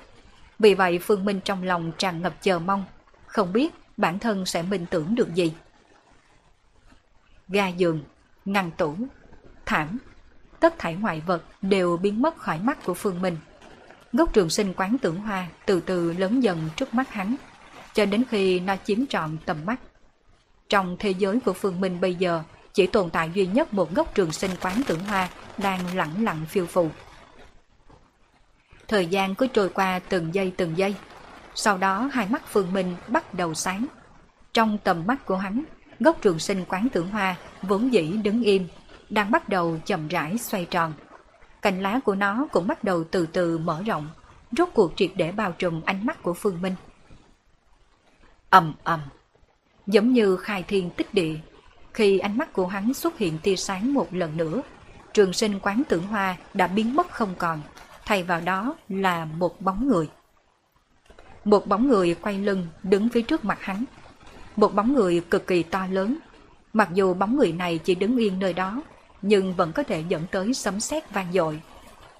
Speaker 1: Vì vậy Phương Minh trong lòng tràn ngập chờ mong, không biết bản thân sẽ minh tưởng được gì. Ga giường, ngăn tủ, thảm, tất thảy ngoại vật đều biến mất khỏi mắt của Phương Minh. Gốc trường sinh quán tưởng hoa từ từ lớn dần trước mắt hắn, cho đến khi nó chiếm trọn tầm mắt. Trong thế giới của Phương Minh bây giờ, chỉ tồn tại duy nhất một gốc trường sinh quán tưởng hoa đang lặng lặng phiêu phù. Thời gian cứ trôi qua từng giây từng giây. Sau đó hai mắt Phương Minh bắt đầu sáng. Trong tầm mắt của hắn, gốc trường sinh quán tưởng hoa vốn dĩ đứng im, đang bắt đầu chậm rãi xoay tròn. Cành lá của nó cũng bắt đầu từ từ mở rộng, rốt cuộc triệt để bao trùm ánh mắt của Phương Minh. ầm ầm, giống như khai thiên tích địa, khi ánh mắt của hắn xuất hiện tia sáng một lần nữa, trường sinh quán tưởng hoa đã biến mất không còn, thay vào đó là một bóng người. Một bóng người quay lưng đứng phía trước mặt hắn. Một bóng người cực kỳ to lớn. Mặc dù bóng người này chỉ đứng yên nơi đó, nhưng vẫn có thể dẫn tới sấm sét vang dội.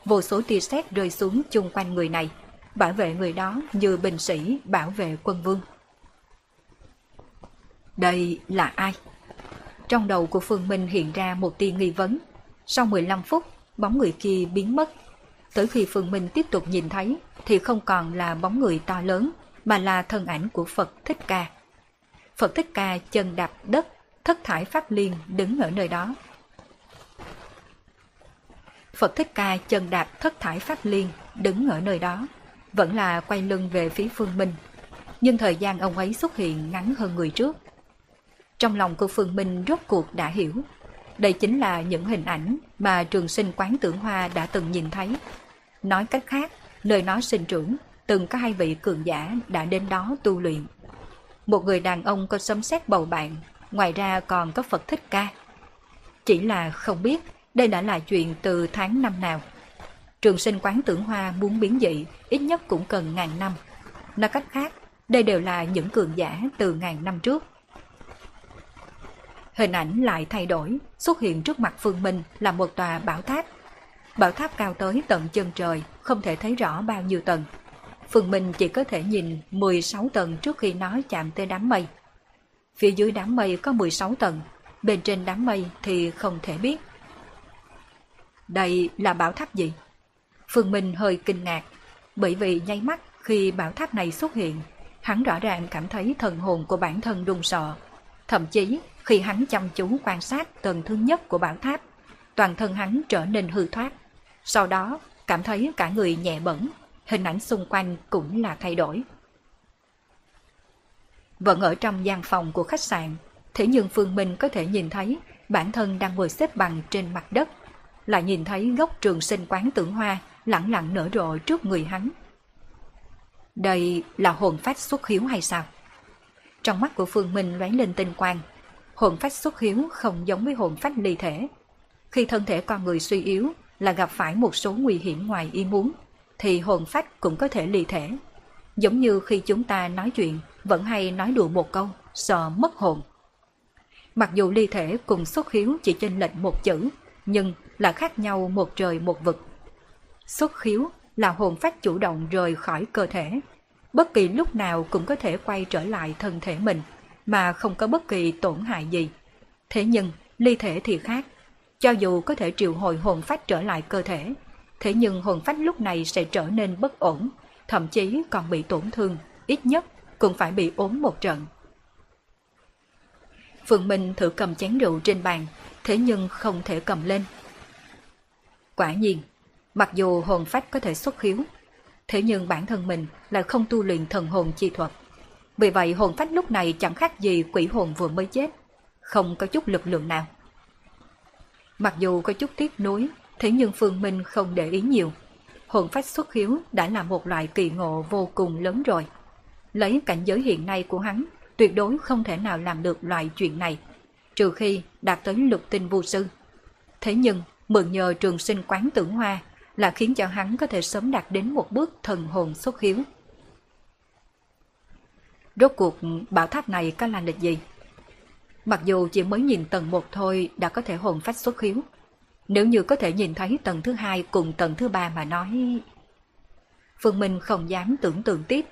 Speaker 1: Vô số tia sét rơi xuống chung quanh người này, bảo vệ người đó như binh sĩ bảo vệ quân vương. Đây là ai? Trong đầu của Phương Minh hiện ra một tia nghi vấn. Sau 15 phút, bóng người kia biến mất. Tới khi Phương Minh tiếp tục nhìn thấy, thì không còn là bóng người to lớn, mà là thân ảnh của Phật Thích Ca. Phật Thích Ca chân đạp đất, thất thải pháp liên đứng ở nơi đó. Phật Thích Ca chân đạp thất thải pháp liên đứng ở nơi đó, vẫn là quay lưng về phía Phương Minh. Nhưng thời gian ông ấy xuất hiện ngắn hơn người trước. Trong lòng của Phương Minh rốt cuộc đã hiểu. Đây chính là những hình ảnh mà trường sinh quán tưởng hoa đã từng nhìn thấy. Nói cách khác, nơi nó sinh trưởng, từng có hai vị cường giả đã đến đó tu luyện. Một người đàn ông có sấm xét bầu bạn, ngoài ra còn có Phật Thích Ca. Chỉ là không biết đây đã là chuyện từ tháng năm nào. Trường sinh quán tưởng hoa muốn biến dị ít nhất cũng cần ngàn năm. Nói cách khác, đây đều là những cường giả từ ngàn năm trước. Hình ảnh lại thay đổi, xuất hiện trước mặt Phương Minh là một tòa bảo tháp. Bảo tháp cao tới tận chân trời, không thể thấy rõ bao nhiêu tầng. Phương Minh chỉ có thể nhìn 16 tầng trước khi nó chạm tới đám mây. Phía dưới đám mây có 16 tầng, bên trên đám mây thì không thể biết. Đây là bảo tháp gì? Phương Minh hơi kinh ngạc, bởi vì nháy mắt khi bảo tháp này xuất hiện, hắn rõ ràng cảm thấy thần hồn của bản thân run sợ. Thậm chí khi hắn chăm chú quan sát tầng thứ nhất của bảo tháp, toàn thân hắn trở nên hư thoát. Sau đó, cảm thấy cả người nhẹ bẩn, hình ảnh xung quanh cũng là thay đổi. Vẫn ở trong gian phòng của khách sạn, thế nhưng Phương Minh có thể nhìn thấy bản thân đang ngồi xếp bằng trên mặt đất, lại nhìn thấy gốc trường sinh quán tưởng hoa lặng lặng nở rộ trước người hắn. Đây là hồn phách xuất hiếu hay sao? Trong mắt của Phương Minh lóe lên tinh quang, hồn phách xuất hiếu không giống với hồn phách ly thể. Khi thân thể con người suy yếu là gặp phải một số nguy hiểm ngoài ý muốn, thì hồn phách cũng có thể ly thể. Giống như khi chúng ta nói chuyện, vẫn hay nói đùa một câu, sợ mất hồn. Mặc dù ly thể cùng xuất hiếu chỉ chênh lệch một chữ, nhưng là khác nhau một trời một vực. Xuất khiếu là hồn phách chủ động rời khỏi cơ thể. Bất kỳ lúc nào cũng có thể quay trở lại thân thể mình, mà không có bất kỳ tổn hại gì. Thế nhưng, ly thể thì khác. Cho dù có thể triệu hồi hồn phách trở lại cơ thể, thế nhưng hồn phách lúc này sẽ trở nên bất ổn, thậm chí còn bị tổn thương, ít nhất cũng phải bị ốm một trận. Phượng Minh thử cầm chén rượu trên bàn, thế nhưng không thể cầm lên. Quả nhiên, mặc dù hồn phách có thể xuất hiếu, thế nhưng bản thân mình lại không tu luyện thần hồn chi thuật. Vì vậy hồn phách lúc này chẳng khác gì quỷ hồn vừa mới chết, không có chút lực lượng nào. Mặc dù có chút tiếc nuối, thế nhưng Phương Minh không để ý nhiều. Hồn phách xuất hiếu đã là một loại kỳ ngộ vô cùng lớn rồi. Lấy cảnh giới hiện nay của hắn, tuyệt đối không thể nào làm được loại chuyện này, trừ khi đạt tới lục tinh vô sư. Thế nhưng, mượn nhờ trường sinh quán tưởng hoa là khiến cho hắn có thể sớm đạt đến một bước thần hồn xuất hiếu. Rốt cuộc bảo tháp này có là lịch gì? Mặc dù chỉ mới nhìn tầng một thôi đã có thể hồn phách xuất hiếu. Nếu như có thể nhìn thấy tầng thứ hai cùng tầng thứ ba mà nói... Phương Minh không dám tưởng tượng tiếp.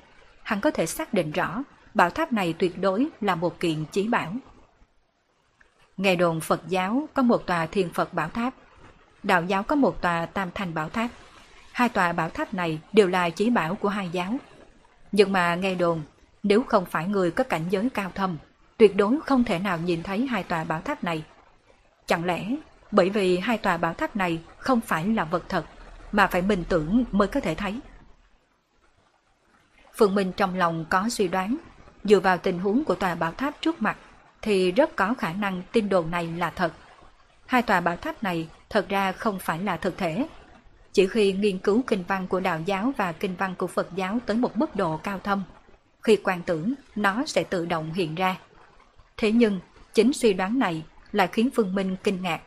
Speaker 1: Hắn có thể xác định rõ bảo tháp này tuyệt đối là một kiện chí bảo. Nghe đồn Phật giáo có một tòa thiên Phật bảo tháp. Đạo giáo có một tòa tam thành bảo tháp. Hai tòa bảo tháp này đều là chí bảo của hai giáo. Nhưng mà nghe đồn, nếu không phải người có cảnh giới cao thâm, tuyệt đối không thể nào nhìn thấy hai tòa bảo tháp này. Chẳng lẽ bởi vì hai tòa bảo tháp này không phải là vật thật, mà phải bình tưởng mới có thể thấy. Phượng Minh trong lòng có suy đoán, dựa vào tình huống của tòa bảo tháp trước mặt thì rất có khả năng tin đồn này là thật. Hai tòa bảo tháp này thật ra không phải là thực thể. Chỉ khi nghiên cứu kinh văn của đạo giáo và kinh văn của Phật giáo tới một mức độ cao thâm, khi quan tưởng nó sẽ tự động hiện ra. Thế nhưng, chính suy đoán này lại khiến Phương Minh kinh ngạc.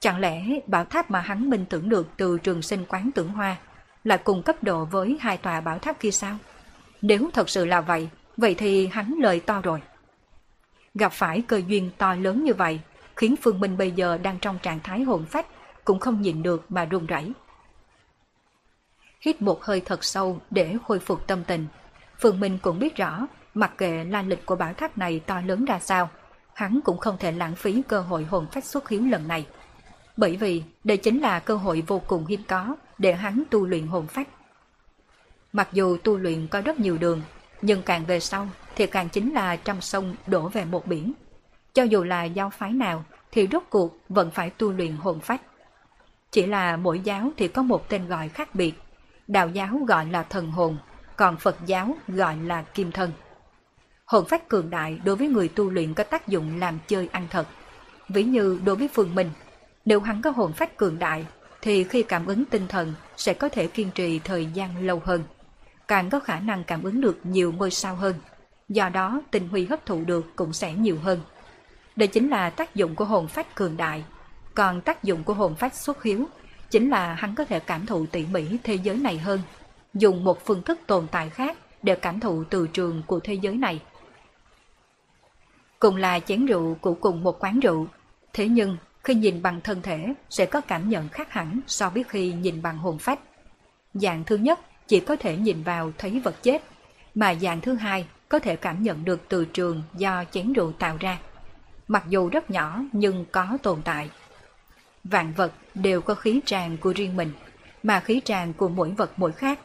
Speaker 1: Chẳng lẽ bảo tháp mà hắn minh tưởng được từ trường sinh quán tưởng hoa là cùng cấp độ với hai tòa bảo tháp kia sao? Nếu thật sự là vậy, vậy thì hắn lời to rồi. Gặp phải cơ duyên to lớn như vậy, khiến Phương Minh bây giờ đang trong trạng thái hồn phách, cũng không nhìn được mà run rẩy. Hít một hơi thật sâu để khôi phục tâm tình. Phương Minh cũng biết rõ, mặc kệ la lịch của bảo tháp này to lớn ra sao, hắn cũng không thể lãng phí cơ hội hồn phách xuất hiếu lần này. Bởi vì đây chính là cơ hội vô cùng hiếm có để hắn tu luyện hồn phách. Mặc dù tu luyện có rất nhiều đường, nhưng càng về sau thì càng chính là trăm sông đổ về một biển. Cho dù là giáo phái nào thì rốt cuộc vẫn phải tu luyện hồn phách. Chỉ là mỗi giáo thì có một tên gọi khác biệt. Đạo giáo gọi là thần hồn, còn Phật giáo gọi là kim thân. Hồn phách cường đại đối với người tu luyện có tác dụng làm chơi ăn thật. Ví như đối với Phương Minh, nếu hắn có hồn phách cường đại thì khi cảm ứng tinh thần sẽ có thể kiên trì thời gian lâu hơn. Càng có khả năng cảm ứng được nhiều ngôi sao hơn. Do đó tinh huy hấp thụ được cũng sẽ nhiều hơn. Đây chính là tác dụng của hồn phách cường đại. Còn tác dụng của hồn phách xuất hiếu chính là hắn có thể cảm thụ tỉ mỉ thế giới này hơn. Dùng một phương thức tồn tại khác để cảm thụ từ trường của thế giới này. Cùng là chén rượu của cùng một quán rượu. Thế nhưng khi nhìn bằng thân thể sẽ có cảm nhận khác hẳn so với khi nhìn bằng hồn phách. Dạng thứ nhất chỉ có thể nhìn vào thấy vật chết, mà dạng thứ hai có thể cảm nhận được từ trường do chén rượu tạo ra. Mặc dù rất nhỏ nhưng có tồn tại. Vạn vật đều có khí tràng của riêng mình, mà khí tràng của mỗi vật mỗi khác.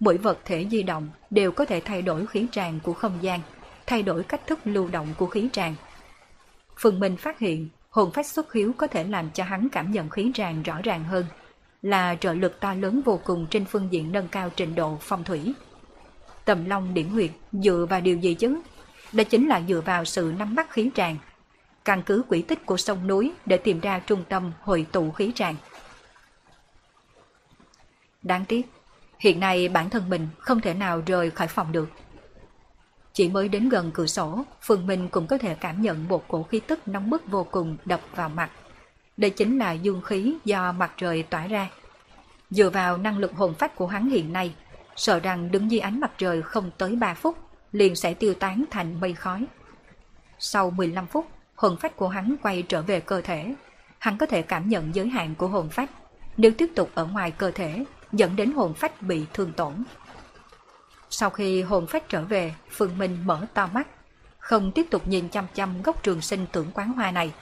Speaker 1: Mỗi vật thể di động đều có thể thay đổi khí tràng của không gian, thay đổi cách thức lưu động của khí tràng. Phương Minh phát hiện hồn phách xuất hiếu có thể làm cho hắn cảm nhận khí tràng rõ ràng hơn, là trợ lực to lớn vô cùng trên phương diện nâng cao trình độ phong thủy. Tầm long điển huyệt dựa vào điều gì chứ? Đó chính là dựa vào sự nắm bắt khí tràng, căn cứ quỹ tích của sông núi để tìm ra trung tâm hội tụ khí tràng. Đáng tiếc, hiện nay bản thân mình không thể nào rời khỏi phòng được. Chỉ mới đến gần cửa sổ, Phương Minh cũng có thể cảm nhận một cổ khí tức nóng bức vô cùng đập vào mặt. Đây chính là dương khí do mặt trời tỏa ra. Dựa vào năng lực hồn phách của hắn hiện nay, sợ rằng đứng dưới ánh mặt trời không tới 3 phút, liền sẽ tiêu tán thành mây khói. Sau 15 phút, hồn phách của hắn quay trở về cơ thể. Hắn có thể cảm nhận giới hạn của hồn phách. Nếu tiếp tục ở ngoài cơ thể, dẫn đến hồn phách bị thương tổn. Sau khi hồn phách trở về, Phương Minh mở to mắt, không tiếp tục nhìn chăm chăm gốc trường sinh tưởng quán hoa này.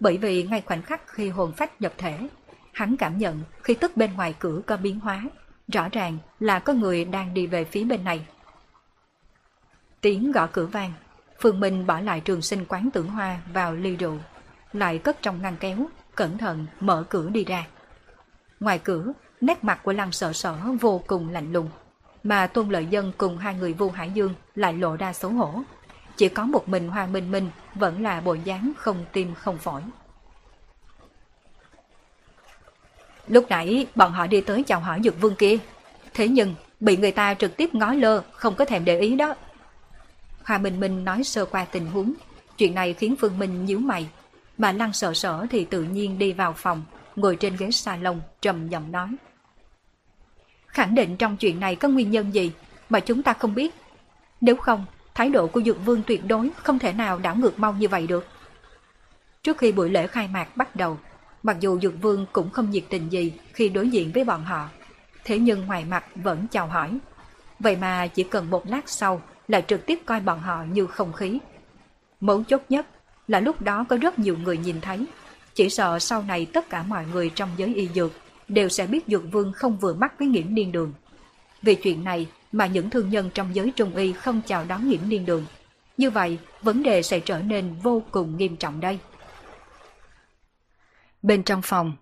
Speaker 1: Bởi vì ngay khoảnh khắc khi hồn phách nhập thể, hắn cảm nhận khi tức bên ngoài cửa có biến hóa, rõ ràng là có người đang đi về phía bên này. Tiếng gõ cửa vang, Phương Minh bỏ lại trường sinh quán tưởng hoa vào ly rượu, lại cất trong ngăn kéo, cẩn thận mở cửa đi ra. Ngoài cửa, nét mặt của Lăng sợ sở vô cùng lạnh lùng mà Tôn Lợi Dân cùng hai người Vu Hải Dương lại lộ ra xấu hổ. Chỉ có một mình Hoa Minh Minh vẫn là bộ dáng không tim không phổi. Lúc nãy bọn họ đi tới chào hỏi Dược Vương kia, thế nhưng bị người ta trực tiếp ngó lơ, không có thèm để ý đó. Hoa Minh Minh nói sơ qua tình huống, chuyện này khiến Phương Minh nhíu mày, mà Lăng sợ sở thì tự nhiên đi vào phòng, ngồi trên ghế salon trầm giọng nói khẳng định trong chuyện này có nguyên nhân gì mà chúng ta không biết. Nếu không, thái độ của Dược Vương tuyệt đối không thể nào đảo ngược mau như vậy được. Trước khi buổi lễ khai mạc bắt đầu, mặc dù Dược Vương cũng không nhiệt tình gì khi đối diện với bọn họ, thế nhưng ngoài mặt vẫn chào hỏi. Vậy mà chỉ cần một lát sau là trực tiếp coi bọn họ như không khí. Mấu chốt nhất là lúc đó có rất nhiều người nhìn thấy, chỉ sợ sau này tất cả mọi người trong giới y dược đều sẽ biết Dược Vương không vừa mắt với nghiễm niên đường. Vì chuyện này mà những thương nhân trong giới trung y không chào đón nghiễm niên đường. Như vậy, vấn đề sẽ trở nên vô cùng nghiêm trọng đây. Bên trong phòng,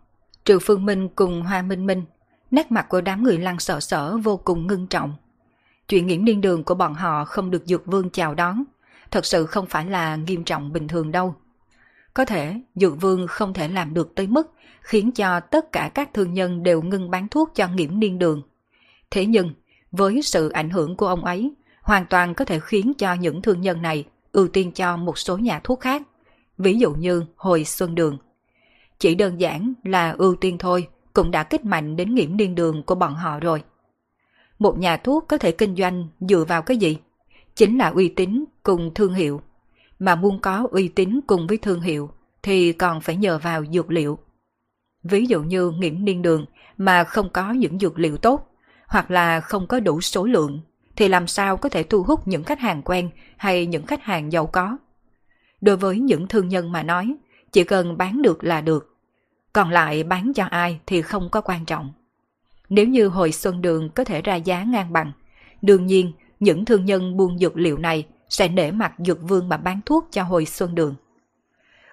Speaker 1: Trừ Phương Minh cùng Hoa Minh Minh, nét mặt của đám người lăng sợ sở vô cùng ngưng trọng. chuyện nghiễm niên đường của bọn họ không được dược vương chào đón, thật sự không phải là nghiêm trọng bình thường đâu. Có thể dược vương không thể làm được tới mức khiến cho tất cả các thương nhân đều ngưng bán thuốc cho nghiễm niên đường. Thế nhưng, với sự ảnh hưởng của ông ấy, hoàn toàn có thể khiến cho những thương nhân này ưu tiên cho một số nhà thuốc khác, ví dụ như hồi xuân đường. Chỉ đơn giản là ưu tiên thôi, cũng đã kích mạnh đến nghiễm niên đường của bọn họ rồi. Một nhà thuốc có thể kinh doanh dựa vào cái gì? Chính là uy tín cùng thương hiệu. Mà muốn có uy tín cùng với thương hiệu thì còn phải nhờ vào dược liệu. Ví dụ như nghiễm niên đường mà không có những dược liệu tốt, hoặc là không có đủ số lượng, thì làm sao có thể thu hút những khách hàng quen hay những khách hàng giàu có. Đối với những thương nhân mà nói, chỉ cần bán được là được. Còn lại bán cho ai thì không có quan trọng. Nếu như hồi xuân đường có thể ra giá ngang bằng, đương nhiên những thương nhân buôn dược liệu này sẽ nể mặt dược vương mà bán thuốc cho hồi xuân đường.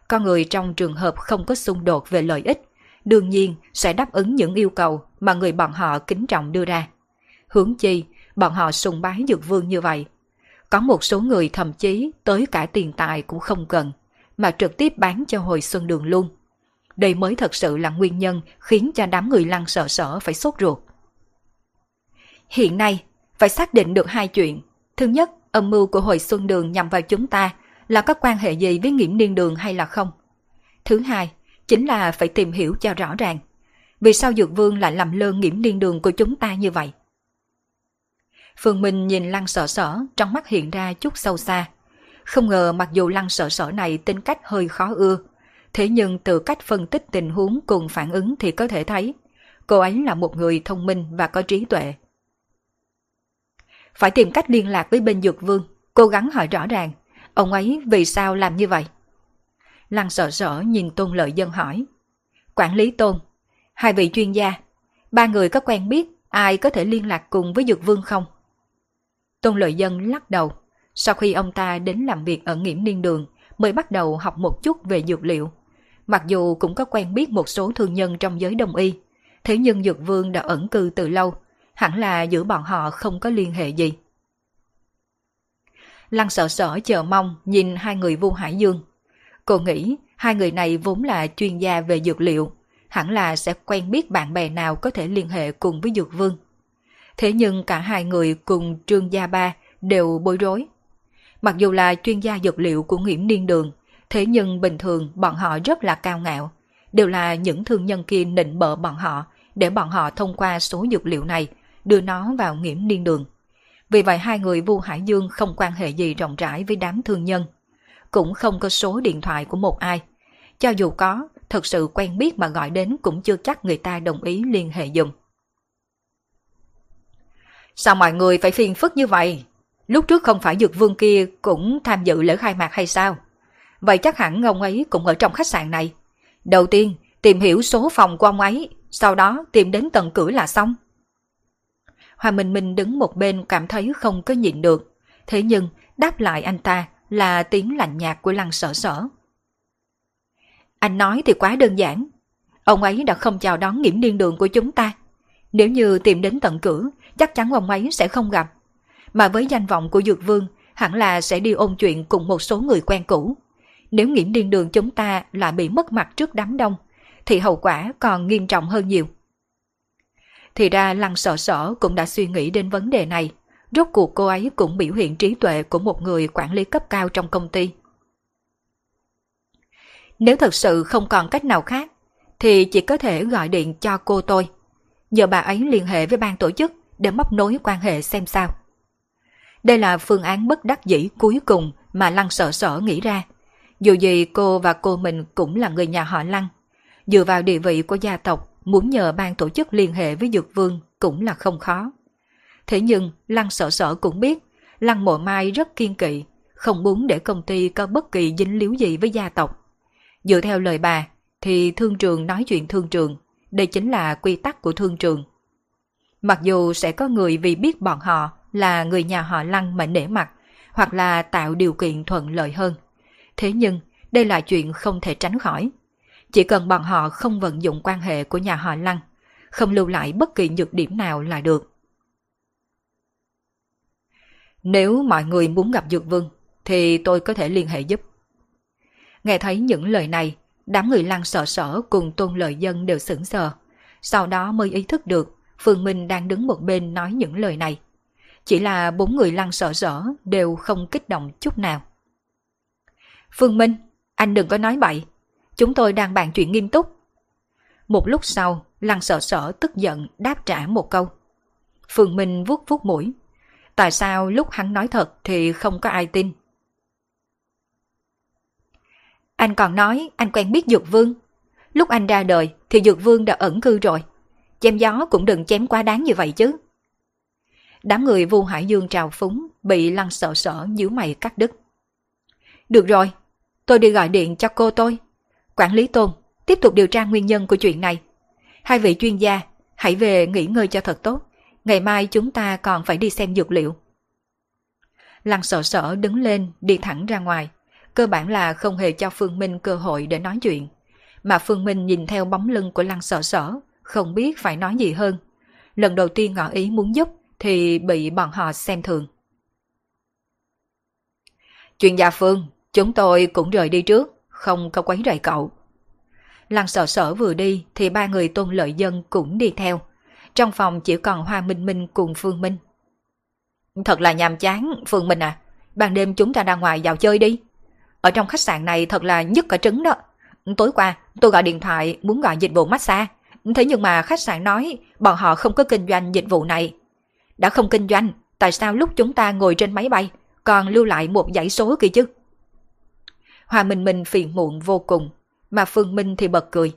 Speaker 1: Con người trong trường hợp không có xung đột về lợi ích, đương nhiên sẽ đáp ứng những yêu cầu mà người bọn họ kính trọng đưa ra. Hướng chi, bọn họ sùng bái dược vương như vậy. Có một số người thậm chí tới cả tiền tài cũng không cần, mà trực tiếp bán cho hồi xuân đường luôn. Đây mới thật sự là nguyên nhân khiến cho đám người lăng sợ sở phải sốt ruột. Hiện nay, phải xác định được hai chuyện. Thứ nhất, âm mưu của hồi xuân đường nhằm vào chúng ta là có quan hệ gì với nghiễm niên đường hay là không. Thứ hai, chính là phải tìm hiểu cho rõ ràng. Vì sao Dược Vương lại làm lơ nghiễm niên đường của chúng ta như vậy? Phương Minh nhìn lăng sợ sở, trong mắt hiện ra chút sâu xa. Không ngờ mặc dù lăng sợ sở này tính cách hơi khó ưa, thế nhưng từ cách phân tích tình huống cùng phản ứng thì có thể thấy, cô ấy là một người thông minh và có trí tuệ. Phải tìm cách liên lạc với bên Dược Vương, cố gắng hỏi rõ ràng, ông ấy vì sao làm như vậy? Lăng sợ sở nhìn Tôn Lợi Dân hỏi. Quản lý Tôn, hai vị chuyên gia, ba người có quen biết ai có thể liên lạc cùng với Dược Vương không? Tôn Lợi Dân lắc đầu. Sau khi ông ta đến làm việc ở nghiễm niên đường, mới bắt đầu học một chút về dược liệu. Mặc dù cũng có quen biết một số thương nhân trong giới đông y, thế nhưng Dược Vương đã ẩn cư từ lâu, hẳn là giữa bọn họ không có liên hệ gì. Lăng sợ sở chờ mong nhìn hai người Vu Hải Dương. Cô nghĩ hai người này vốn là chuyên gia về dược liệu, hẳn là sẽ quen biết bạn bè nào có thể liên hệ cùng với Dược Vương. Thế nhưng cả hai người cùng Trương Gia Ba đều bối rối. Mặc dù là chuyên gia dược liệu của Nghiễm Niên Đường, thế nhưng bình thường bọn họ rất là cao ngạo. Đều là những thương nhân kia nịnh bợ bọn họ để bọn họ thông qua số dược liệu này đưa nó vào Nghiễm Niên Đường. Vì vậy hai người Vu Hải Dương không quan hệ gì rộng rãi với đám thương nhân. Cũng không có số điện thoại của một ai. Cho dù có, thật sự quen biết mà gọi đến cũng chưa chắc người ta đồng ý liên hệ dùng. Sao mọi người phải phiền phức như vậy? Lúc trước không phải dược vương kia cũng tham dự lễ khai mạc hay sao? Vậy chắc hẳn ông ấy cũng ở trong khách sạn này. Đầu tiên, tìm hiểu số phòng của ông ấy, sau đó tìm đến tầng cửa là xong. Hoa Minh Minh đứng một bên cảm thấy không có nhịn được. Thế nhưng, đáp lại anh ta là tiếng lạnh nhạt của lăng sở sở. Anh nói thì quá đơn giản. Ông ấy đã không chào đón nghiễm niên đường của chúng ta. Nếu như tìm đến tận cửa, chắc chắn ông ấy sẽ không gặp. Mà với danh vọng của Dược Vương, hẳn là sẽ đi ôn chuyện cùng một số người quen cũ. Nếu nghiễm điên đường chúng ta lại bị mất mặt trước đám đông, thì hậu quả còn nghiêm trọng hơn nhiều. Thì ra Lăng Sở Sở cũng đã suy nghĩ đến vấn đề này. Rốt cuộc cô ấy cũng biểu hiện trí tuệ của một người quản lý cấp cao trong công ty. Nếu thật sự không còn cách nào khác, thì chỉ có thể gọi điện cho cô tôi. nhờ bà ấy liên hệ với ban tổ chức để móc nối quan hệ xem sao. Đây là phương án bất đắc dĩ cuối cùng mà Lăng sợ sở nghĩ ra. Dù gì cô và cô mình cũng là người nhà họ Lăng. Dựa vào địa vị của gia tộc, muốn nhờ ban tổ chức liên hệ với Dược Vương cũng là không khó. Thế nhưng Lăng sợ sở cũng biết, Lăng mộ mai rất kiên kỵ, không muốn để công ty có bất kỳ dính líu gì với gia tộc. Dựa theo lời bà, thì thương trường nói chuyện thương trường, đây chính là quy tắc của thương trường. Mặc dù sẽ có người vì biết bọn họ là người nhà họ Lăng mà nể mặt, hoặc là tạo điều kiện thuận lợi hơn. Thế nhưng, đây là chuyện không thể tránh khỏi. Chỉ cần bọn họ không vận dụng quan hệ của nhà họ Lăng, không lưu lại bất kỳ nhược điểm nào là được. Nếu mọi người muốn gặp Dược Vương, thì tôi có thể liên hệ giúp. Nghe thấy những lời này, đám người lăng sợ sở cùng tôn lợi dân đều sững sờ. Sau đó mới ý thức được Phương Minh đang đứng một bên nói những lời này. Chỉ là bốn người lăng sợ sở đều không kích động chút nào. Phương Minh, anh đừng có nói bậy. Chúng tôi đang bàn chuyện nghiêm túc. Một lúc sau, lăng sợ sở tức giận đáp trả một câu. Phương Minh vuốt vuốt mũi. Tại sao lúc hắn nói thật thì không có ai tin? Anh còn nói anh quen biết Dược Vương. Lúc anh ra đời thì Dược Vương đã ẩn cư rồi. Chém gió cũng đừng chém quá đáng như vậy chứ. Đám người vu hải dương trào phúng bị lăng sợ sợ nhíu mày cắt đứt. Được rồi, tôi đi gọi điện cho cô tôi. Quản lý Tôn, tiếp tục điều tra nguyên nhân của chuyện này. Hai vị chuyên gia, hãy về nghỉ ngơi cho thật tốt. Ngày mai chúng ta còn phải đi xem dược liệu. Lăng sợ Sở đứng lên đi thẳng ra ngoài. Cơ bản là không hề cho Phương Minh cơ hội để nói chuyện. Mà Phương Minh nhìn theo bóng lưng của Lăng sợ Sở, không biết phải nói gì hơn. Lần đầu tiên ngỏ ý muốn giúp thì bị bọn họ xem thường. Chuyên gia Phương, chúng tôi cũng rời đi trước, không có quấy rầy cậu. Lăng sợ sở vừa đi thì ba người tôn lợi dân cũng đi theo. Trong phòng chỉ còn Hoa Minh Minh cùng Phương Minh. Thật là nhàm chán, Phương Minh à. Ban đêm chúng ta ra ngoài dạo chơi đi. Ở trong khách sạn này thật là nhất cả trứng đó. Tối qua tôi gọi điện thoại muốn gọi dịch vụ massage. Thế nhưng mà khách sạn nói bọn họ không có kinh doanh dịch vụ này. Đã không kinh doanh, tại sao lúc chúng ta ngồi trên máy bay còn lưu lại một dãy số kia chứ? Hòa Minh Minh phiền muộn vô cùng, mà Phương Minh thì bật cười.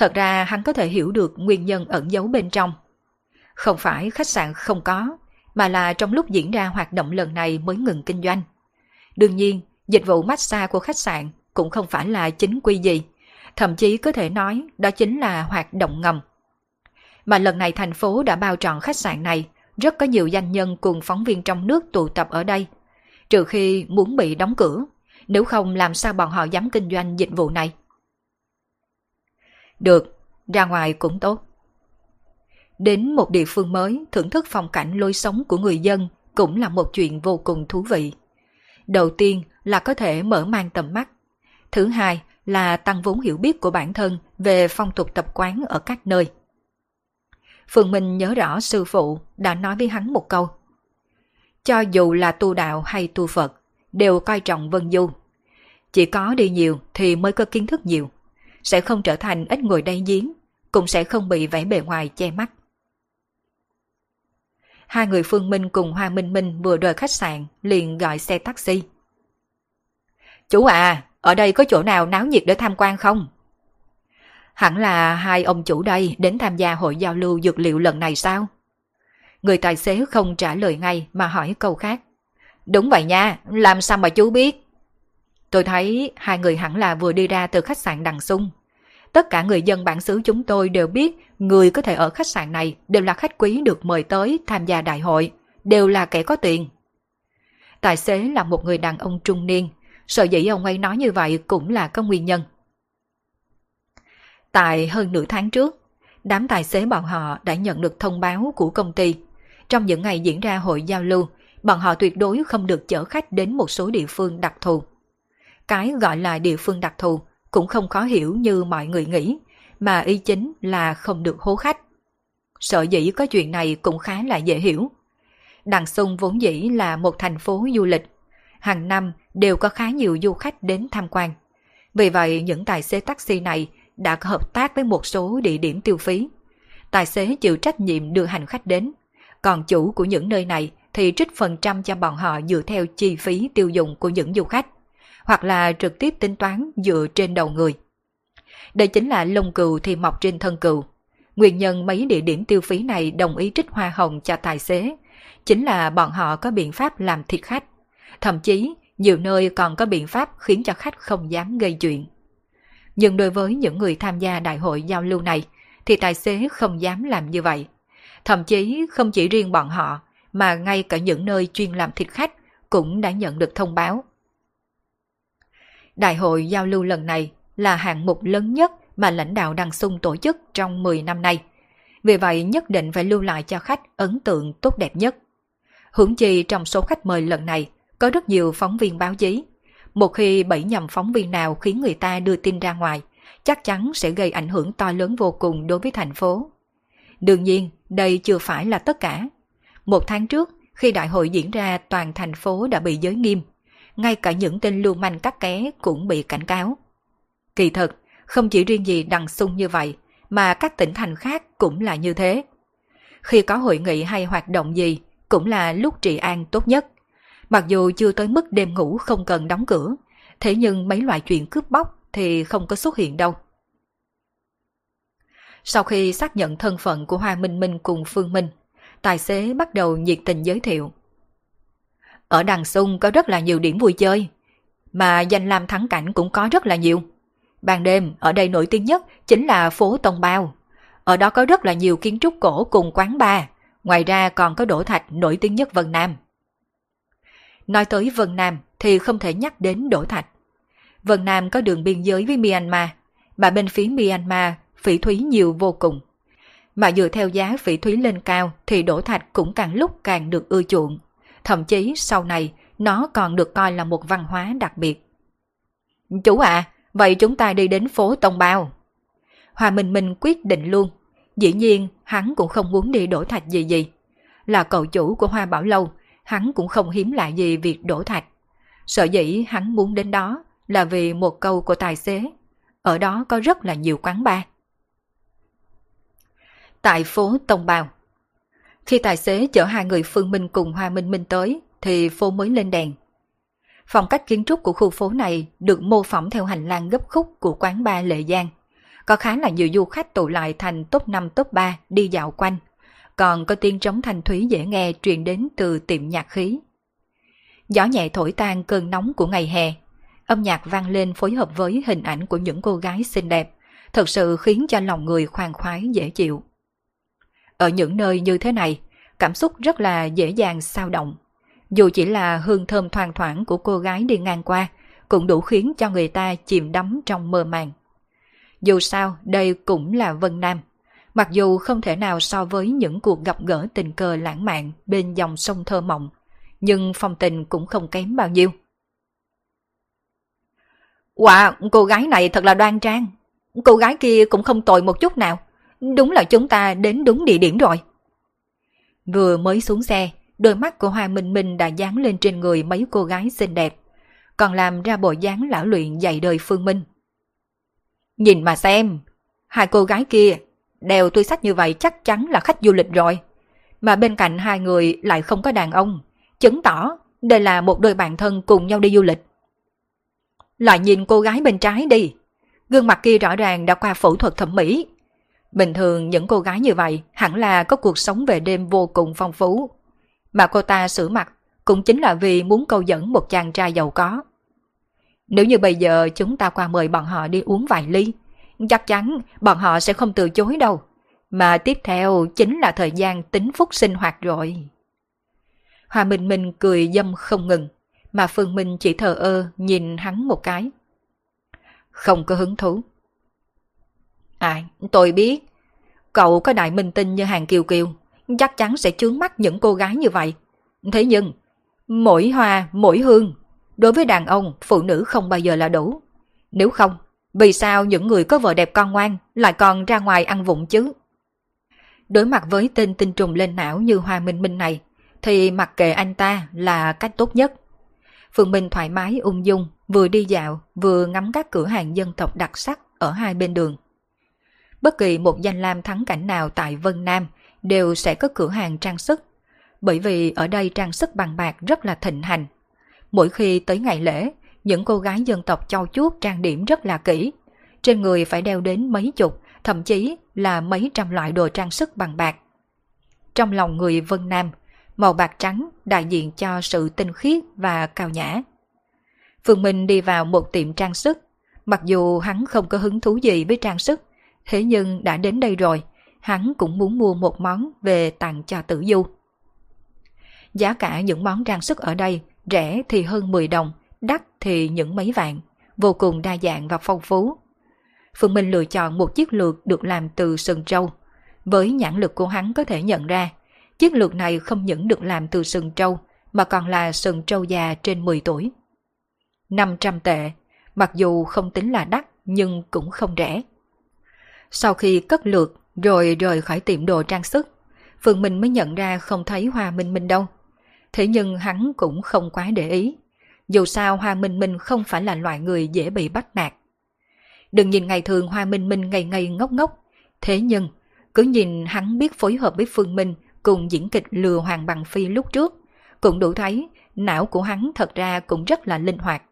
Speaker 1: Thật ra hắn có thể hiểu được nguyên nhân ẩn giấu bên trong. Không phải khách sạn không có, mà là trong lúc diễn ra hoạt động lần này mới ngừng kinh doanh. Đương nhiên, dịch vụ massage của khách sạn cũng không phải là chính quy gì, thậm chí có thể nói đó chính là hoạt động ngầm. Mà lần này thành phố đã bao trọn khách sạn này, rất có nhiều danh nhân cùng phóng viên trong nước tụ tập ở đây. Trừ khi muốn bị đóng cửa, nếu không làm sao bọn họ dám kinh doanh dịch vụ này. Được, ra ngoài cũng tốt. Đến một địa phương mới, thưởng thức phong cảnh lối sống của người dân cũng là một chuyện vô cùng thú vị. Đầu tiên là có thể mở mang tầm mắt. Thứ hai là tăng vốn hiểu biết của bản thân về phong tục tập quán ở các nơi. Phương Minh nhớ rõ sư phụ đã nói với hắn một câu. Cho dù là tu đạo hay tu Phật, đều coi trọng vân du. Chỉ có đi nhiều thì mới có kiến thức nhiều. Sẽ không trở thành ít ngồi đây giếng, cũng sẽ không bị vẻ bề ngoài che mắt. Hai người Phương Minh cùng Hoa Minh Minh vừa rời khách sạn liền gọi xe taxi. Chú à, ở đây có chỗ nào náo nhiệt để tham quan không? Hẳn là hai ông chủ đây đến tham gia hội giao lưu dược liệu lần này sao? Người tài xế không trả lời ngay mà hỏi câu khác. Đúng vậy nha, làm sao mà chú biết? Tôi thấy hai người hẳn là vừa đi ra từ khách sạn Đằng Sung. Tất cả người dân bản xứ chúng tôi đều biết người có thể ở khách sạn này đều là khách quý được mời tới tham gia đại hội, đều là kẻ có tiền. Tài xế là một người đàn ông trung niên, sợ dĩ ông ấy nói như vậy cũng là có nguyên nhân. Tại hơn nửa tháng trước, đám tài xế bọn họ đã nhận được thông báo của công ty. Trong những ngày diễn ra hội giao lưu, bọn họ tuyệt đối không được chở khách đến một số địa phương đặc thù. Cái gọi là địa phương đặc thù cũng không khó hiểu như mọi người nghĩ, mà ý chính là không được hố khách. Sợ dĩ có chuyện này cũng khá là dễ hiểu. Đằng Sung vốn dĩ là một thành phố du lịch. Hàng năm đều có khá nhiều du khách đến tham quan. Vì vậy những tài xế taxi này đã hợp tác với một số địa điểm tiêu phí. Tài xế chịu trách nhiệm đưa hành khách đến, còn chủ của những nơi này thì trích phần trăm cho bọn họ dựa theo chi phí tiêu dùng của những du khách, hoặc là trực tiếp tính toán dựa trên đầu người. Đây chính là lông cừu thì mọc trên thân cừu. Nguyên nhân mấy địa điểm tiêu phí này đồng ý trích hoa hồng cho tài xế, chính là bọn họ có biện pháp làm thiệt khách. Thậm chí, nhiều nơi còn có biện pháp khiến cho khách không dám gây chuyện. Nhưng đối với những người tham gia đại hội giao lưu này, thì tài xế không dám làm như vậy. Thậm chí không chỉ riêng bọn họ, mà ngay cả những nơi chuyên làm thịt khách cũng đã nhận được thông báo. Đại hội giao lưu lần này là hạng mục lớn nhất mà lãnh đạo Đăng Sung tổ chức trong 10 năm nay. Vì vậy nhất định phải lưu lại cho khách ấn tượng tốt đẹp nhất. Hưởng chi trong số khách mời lần này có rất nhiều phóng viên báo chí. Một khi bẫy nhầm phóng viên nào khiến người ta đưa tin ra ngoài, chắc chắn sẽ gây ảnh hưởng to lớn vô cùng đối với thành phố. Đương nhiên, đây chưa phải là tất cả. Một tháng trước, khi đại hội diễn ra toàn thành phố đã bị giới nghiêm, ngay cả những tên lưu manh cắt ké cũng bị cảnh cáo. Kỳ thật, không chỉ riêng gì đằng sung như vậy, mà các tỉnh thành khác cũng là như thế. Khi có hội nghị hay hoạt động gì, cũng là lúc trị an tốt nhất. Mặc dù chưa tới mức đêm ngủ không cần đóng cửa, thế nhưng mấy loại chuyện cướp bóc thì không có xuất hiện đâu. Sau khi xác nhận thân phận của Hoa Minh Minh cùng Phương Minh, tài xế bắt đầu nhiệt tình giới thiệu. Ở Đằng Sung có rất là nhiều điểm vui chơi, mà danh lam thắng cảnh cũng có rất là nhiều. Ban đêm ở đây nổi tiếng nhất chính là phố Tông Bao. Ở đó có rất là nhiều kiến trúc cổ cùng quán bar, ngoài ra còn có đổ thạch nổi tiếng nhất Vân Nam. Nói tới Vân Nam thì không thể nhắc đến đổ thạch. Vân Nam có đường biên giới với Myanmar, mà bên phía Myanmar phỉ thúy nhiều vô cùng. Mà dựa theo giá phỉ thúy lên cao thì đổ thạch cũng càng lúc càng được ưa chuộng. Thậm chí sau này nó còn được coi là một văn hóa đặc biệt. Chú à, vậy chúng ta đi đến phố Tông Bao. Hòa Minh Minh quyết định luôn. Dĩ nhiên hắn cũng không muốn đi đổ thạch gì gì. Là cậu chủ của Hoa Bảo Lâu, hắn cũng không hiếm lạ gì việc đổ thạch. Sợ dĩ hắn muốn đến đó là vì một câu của tài xế. Ở đó có rất là nhiều quán bar. Tại phố Tông Bào khi tài xế chở hai người Phương Minh cùng Hoa Minh Minh tới, thì phố mới lên đèn. Phong cách kiến trúc của khu phố này được mô phỏng theo hành lang gấp khúc của quán bar Lệ Giang. Có khá là nhiều du khách tụ lại thành top 5 top 3 đi dạo quanh. Còn có tiếng trống thanh thúy dễ nghe truyền đến từ tiệm nhạc khí. Gió nhẹ thổi tan cơn nóng của ngày hè. Âm nhạc vang lên phối hợp với hình ảnh của những cô gái xinh đẹp, thật sự khiến cho lòng người khoan khoái dễ chịu. Ở những nơi như thế này, cảm xúc rất là dễ dàng sao động. Dù chỉ là hương thơm thoang thoảng của cô gái đi ngang qua, cũng đủ khiến cho người ta chìm đắm trong mơ màng. Dù sao, đây cũng là Vân Nam. Mặc dù không thể nào so với những cuộc gặp gỡ tình cờ lãng mạn bên dòng sông thơ mộng, nhưng phong tình cũng không kém bao nhiêu. Wow, cô gái này thật là đoan trang. Cô gái kia cũng không tồi một chút nào. Đúng là chúng ta đến đúng địa điểm rồi. Vừa mới xuống xe, đôi mắt của Hoa Minh Minh đã dán lên trên người mấy cô gái xinh đẹp, còn làm ra bộ dáng lão luyện dạy đời Phương Minh. Nhìn mà xem, hai cô gái kia đeo túi sách như vậy chắc chắn là khách du lịch rồi. Mà bên cạnh hai người lại không có đàn ông, chứng tỏ đây là một đôi bạn thân cùng nhau đi du lịch. Lại nhìn cô gái bên trái đi, gương mặt kia rõ ràng đã qua phẫu thuật thẩm mỹ, Bình thường những cô gái như vậy hẳn là có cuộc sống về đêm vô cùng phong phú. Mà cô ta sửa mặt cũng chính là vì muốn câu dẫn một chàng trai giàu có. Nếu như bây giờ chúng ta qua mời bọn họ đi uống vài ly, chắc chắn bọn họ sẽ không từ chối đâu. Mà tiếp theo chính là thời gian tính phúc sinh hoạt rồi. Hòa Minh Minh cười dâm không ngừng, mà Phương Minh chỉ thờ ơ nhìn hắn một cái. Không có hứng thú. À, tôi biết. Cậu có đại minh tinh như hàng kiều kiều, chắc chắn sẽ chướng mắt những cô gái như vậy. Thế nhưng, mỗi hoa, mỗi hương, đối với đàn ông, phụ nữ không bao giờ là đủ. Nếu không, vì sao những người có vợ đẹp con ngoan lại còn ra ngoài ăn vụng chứ? Đối mặt với tên tinh trùng lên não như Hoa Minh Minh này, thì mặc kệ anh ta là cách tốt nhất. Phương Minh thoải mái ung dung, vừa đi dạo, vừa ngắm các cửa hàng dân tộc đặc sắc ở hai bên đường bất kỳ một danh lam thắng cảnh nào tại Vân Nam đều sẽ có cửa hàng trang sức. Bởi vì ở đây trang sức bằng bạc rất là thịnh hành. Mỗi khi tới ngày lễ, những cô gái dân tộc châu chuốt trang điểm rất là kỹ. Trên người phải đeo đến mấy chục, thậm chí là mấy trăm loại đồ trang sức bằng bạc. Trong lòng người Vân Nam, màu bạc trắng đại diện cho sự tinh khiết và cao nhã. Phương Minh đi vào một tiệm trang sức, mặc dù hắn không có hứng thú gì với trang sức, Thế nhưng đã đến đây rồi, hắn cũng muốn mua một món về tặng cho tử du. Giá cả những món trang sức ở đây rẻ thì hơn 10 đồng, đắt thì những mấy vạn, vô cùng đa dạng và phong phú. Phương Minh lựa chọn một chiếc lược được làm từ sừng trâu. Với nhãn lực của hắn có thể nhận ra, Chiếc lược này không những được làm từ sừng trâu, mà còn là sừng trâu già trên 10 tuổi. 500 tệ, mặc dù không tính là đắt nhưng cũng không rẻ. Sau khi cất lượt rồi rời khỏi tiệm đồ trang sức, Phương Minh mới nhận ra không thấy Hoa Minh Minh đâu. Thế nhưng hắn cũng không quá để ý. Dù sao Hoa Minh Minh không phải là loại người dễ bị bắt nạt. Đừng nhìn ngày thường Hoa Minh Minh ngày ngày ngốc ngốc. Thế nhưng, cứ nhìn hắn biết phối hợp với Phương Minh cùng diễn kịch lừa Hoàng Bằng Phi lúc trước, cũng đủ thấy não của hắn thật ra cũng rất là linh hoạt.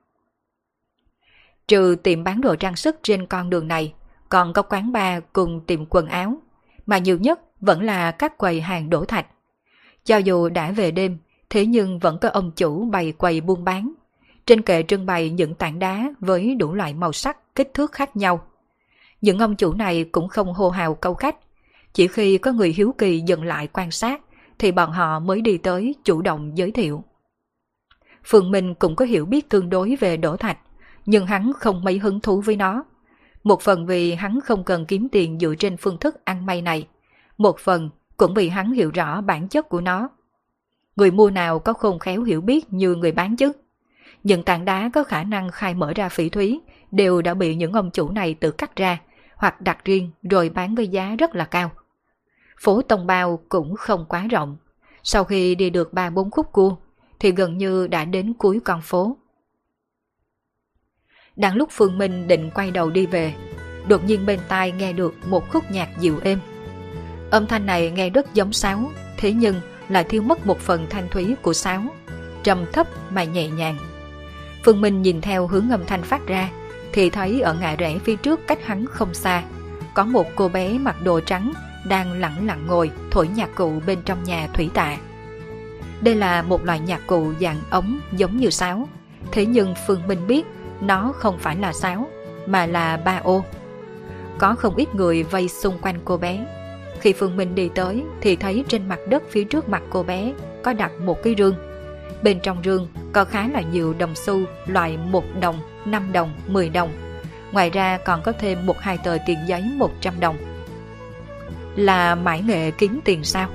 Speaker 1: Trừ tiệm bán đồ trang sức trên con đường này, còn có quán bar cùng tiệm quần áo, mà nhiều nhất vẫn là các quầy hàng đổ thạch. Cho dù đã về đêm, thế nhưng vẫn có ông chủ bày quầy buôn bán. Trên kệ trưng bày những tảng đá với đủ loại màu sắc, kích thước khác nhau. Những ông chủ này cũng không hô hào câu khách, chỉ khi có người hiếu kỳ dừng lại quan sát thì bọn họ mới đi tới chủ động giới thiệu. Phương Minh cũng có hiểu biết tương đối về đổ thạch, nhưng hắn không mấy hứng thú với nó. Một phần vì hắn không cần kiếm tiền dựa trên phương thức ăn may này, một phần cũng vì hắn hiểu rõ bản chất của nó. Người mua nào có khôn khéo hiểu biết như người bán chứ. Những tảng đá có khả năng khai mở ra phỉ thúy đều đã bị những ông chủ này tự cắt ra hoặc đặt riêng rồi bán với giá rất là cao. Phố Tông Bao cũng không quá rộng. Sau khi đi được 3-4 khúc cua thì gần như đã đến cuối con phố. Đang lúc Phương Minh định quay đầu đi về, đột nhiên bên tai nghe được một khúc nhạc dịu êm. Âm thanh này nghe rất giống sáo, thế nhưng lại thiếu mất một phần thanh thúy của sáo, trầm thấp mà nhẹ nhàng. Phương Minh nhìn theo hướng âm thanh phát ra, thì thấy ở ngã rẽ phía trước cách hắn không xa, có một cô bé mặc đồ trắng đang lặng lặng ngồi thổi nhạc cụ bên trong nhà thủy tạ. Đây là một loại nhạc cụ dạng ống giống như sáo, thế nhưng Phương Minh biết nó không phải là sáo, mà là ba ô. Có không ít người vây xung quanh cô bé. Khi Phương Minh đi tới thì thấy trên mặt đất phía trước mặt cô bé có đặt một cái rương. Bên trong rương có khá là nhiều đồng xu loại 1 đồng, 5 đồng, 10 đồng. Ngoài ra còn có thêm một hai tờ tiền giấy 100 đồng. Là mãi nghệ kiếm tiền sao?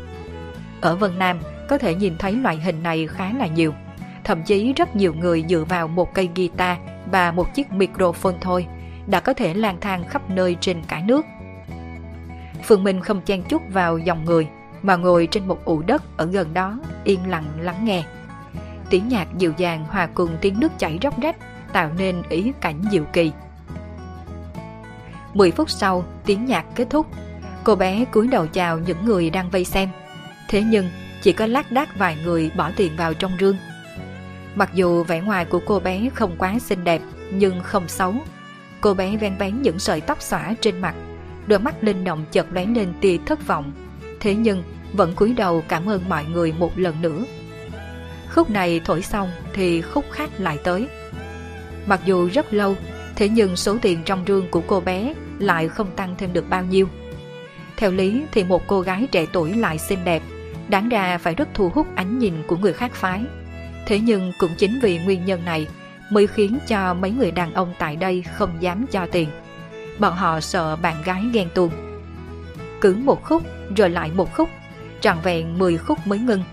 Speaker 1: Ở Vân Nam có thể nhìn thấy loại hình này khá là nhiều. Thậm chí rất nhiều người dựa vào một cây guitar và một chiếc microphone thôi đã có thể lang thang khắp nơi trên cả nước. Phương Minh không chen chút vào dòng người mà ngồi trên một ụ đất ở gần đó yên lặng lắng nghe. Tiếng nhạc dịu dàng hòa cùng tiếng nước chảy róc rách tạo nên ý cảnh diệu kỳ. 10 phút sau, tiếng nhạc kết thúc. Cô bé cúi đầu chào những người đang vây xem. Thế nhưng, chỉ có lác đác vài người bỏ tiền vào trong rương Mặc dù vẻ ngoài của cô bé không quá xinh đẹp, nhưng không xấu. Cô bé ven vén những sợi tóc xõa trên mặt, đôi mắt linh động chợt lóe lên tia thất vọng. Thế nhưng vẫn cúi đầu cảm ơn mọi người một lần nữa. Khúc này thổi xong thì khúc khác lại tới. Mặc dù rất lâu, thế nhưng số tiền trong rương của cô bé lại không tăng thêm được bao nhiêu. Theo lý thì một cô gái trẻ tuổi lại xinh đẹp, đáng ra phải rất thu hút ánh nhìn của người khác phái. Thế nhưng cũng chính vì nguyên nhân này mới khiến cho mấy người đàn ông tại đây không dám cho tiền. Bọn họ sợ bạn gái ghen tuông. Cứ một khúc rồi lại một khúc, trọn vẹn 10 khúc mới ngưng.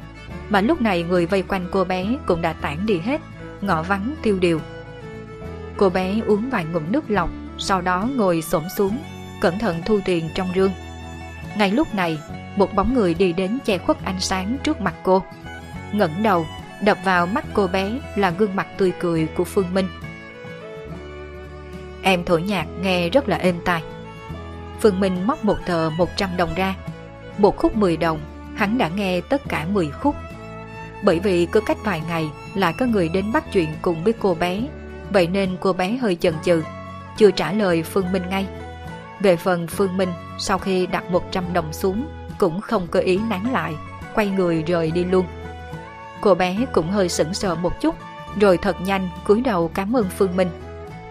Speaker 1: Mà lúc này người vây quanh cô bé cũng đã tản đi hết, ngõ vắng tiêu điều. Cô bé uống vài ngụm nước lọc, sau đó ngồi xổm xuống, cẩn thận thu tiền trong rương. Ngay lúc này, một bóng người đi đến che khuất ánh sáng trước mặt cô. ngẩng đầu đập vào mắt cô bé là gương mặt tươi cười của Phương Minh. Em thổi nhạc nghe rất là êm tai. Phương Minh móc một tờ 100 đồng ra. Một khúc 10 đồng, hắn đã nghe tất cả 10 khúc. Bởi vì cứ cách vài ngày lại có người đến bắt chuyện cùng với cô bé, vậy nên cô bé hơi chần chừ, chưa trả lời Phương Minh ngay. Về phần Phương Minh, sau khi đặt 100 đồng xuống, cũng không cơ ý nán lại, quay người rời đi luôn. Cô bé cũng hơi sững sờ một chút, rồi thật nhanh cúi đầu cảm ơn Phương Minh.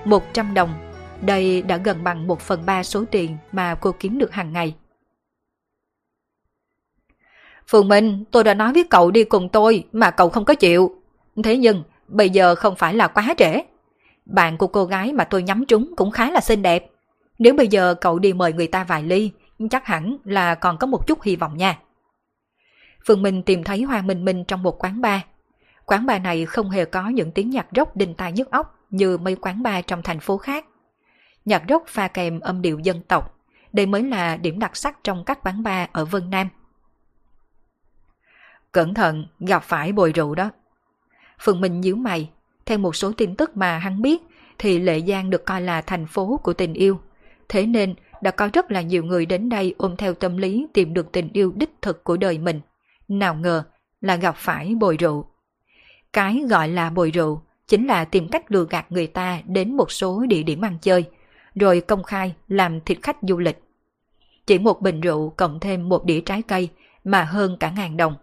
Speaker 1: 100 đồng, đây đã gần bằng 1 phần 3 số tiền mà cô kiếm được hàng ngày. Phương Minh, tôi đã nói với cậu đi cùng tôi mà cậu không có chịu. Thế nhưng, bây giờ không phải là quá trễ. Bạn của cô gái mà tôi nhắm trúng cũng khá là xinh đẹp. Nếu bây giờ cậu đi mời người ta vài ly, chắc hẳn là còn có một chút hy vọng nha. Phương Minh tìm thấy Hoa Minh Minh trong một quán bar. Quán bar này không hề có những tiếng nhạc rốc đinh tai nhức óc như mấy quán bar trong thành phố khác. Nhạc rốc pha kèm âm điệu dân tộc, đây mới là điểm đặc sắc trong các quán bar ở Vân Nam. Cẩn thận, gặp phải bồi rượu đó. Phương Minh nhíu mày, theo một số tin tức mà hắn biết thì Lệ Giang được coi là thành phố của tình yêu. Thế nên đã có rất là nhiều người đến đây ôm theo tâm lý tìm được tình yêu đích thực của đời mình. Nào ngờ là gặp phải bồi rượu. Cái gọi là bồi rượu chính là tìm cách lừa gạt người ta đến một số địa điểm ăn chơi, rồi công khai làm thịt khách du lịch. Chỉ một bình rượu cộng thêm một đĩa trái cây mà hơn cả ngàn đồng.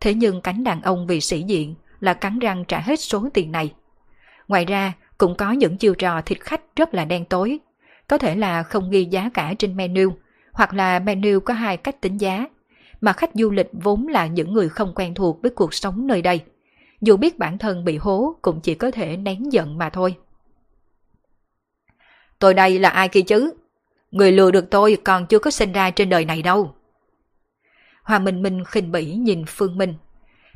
Speaker 1: Thế nhưng cánh đàn ông vì sĩ diện là cắn răng trả hết số tiền này. Ngoài ra, cũng có những chiêu trò thịt khách rất là đen tối. Có thể là không ghi giá cả trên menu, hoặc là menu có hai cách tính giá. Mà khách du lịch vốn là những người không quen thuộc với cuộc sống nơi đây. Dù biết bản thân bị hố cũng chỉ có thể nén giận mà thôi. Tôi đây là ai kia chứ? Người lừa được tôi còn chưa có sinh ra trên đời này đâu. Hoa Minh Minh khinh bỉ nhìn Phương Minh.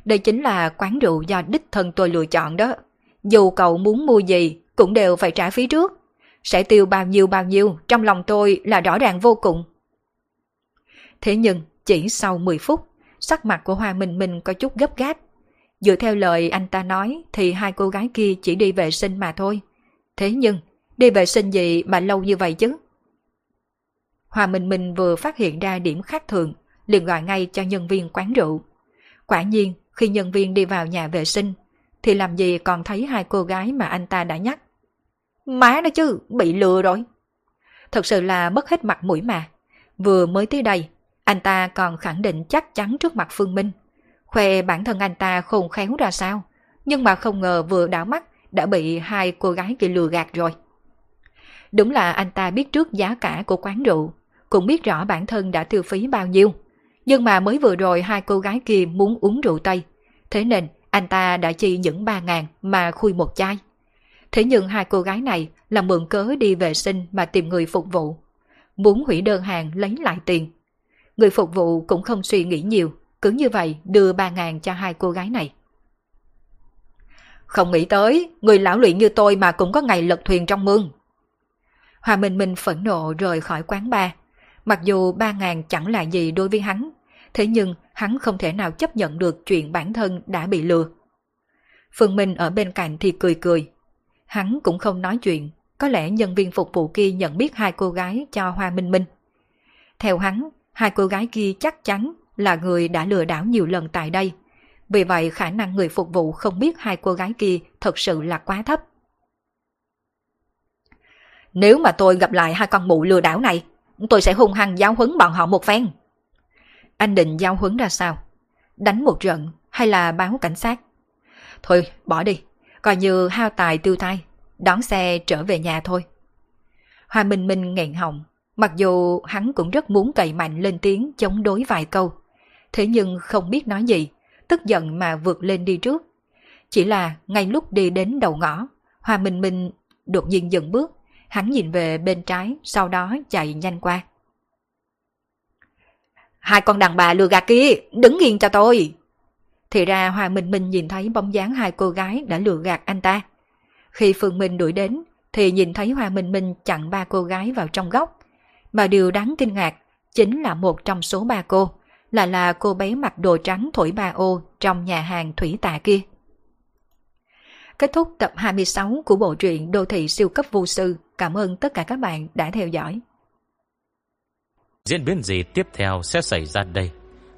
Speaker 1: Đây chính là quán rượu do đích thân tôi lựa chọn đó. Dù cậu muốn mua gì cũng đều phải trả phí trước. Sẽ tiêu bao nhiêu bao nhiêu trong lòng tôi là rõ ràng vô cùng. Thế nhưng chỉ sau 10 phút, sắc mặt của Hoa Minh Minh có chút gấp gáp. Dựa theo lời anh ta nói thì hai cô gái kia chỉ đi vệ sinh mà thôi. Thế nhưng, đi vệ sinh gì mà lâu như vậy chứ? Hoa Minh Minh vừa phát hiện ra điểm khác thường, liền gọi ngay cho nhân viên quán rượu. Quả nhiên, khi nhân viên đi vào nhà vệ sinh, thì làm gì còn thấy hai cô gái mà anh ta đã nhắc. Má đó chứ, bị lừa rồi. Thật sự là mất hết mặt mũi mà. Vừa mới tới đây, anh ta còn khẳng định chắc chắn trước mặt Phương Minh. Khoe bản thân anh ta khôn khéo ra sao. Nhưng mà không ngờ vừa đảo mắt đã bị hai cô gái kia lừa gạt rồi. Đúng là anh ta biết trước giá cả của quán rượu, cũng biết rõ bản thân đã tiêu phí bao nhiêu. Nhưng mà mới vừa rồi hai cô gái kia muốn uống rượu Tây. Thế nên anh ta đã chi những ba ngàn mà khui một chai. Thế nhưng hai cô gái này là mượn cớ đi vệ sinh mà tìm người phục vụ. Muốn hủy đơn hàng lấy lại tiền. Người phục vụ cũng không suy nghĩ nhiều, cứ như vậy đưa ba ngàn cho hai cô gái này. Không nghĩ tới, người lão luyện như tôi mà cũng có ngày lật thuyền trong mương. Hòa Minh Minh phẫn nộ rời khỏi quán bar. Mặc dù ba ngàn chẳng là gì đối với hắn, thế nhưng hắn không thể nào chấp nhận được chuyện bản thân đã bị lừa. Phương Minh ở bên cạnh thì cười cười. Hắn cũng không nói chuyện, có lẽ nhân viên phục vụ kia nhận biết hai cô gái cho Hoa Minh Minh. Theo hắn, hai cô gái kia chắc chắn là người đã lừa đảo nhiều lần tại đây. Vì vậy khả năng người phục vụ không biết hai cô gái kia thật sự là quá thấp. Nếu mà tôi gặp lại hai con mụ lừa đảo này, tôi sẽ hung hăng giáo huấn bọn họ một phen. Anh định giao huấn ra sao? Đánh một trận hay là báo cảnh sát? Thôi, bỏ đi. Coi như hao tài tiêu tai. Đón xe trở về nhà thôi. Hoa Minh Minh nghẹn họng. Mặc dù hắn cũng rất muốn cậy mạnh lên tiếng chống đối vài câu. Thế nhưng không biết nói gì. Tức giận mà vượt lên đi trước. Chỉ là ngay lúc đi đến đầu ngõ, Hoa Minh Minh đột nhiên dừng bước. Hắn nhìn về bên trái, sau đó chạy nhanh qua. Hai con đàn bà lừa gạt kia, đứng yên cho tôi. Thì ra Hoa Minh Minh nhìn thấy bóng dáng hai cô gái đã lừa gạt anh ta. Khi Phương Minh đuổi đến, thì nhìn thấy Hoa Minh Minh chặn ba cô gái vào trong góc. Mà điều đáng kinh ngạc chính là một trong số ba cô, là là cô bé mặc đồ trắng thổi ba ô trong nhà hàng thủy tạ kia. Kết thúc tập 26 của bộ truyện Đô thị siêu cấp vô sư. Cảm ơn tất cả các bạn đã theo dõi.
Speaker 2: Diễn biến gì tiếp theo sẽ xảy ra đây?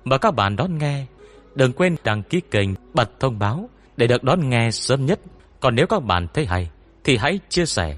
Speaker 2: Mời các bạn đón nghe. Đừng quên đăng ký kênh, bật thông báo để được đón nghe sớm nhất. Còn nếu các bạn thấy hay, thì hãy chia sẻ